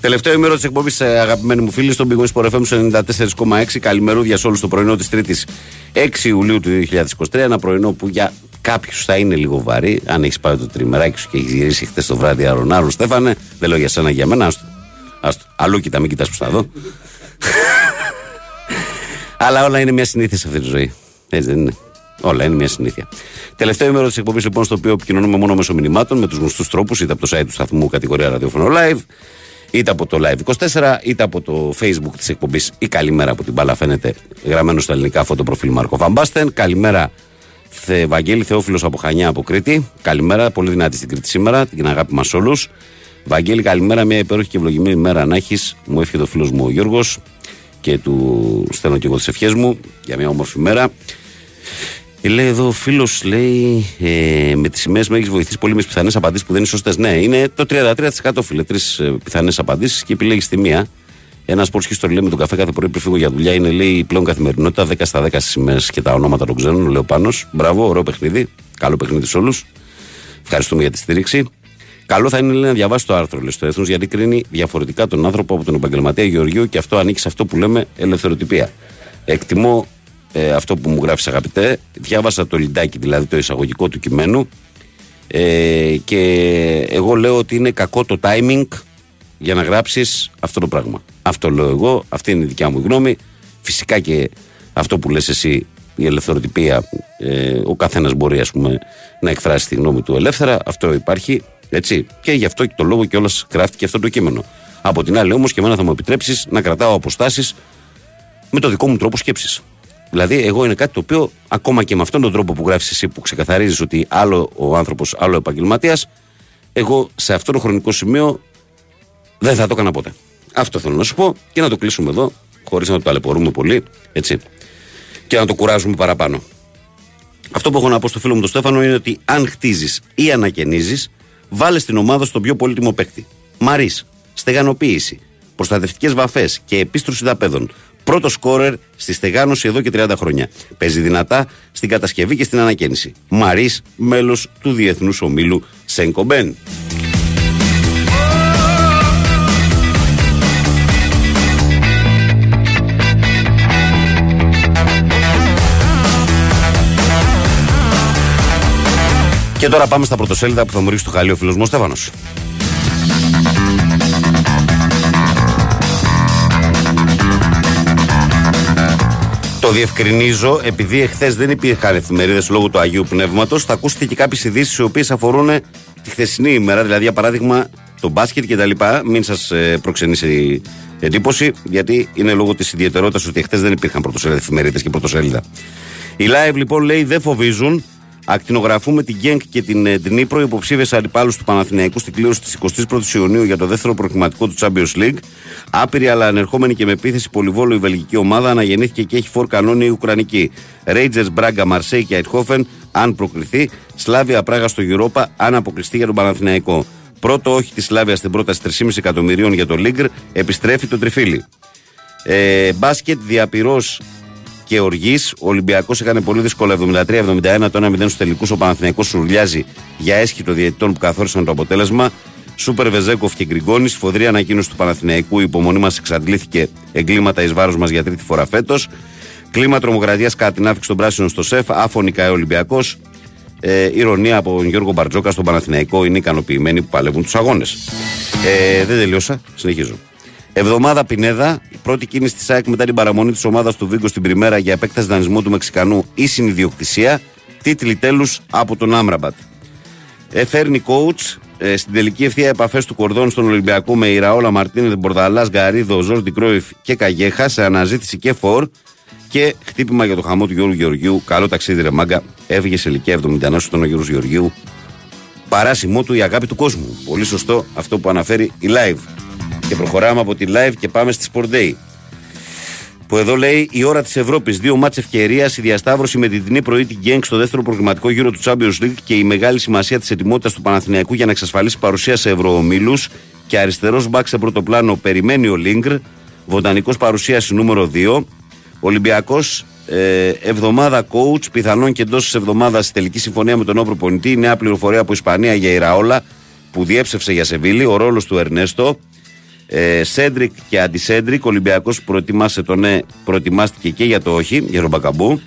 Τελευταίο ημέρο της εκπομπής, αγαπημένοι μου φίλοι, στον Big Wings Sport FM σε 94,6. Καλημερούδια σε όλους το πρωινό της Τρίτης 6 Ιουλίου του 2023. Ένα πρωινό που για κάποιους θα είναι λίγο βαρύ. Αν έχεις πάει το τριμεράκι σου και έχεις γυρίσει χθες το βράδυ άρον άρον, Στέφανε, δεν λέω για σένα, για μένα. Άστο. Άστο. Αλλού κοίτα, μην κοιτάς που θα δω. <laughs> Αλλά όλα είναι μια συνήθεια σε αυτή τη ζωή. Έτσι δεν είναι. Όλα είναι μια συνήθεια. Τελευταίο ημέρο της εκπομπής, λοιπόν, στο οποίο επικοινωνούμε μόνο μέσω μηνυμάτων με τους γνωστούς τρόπους, είτε από το site του σταθμού κατηγορία ραδιόφωνο live, είτε από το live 24, είτε από το facebook της εκπομπής ή καλημέρα από την μπάλα φαίνεται γραμμένο στα ελληνικά φωτοπροφίλ Μάρκο Φαμπάστεν. Καλημέρα, Θε, Βαγγέλη Θεόφιλος από Χανιά από Κρήτη. Καλημέρα, πολύ δυνατή στην Κρήτη σήμερα, την αγάπη μας όλους. Βαγγέλη, καλημέρα, μια υπέροχη και ευλογημένη μέρα να έχεις. Μου εύχεται ο φίλος μου ο Γιώργος και του στέλνω και εγώ τις ευχές μου για μια όμορφη μέρα. Ε, Λέει εδώ ο φίλος, λέει, ε, με τις σημαίες μου έχεις βοηθήσει πολύ με τις πιθανές απαντήσεις που δεν είναι σωστές. Ναι, είναι το 33% φίλε. Τρεις πιθανές απαντήσεις και επιλέγεις τη μία. Ένα sports history λέει με τον καφέ κάθε πρωί πριν φύγω για δουλειά είναι λέει πλέον καθημερινότητα 10 στα 10 σημαίες και τα ονόματα των ξένων. Λέω πάνω. Μπράβο, ωραίο παιχνίδι. Καλό παιχνίδι σε όλους. Ευχαριστούμε για τη στήριξη. Καλό θα είναι λέει, να διαβάσει το άρθρο λέει, στο Έθνος γιατί κρίνει διαφορετικά τον άνθρωπο από τον επαγγελματία Γεωργίου και αυτό ανήκει σε αυτό που λέμε ελευθεροτυπία. Εκτιμώ ε, αυτό που μου γράφεις αγαπητέ. Διάβασα το λιντάκι, δηλαδή το εισαγωγικό του κειμένου. Ε, και εγώ λέω ότι είναι κακό το timing για να γράψεις αυτό το πράγμα. Αυτό λέω εγώ, αυτή είναι η δικιά μου γνώμη. Φυσικά και αυτό που λες εσύ, η ελευθεροτυπία, ε, ο καθένας μπορεί ας πούμε, να εκφράσει τη γνώμη του ελεύθερα. Αυτό υπάρχει. Έτσι. Και γι' αυτό και το λόγο κιόλας γράφτηκε αυτό το κείμενο. Από την άλλη, όμως, και εμένα θα μου επιτρέψεις να κρατάω αποστάσεις με το δικό μου τρόπο σκέψης. Δηλαδή, εγώ είναι κάτι το οποίο ακόμα και με αυτόν τον τρόπο που γράφεις εσύ, που ξεκαθαρίζεις ότι άλλο ο άνθρωπος, άλλο ο επαγγελματίας, εγώ σε αυτό το χρονικό σημείο δεν θα το έκανα ποτέ. Αυτό θέλω να σου πω και να το κλείσουμε εδώ, χωρίς να το ταλαιπωρούμε πολύ, έτσι. Και να το κουράζουμε παραπάνω. Αυτό που έχω να πω στο φίλο μου τον Στέφανο είναι ότι αν χτίζεις ή ανακαινίζεις, βάλε στην ομάδα στον πιο πολύτιμο παίκτη. Μαρή, στεγανοποίηση, προστατευτικές βαφές και επίστρωση δαπέδων. Πρώτος σκόρερ στη στεγάνωση εδώ και 30 χρόνια. Παίζει δυνατά στην κατασκευή και στην ανακαίνιση. Μαρή, μέλος του Διεθνούς Ομίλου Σενκομπέν. Και τώρα πάμε στα πρωτοσέλιδα που θα μου ρίξει το χαλί ο φίλος μου ο Στέφανος. Το διευκρινίζω, επειδή εχθές δεν υπήρχαν εφημερίδες λόγω του Αγίου Πνεύματος, θα ακούσετε και κάποιες ειδήσεις οι οποίες αφορούν τη χθεσινή ημέρα, δηλαδή για παράδειγμα το μπάσκετ κτλ. Μην σας προξενήσει εντύπωση, γιατί είναι λόγω της ιδιαιτερότητας ότι εχθές δεν υπήρχαν πρωτοσέλιδα εφημερίδες και πρωτοσέλιδα. Οι live λοιπόν λέει δεν φοβίζουν, Ακτινογραφούμε την Γκένκ και την ε, Ντνίπρο, υποψήφιε αντιπάλους του Παναθηναϊκού στην κλήρωση της 21η Ιουνίου για το δεύτερο προκριματικό του Champions League. Άπειρη αλλά ανερχόμενη και με επίθεση πολυβόλου η βελγική ομάδα αναγεννήθηκε και έχει φορ κανόνι η Ουκρανική. Ρέιτζερ Μπράγκα, Μαρσέη και Αιτχόφεν, αν προκριθεί. Σλάβια Πράγα στο Europa, αν αποκλειστεί για τον Παναθηναϊκό. Πρώτο όχι της Σλάβιας στην πρόταση 3,5 εκατομμυρίων για το Λίγκρ, επιστρέφει το τριφύλι. Ε, μπάσκετ διαπυρός και οργής. Ο Ολυμπιακός έκανε πολύ δύσκολο 73-71 το 1-0 στους τελικούς. Ο Παναθηναϊκός σουρλιάζει για έσχυτο διαιτητών που καθόρισαν το αποτέλεσμα. Σούπερ Βεζέκοφ και Γκριγκόνης. Σφοδρή ανακοίνωση του Παναθηναϊκού. Η υπομονή μας εξαντλήθηκε εγκλήματα εις βάρος μας για τρίτη φορά φέτος. Κλίμα τρομοκρατίας κατά την άφηξη των πράσινων στο ΣΕΦ. Άφωνη καέ Ολυμπιακός. Ε, ηρωνία από τον Γιώργο Μπαρτζόκα στον Παναθηναϊκό. Είναι ικανοποιημένοι που παλεύουν τους αγώνες. Ε, δεν τελείωσα. Συνεχίζω. Εβδομάδα Πινέδα, η πρώτη κίνηση της ΑΕΚ μετά την παραμονή της ομάδας του Βίγκο στην Πριμέρα για επέκταση δανεισμού του Μεξικανού ή συνειδιοκτησία. Τίτλοι τέλους από τον Άμραμπατ. Ε, φέρνει coach ε, στην τελική ευθεία επαφές του κορδόν στον Ολυμπιακό με Ιραόλα Μαρτίνε, Μπορδαλάς, Γκαρίδο, Ζόρντι Κρόιφ και Καγέχα σε αναζήτηση και φορ. Και χτύπημα για το χαμό του Γιώργου Γεωργίου. Καλό ταξίδι, ρε μάγκα. Έφυγε σε ηλικία 71 στον Γιώργος Γεωργίου. Παράσημό του η αγάπη του κόσμου. Πολύ σωστό αυτό που αναφέρει η live. Και προχωράμε από τη live και πάμε στη Sport Day. Που εδώ λέει η ώρα της Ευρώπης. Δύο μάτσε ευκαιρίας, η διασταύρωση με την τεινή πρωί την Γκένγκ στο δεύτερο προγραμματικό γύρο του Champions League και η μεγάλη σημασία της ετοιμότητας του Παναθηναϊκού για να εξασφαλίσει παρουσία σε ευρωομίλους. Και αριστερός μπακ σε πρώτο πλάνο περιμένει ο Λίγκρ. Βοτανικός παρουσίαση νούμερο 2. Ολυμπιακός ε, εβδομάδα coach, πιθανόν και εντός της εβδομάδας τελική συμφωνία με τον Όπρο Νέα πληροφορία από Ισπανία για Ιραόλα που διέψευσε για Σεβίλη. Ο ρόλος του Ερνέστο. Ε, Σέντρικ και Αντισέντρικ. Ο Ολυμπιακός που προετοιμάσε το ναι, προετοιμάστηκε και για το όχι, για τον Μπακαμπού.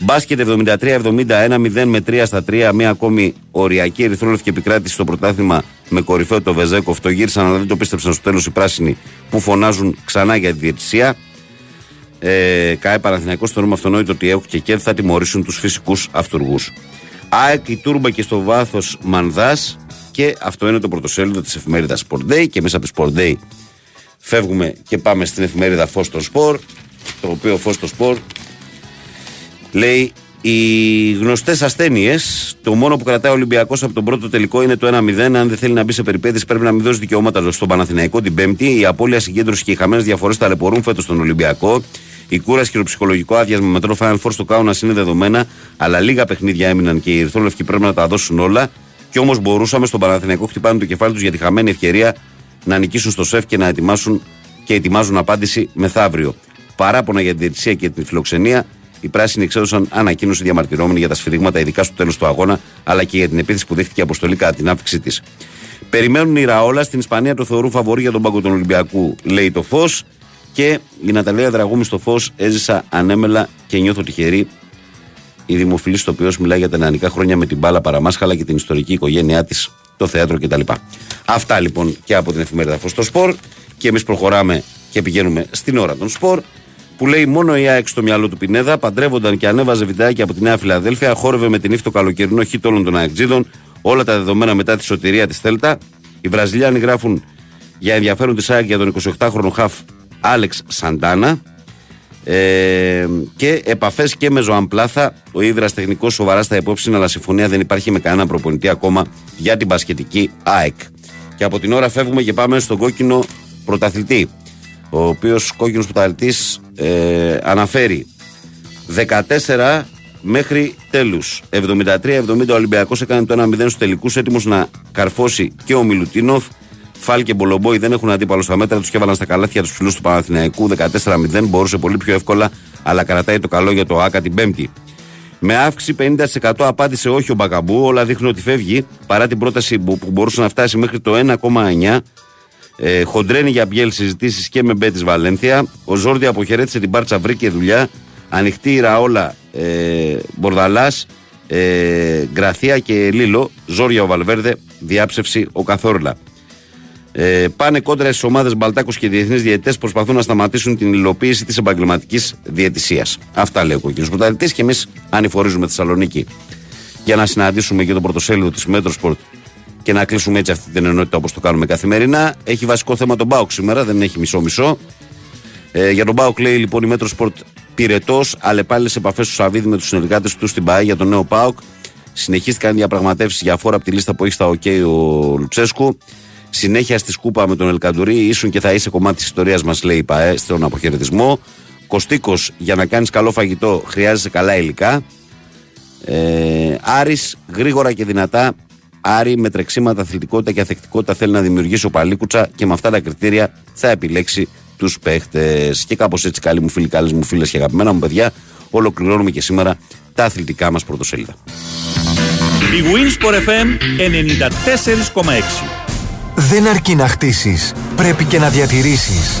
Μπάσκετ 73-71, 0 με 3 στα 3. Μία ακόμη οριακή ερυθρόλευκη επικράτηση στο πρωτάθλημα με κορυφαίο το Βεζένκοφ. Το γύρισαν, αλλά δεν το πίστεψαν στο τέλος οι πράσινοι που φωνάζουν ξανά για τη διαιτησία. Ε, ΚΑΕ Παναθηναϊκός στο νόμο αυτονόητο ότι έχουν και ΚΕΔ θα τιμωρήσουν τους φυσικούς αυτουργούς. ΑΕΚ η Τούρμπα και στο βάθος Μανδάς και αυτό είναι το πρωτοσέλιδο της εφημερίδας Sport Day. Και μέσα από Sport Day φεύγουμε και πάμε στην εφημερίδα Φω στο Σπορ. Το οποίο Φω στο Σπορ λέει οι γνωστές ασθένειες, το μόνο που κρατάει ο Ολυμπιακός από τον πρώτο τελικό είναι το 1-0. Αν δεν θέλει να μπει σε περιπέτειες πρέπει να μην δώσει δικαιώματα στον Παναθηναϊκό την Πέμπτη. Η απώλεια συγκέντρωσης και οι χαμένες διαφορές ταλαιπωρούν φέτος στον Ολυμπιακό. Η κούραση και το ψυχολογικό άδειασμα με το Final Four στο Κάουνα είναι δεδομένα, αλλά λίγα παιχνίδια έμειναν και οι Ερυθρόλευκοι πρέπει να τα δώσουν όλα. Και όμως μπορούσαμε στον Παναθηναϊκό χτυπάνε το κεφάλι τους για τη χαμένη ευκαιρία να νικήσουν στο σεφ και να ετοιμάσουν και ετοιμάζουν απάντηση μεθαύριο. Παράπονα για την διαιτησία και την φιλοξενία, οι πράσινοι εξέδωσαν ανακοίνωση διαμαρτυρόμενη για τα σφυρίγματα, ειδικά στο τέλος του αγώνα, αλλά και για την επίθεση που δέχτηκε η αποστολή κατά την άφηξή της. Περιμένουν οι Ραόλα στην Ισπανία το θεωρούν φαβορή για τον πάγκο των Ολυμπιακού, λέει το φως. Και η Ναταλία Δραγούμη στο φως έζησα ανέμελα και νιώθω τυχερή η δημοφιλής οποίο μιλάει για τα νεανικά χρόνια με την μπάλα παραμάσχαλα και την ιστορική οικογένειά της, το θέατρο κτλ. Αυτά λοιπόν και από την εφημερίδα Φω στο Σπορ. Και εμείς προχωράμε και πηγαίνουμε στην ώρα των Σπορ. Που λέει μόνο η ΑΕΚ στο μυαλό του Πινέδα. Παντρεύονταν και ανέβαζε βιντεάκι από τη Νέα Φιλαδέλφια. Χόρευε με την ύφτο καλοκαιρινό χίτ όλων των ΑΕΚΤΖΙΔων. Όλα τα δεδομένα μετά τη σωτηρία της Θέλτα. Οι Βραζιλιάνοι γράφουν για ενδιαφέρον της ΑΕΚ για τον 28χρονο χαφ Άλεξ Σαντάνα. Ε, και επαφές και με ζωαμπλάθα. Ο Ήδρας τεχνικός σοβαρά στα υπόψη, αλλά συμφωνία δεν υπάρχει με κανένα προπονητή ακόμα για την πασχετική ΑΕΚ. Και από την ώρα φεύγουμε και πάμε στον κόκκινο πρωταθλητή. Ο οποίος κόκκινος πρωταθλητής ε, αναφέρει 14 μέχρι τέλους. 73-70 ο Ολυμπιακός έκανε το 1-0 στους τελικούς, έτοιμος να καρφώσει και ο Μιλουτίνοφ. Φάλ και Μπολομπόη δεν έχουν αντίπαλο στα μέτρα τους και έβαλαν στα καλάθια τους ψηλούς του Παναθηναϊκού 14-0. Μπορούσε πολύ πιο εύκολα, αλλά κρατάει το καλό για το ΑΚΑ την Πέμπτη. Με αύξηση 50% απάντησε όχι ο Μπακαμπού, όλα δείχνουν ότι φεύγει παρά την πρόταση που, που μπορούσε να φτάσει μέχρι το 1,9. Ε, χοντρένει για μπιέλ συζητήσεις και με Μπέτης Βαλένθια. Ο Ζόρδι αποχαιρέτησε την Πάρτσα, βρήκε δουλειά. Ανοιχτή η Ραόλα ε, Μπορδαλάς, ε, Γκαρθία και Λίλο. Ζόρια ο Βαλβέρδε, διάψευση ο Καθόρλα. Ε, πάνε κόντρα στις ομάδες Μπαλτάκος και διεθνείς διαιτητές προσπαθούν να σταματήσουν την υλοποίηση της επαγγελματικής διαιτησίας. Αυτά λέει ο κ. Πρωταθλητής και εμείς ανηφορίζουμε Θεσσαλονίκη για να συναντήσουμε και το πρωτοσέλιδο της Metrosport και να κλείσουμε έτσι αυτή την ενότητα όπως το κάνουμε καθημερινά. Έχει βασικό θέμα τον ΠΑΟΚ σήμερα, δεν έχει μισό-μισό. Ε, για τον ΠΑΟΚ λέει λοιπόν η Metrosport πυρετός, αλλεπάλληλε επαφές του Σαββίδη με τους συνεργάτες του στην ΠΑΕ για τον νέο Πάουκ. Συνεχίστηκαν οι διαπραγματεύσεις για φόρα από τη λίστα που έχει στα ΟΚ ο Λουτσέσκου. Συνέχεια στη σκούπα με τον Ελκαντουρί, ήσουν και θα είσαι κομμάτι της ιστορίας μας, λέει η ΠΑΕ, στον αποχαιρετισμό. Κωστίκος, για να κάνεις καλό φαγητό, χρειάζεσαι καλά υλικά. Ε, Άρης, γρήγορα και δυνατά. Άρη με τρεξίματα, αθλητικότητα και αθεκτικότητα θέλει να δημιουργήσει ο Παλίκουτσα και με αυτά τα κριτήρια θα επιλέξει τους παίχτες. Και κάπως έτσι, καλοί μου φίλοι, καλές μου φίλες και αγαπημένα μου παιδιά, ολοκληρώνουμε και σήμερα τα αθλητικά μας πρωτοσέλιδα. Η Winsport FM 94,6 Δεν αρκεί να χτίσεις, πρέπει και να διατηρήσεις.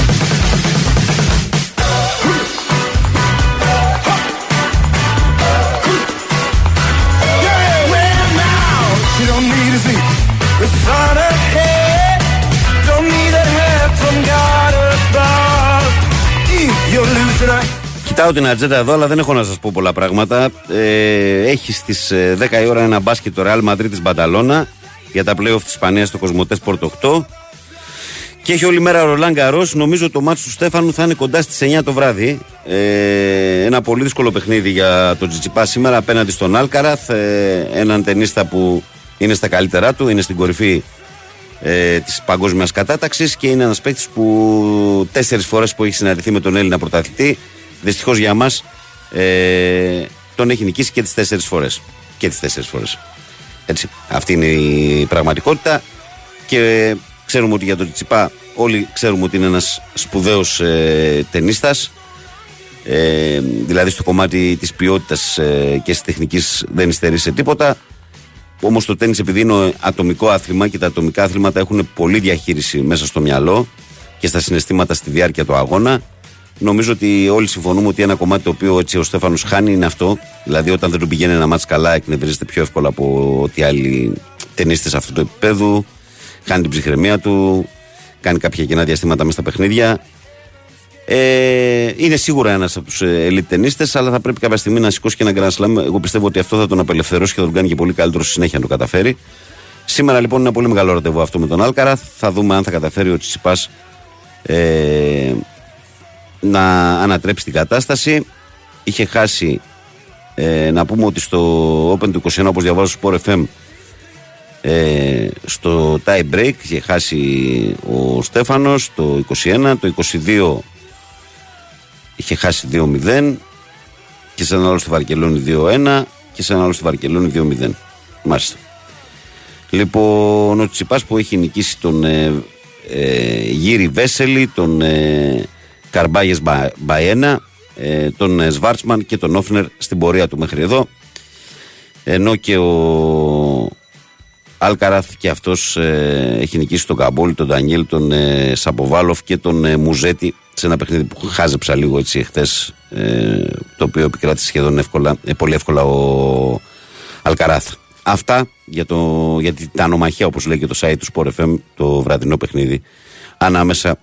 Κοιτάω την ατζέντα εδώ, αλλά δεν έχω να σας πω πολλά πράγματα. Ε, έχει στις 10 η ώρα ένα μπάσκετ το Real Madrid της Μπανταλώνα για τα playoff της Ισπανίας στο Κοσμοτές Sport 8. Και έχει όλη μέρα ο Ρολάν Καρό. Νομίζω το μάτι του Στέφανου θα είναι κοντά στις 9 το βράδυ. Ε, ένα πολύ δύσκολο παιχνίδι για τον Τζιτσιπά σήμερα απέναντι στον Άλκαραθ. Ε, έναν ταινίστα που είναι στα καλύτερά του, είναι στην κορυφή ε, της παγκόσμιας κατάταξης και είναι ένας παίκτης που τέσσερις φορές που έχει συναντηθεί με τον Έλληνα πρωταθλητή, δυστυχώς για μας, ε, τον έχει νικήσει και τις τέσσερις φορές. Και τις τέσσερις φορές. Έτσι. Αυτή είναι η πραγματικότητα. Και ξέρουμε ότι για τον Τσιπά όλοι ξέρουμε ότι είναι ένας σπουδαίος ε, ταινίστας ε, δηλαδή στο κομμάτι της ποιότητας ε, και της τεχνικής δεν υστερεί σε τίποτα όμως το τέννις επειδή είναι ατομικό άθλημα και τα ατομικά άθληματα έχουν πολλή διαχείριση μέσα στο μυαλό και στα συναισθήματα στη διάρκεια του αγώνα Νομίζω ότι όλοι συμφωνούμε ότι ένα κομμάτι το οποίο έτσι ο Στέφανος χάνει είναι αυτό. Δηλαδή, όταν δεν του πηγαίνει ένα μάτς καλά, εκνευρίζεται πιο εύκολα από ότι άλλοι ταινίστες αυτού του επίπεδου χάνει την ψυχραιμία του, κάνει κάποια κοινά διαστήματα μέσα στα παιχνίδια. Ε, είναι σίγουρα ένας από τους elite ταινίστες, αλλά θα πρέπει κάποια στιγμή να σηκώσει και ένα Grand Slam. Εγώ πιστεύω ότι αυτό θα τον απελευθερώσει και θα τον κάνει και πολύ καλύτερο στη συνέχεια να το καταφέρει. Σήμερα λοιπόν είναι ένα πολύ μεγάλο ραντεβού αυτό με τον Άλκαρα. Θα δούμε αν θα καταφέρει ο Τσιπά ε, να ανατρέψει την κατάσταση. Είχε χάσει, ε, να πούμε ότι στο Open του 21, όπως διαβάζω στο Sport FM, ε, στο tie break είχε χάσει ο Στέφανος το 21, το 22 είχε χάσει 2-0 και σε ένα άλλο στη Βαρκελόνη 2-1 και σε ένα άλλο στη Βαρκελόνη 2-0 μάλιστα λοιπόν ο Τσιπάς που έχει νικήσει τον ε, ε, Γύρι Βέσελη τον ε, Καρμπάγες Μπαένα ε, τον ε, Σβάρτσμαν και τον Όφνερ στην πορεία του μέχρι εδώ ενώ και ο Αλκαράθ και αυτός ε, έχει νικήσει τον Καμπόλη, τον Ντανιέλ, τον ε, Σαποβάλοφ και τον ε, Μουζέτη σε ένα παιχνίδι που χάζεψα λίγο έτσι εχθές. Ε, το οποίο επικράτησε σχεδόν εύκολα, ε, πολύ εύκολα ο Αλκαράθ. Αυτά για, το, για την ανομαχία, όπως λέει και το site του Sport FM, το βραδινό παιχνίδι ανάμεσα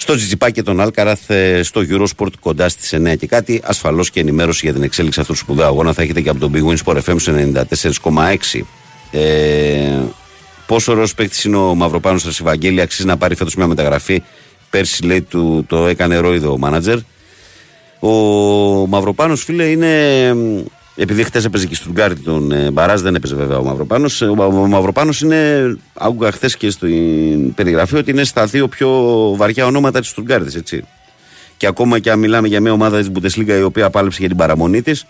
στο Τζιτζιπά και τον Άλκαραθ ε, στο Eurosport κοντά στις 9 και κάτι. Ασφαλώς και ενημέρωση για την εξέλιξη αυτού του σπουδαίου αγώνα θα έχετε και από τον Big Win Sport FM στο 94,6. Ε, πόσο ωραίος παίκτης είναι ο Μαυροπάνος σα, Ευαγγέλη, αξίζει να πάρει φέτος μια μεταγραφή. Πέρσι λέει του, το έκανε ρόιδο ο μάνατζερ. Ο Μαυροπάνος, φίλε, είναι. Επειδή χτε έπαιζε και στον Γκάρτη τον ε, Μπαράζ, δεν έπαιζε βέβαια ο Μαυροπάνος. Ο, Μα- ο Μαυροπάνος είναι. Άκουγα χθες και στην περιγραφή ότι είναι στα δύο πιο βαριά ονόματα της Στουργκάρδη, έτσι. Και ακόμα και αν μιλάμε για μια ομάδα της Bundesliga η οποία πάλεψε για την παραμονή της,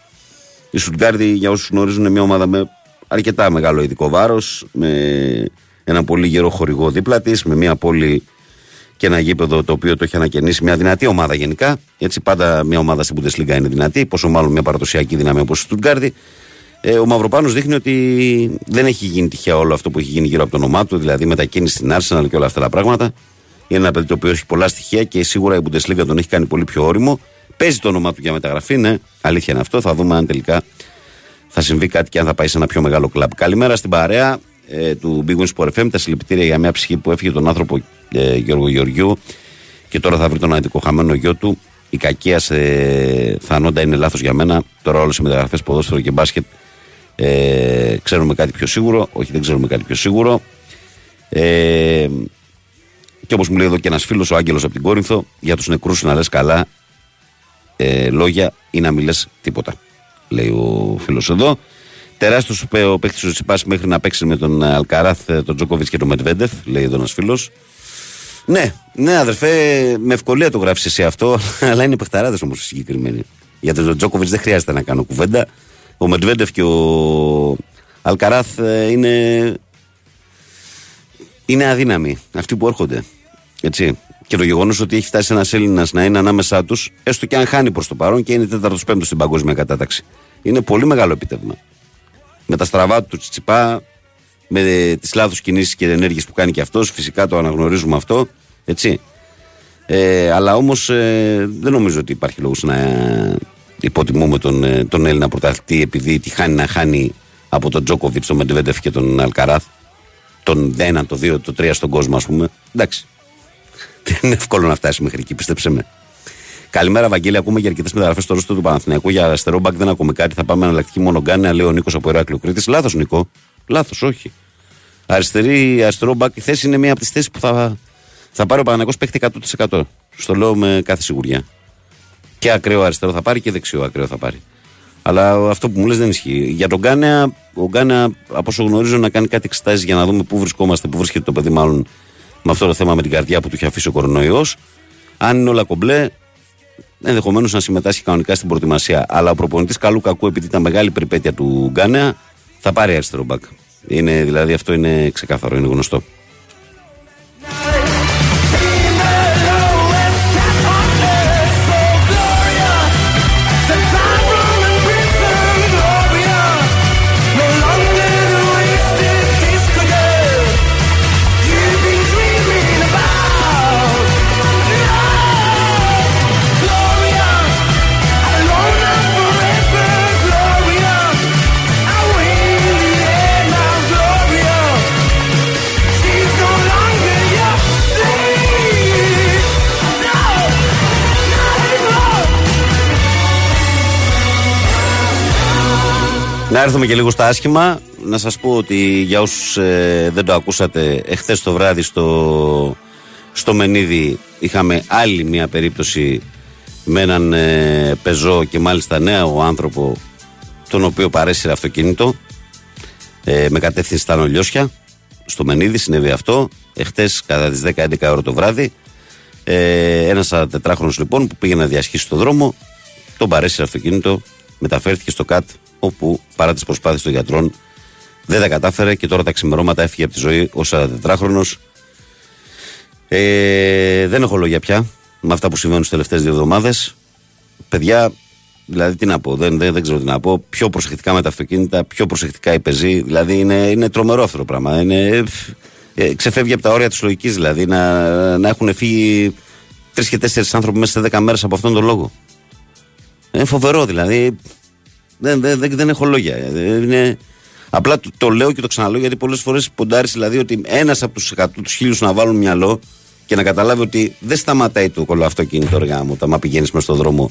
η Στουτγκάρδη, για όσους γνωρίζουν, είναι μια ομάδα με αρκετά μεγάλο ειδικό βάρος, με ένα πολύ γερό χορηγό δίπλα της, με μια πόλη και ένα γήπεδο το οποίο το έχει ανακαινήσει. Μια δυνατή ομάδα γενικά. Έτσι, πάντα μια ομάδα στην Bundesliga είναι δυνατή, πόσο μάλλον μια παραδοσιακή δύναμη όπως η Στουτγκάρδη. Ε, ο Μαυροπάνος δείχνει ότι δεν έχει γίνει τυχαία όλο αυτό που έχει γίνει γύρω από το όνομά του, δηλαδή μετακίνηση στην Arsenal και όλα αυτά τα πράγματα. Είναι ένα παιδί το οποίο έχει πολλά στοιχεία και σίγουρα η Bundesliga τον έχει κάνει πολύ πιο όριμο. Παίζει το όνομά του για μεταγραφή, ναι, αλήθεια είναι αυτό. Θα δούμε αν τελικά θα συμβεί κάτι και αν θα πάει σε ένα πιο μεγάλο κλαμπ. Καλημέρα στην παρέα ε, του Big Win Sport FM. Τα συλληπιτήρια για μια ψυχή που έφυγε τον άνθρωπο ε, Γιώργο Γεωργιού και τώρα θα βρει τον αντικό χαμένο γιο του. Η κακία σε θανόντα είναι λάθος για μένα. Τώρα όλες οι μεταγραφές ποδόσφαιρο και μπάσκετ ε, ξέρουμε κάτι πιο σίγουρο. Όχι, δεν ξέρουμε κάτι πιο σίγουρο. Ε, και όπως μου λέει εδώ και ένας φίλος, ο Άγγελος από την Κόρινθο, για τους νεκρούς να λες καλά ε, λόγια ή να μιλέ τίποτα. Λέει ο φίλος εδώ. Τεράστιο ο παίκτης ο Τσιπά μέχρι να παίξει με τον Αλκαράθ, ε, τον Τζόκοβιτ και τον Μετβέντεφ, λέει εδώ ένας φίλος. Ναι, ναι, αδερφέ, με ευκολία το γράφεις εσύ αυτό, <laughs> αλλά είναι παιχταράδες όμως οι συγκεκριμένοι. Για τον Τζόκοβιτ δεν χρειάζεται να κάνω κουβέντα. Ο Μετβέντεφ και ο Αλκαράθ ε, είναι, είναι αδύναμοι. Αυτοί που έρχονται. Έτσι. Και το γεγονός ότι έχει φτάσει ένας Έλληνας να είναι ανάμεσά τους, έστω και αν χάνει προς το παρόν και είναι τέταρτο-πέμπτο στην παγκόσμια κατάταξη. Είναι πολύ μεγάλο επίτευγμα. Με τα στραβά του Τσιτσιπά, με τις λάθος κινήσεις και ενέργειες που κάνει και αυτός, φυσικά το αναγνωρίζουμε αυτό. Έτσι. Ε, αλλά όμως ε, δεν νομίζω ότι υπάρχει λόγος να ε, υποτιμούμε τον, ε, τον Έλληνα πρωταθλητή επειδή τη χάνει να χάνει από τον Τζόκοβιτς, τον Μεντεβέντεφ και τον Αλκαράθ. Τον 1, το 2, το 3 στον κόσμο, ας πούμε. Εντάξει. <laughs> Δεν είναι εύκολο να φτάσει μέχρι εκεί, πίστεψε με. Καλημέρα, Βαγγέλη. Ακούμε για αρκετές μεταγραφές στο ρόστο του Παναθηναϊκού. Για αριστερό μπακ δεν ακούμε κάτι. Θα πάμε εναλλακτική μόνο Γκάνεα, λέει ο Νίκος από Ηράκλειο Κρήτης. Λάθος, Νικό. Λάθος, όχι. Αριστερή, αριστερό μπακ η θέση είναι μία από τις θέσεις που θα, θα πάρει ο Παναθηναϊκός παίχτη 100%. Στο λέω με κάθε σιγουριά. Και ακραίο αριστερό θα πάρει και δεξιό ακραίο θα πάρει. Αλλά αυτό που μου λες δεν ισχύει. Για τον Γκάνεα, ο Γκάνεα, από όσο γνωρίζω, να κάνει κάτι εξετάσεις για να δούμε πού βρισκόμαστε, πού βρίσκεται το παιδί, μάλλον με αυτό το θέμα με την καρδιά που του έχει αφήσει ο κορονοϊός. Αν είναι όλα κομπλέ, ενδεχομένως να συμμετάσχει κανονικά στην προετοιμασία. Αλλά ο προπονητής καλού κακού, επειδή ήταν μεγάλη περιπέτεια του Γκάνεα, θα πάρει αριστερό μπακ. Είναι, δηλαδή αυτό είναι ξεκάθαρο, είναι γνωστό. Να έρθουμε και λίγο στα άσχημα. Να σας πω ότι για όσους ε, δεν το ακούσατε, εχθές το βράδυ στο, στο Μενίδη είχαμε άλλη μια περίπτωση με έναν ε, πεζό και μάλιστα νέο άνθρωπο τον οποίο παρέσυρε αυτοκίνητο ε, με κατεύθυνση στα Νολιώσια στο Μενίδη συνέβη αυτό εχθές κατά τις 10-11 ώρα το βράδυ ε, ένας 44χρονος λοιπόν που πήγε να διασχίσει το δρόμο τον παρέσυρε αυτοκίνητο μεταφέρθηκε στο ΚΑΤ όπου παρά τις προσπάθειες των γιατρών δεν τα κατάφερε και τώρα τα ξημερώματα έφυγε από τη ζωή ο 44χρονος ε, δεν έχω λόγια πια με αυτά που συμβαίνουν στις τελευταίες δύο εβδομάδες παιδιά Δηλαδή, τι να πω, δεν, δεν, δεν ξέρω τι να πω. Πιο προσεκτικά με τα αυτοκίνητα, πιο προσεκτικά οι πεζοί. Δηλαδή, είναι, είναι τρομερό αυτό το πράγμα. Είναι, ε, ξεφεύγει από τα όρια της λογικής. Δηλαδή, να, να έχουν φύγει τρεις και τέσσερις άνθρωποι μέσα σε δέκα μέρες από αυτόν τον λόγο. Είναι φοβερό δηλαδή. Δεν, δεν, δεν, δεν έχω λόγια. Ε, Είναι, απλά το, το λέω και το ξαναλέω γιατί πολλές φορές ποντάρεις δηλαδή ότι ένας από τους 100 τους χίλιους να βάλουν μυαλό και να καταλάβει ότι δεν σταματάει το κολοαυτοκίνητο οργά μου όταν πηγαίνεις μες στον δρόμο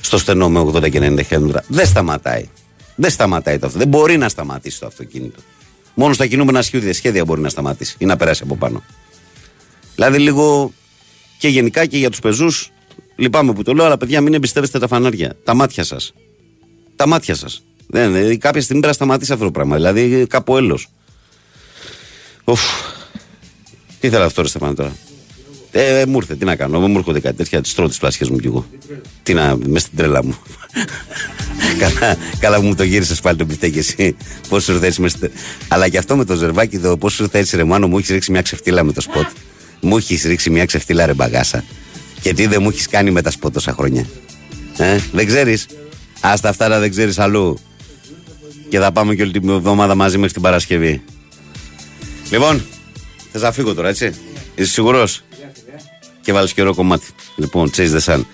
στο στενό με 80 και 90 χιλιόμετρα. Δεν σταματάει. Δεν σταματάει το αυτό. Δεν μπορεί να σταματήσει το αυτοκίνητο. Μόνο στα κινούμενα σχέδια, σχέδια μπορεί να σταματήσει ή να περάσει από πάνω. Δηλαδή λίγο και γενικά και για τους πεζούς. Λυπάμαι που το λέω, αλλά παιδιά μην εμπιστεύεστε τα φανάρια. Τα μάτια σας. Τα μάτια σας. Δεν, ε, κάποια στιγμή πρέπει να σταματήσει αυτό το πράγμα. Δηλαδή κάπου έλος. Τι θέλω αυτό, ρε Στεφάνε τώρα. Ε, ε, μου ήρθε, τι να κάνω. Μου έρχονται κάτι τέτοια, τις τρώω τις πλάσιες μου κι εγώ. Τι να, μες στην τρέλα μου. <laughs> καλά, καλά που μου το γύρισες πάλι το μπιφτέκι εσύ. Πώς σου ήρθε έτσι μες στην... Αλλά και αυτό με το ζερβάκι εδώ, πώς σου ήρθε έτσι ρε μάνο, μου έχεις ρίξει μια ξεφτίλα με το σποτ. μου έχεις ρίξει μια ξεφτίλα ρε μπαγάσα. Και τι δεν μου έχεις κάνει με τα σποτ τόσα χρόνια. Ε, δεν ξέρεις. Άστα αυτά να δεν ξέρεις αλλού. Και θα πάμε και όλη την εβδομάδα μαζί μέχρι την Παρασκευή. Λοιπόν, θες να φύγω τώρα, έτσι; Είσαι σίγουρος; Και βάλεις και ωραίο κομμάτι. Λοιπόν, Chase the Sun.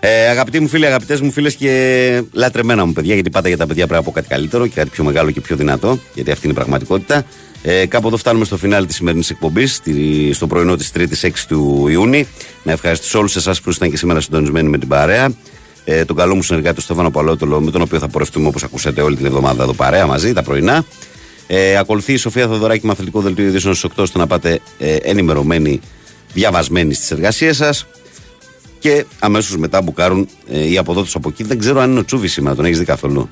Ε, αγαπητοί μου φίλοι, αγαπητές μου φίλες και λατρεμένα μου παιδιά, γιατί πάντα για τα παιδιά πρέπει να πω κάτι καλύτερο και κάτι πιο μεγάλο και πιο δυνατό, γιατί αυτή είναι η πραγματικότητα. Ε, κάπου εδώ φτάνουμε στο φινάλι της σημερινής εκπομπής, στο πρωινό της 3η 6 του Ιούνιου. Να ευχαριστήσω όλους εσάς που ήσασταν και σήμερα συντονισμένοι με την παρέα. Ε, τον καλό μου συνεργάτη, τον Στέφανο Παλότολο, με τον οποίο θα πορευτούμε όπως ακούσατε όλη την εβδομάδα εδώ παρέα μαζί, τα πρωινά. Ε, ακολουθεί η Σοφία Θοδωράκη με αθλητικό δελτίο ειδήσεων στις 8 ώστε να πάτε ε, ενημερωμένοι, διαβασμένοι στις εργασίες σας. Και αμέσως μετά μπουκάρουν ε, οι αποδότες από εκεί. Δεν ξέρω αν είναι ο Τσούβι σήμερα, τον έχεις δει καθόλου.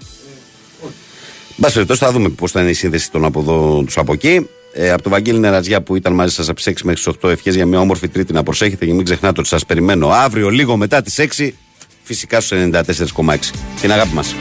Εν πάση περιπτώσει, θα δούμε πώς θα είναι η σύνδεση των από τους από εκεί. Ε, από το Βαγγέλη Νερατζιά που ήταν μαζί σας από τις 6 μέχρι τις 8 ευχές για μια όμορφη Τρίτη να προσέχετε και μην ξεχνάτε ότι σας περιμένω αύριο λίγο μετά τις 6 φυσικά στους 94,6. Την αγάπη μας.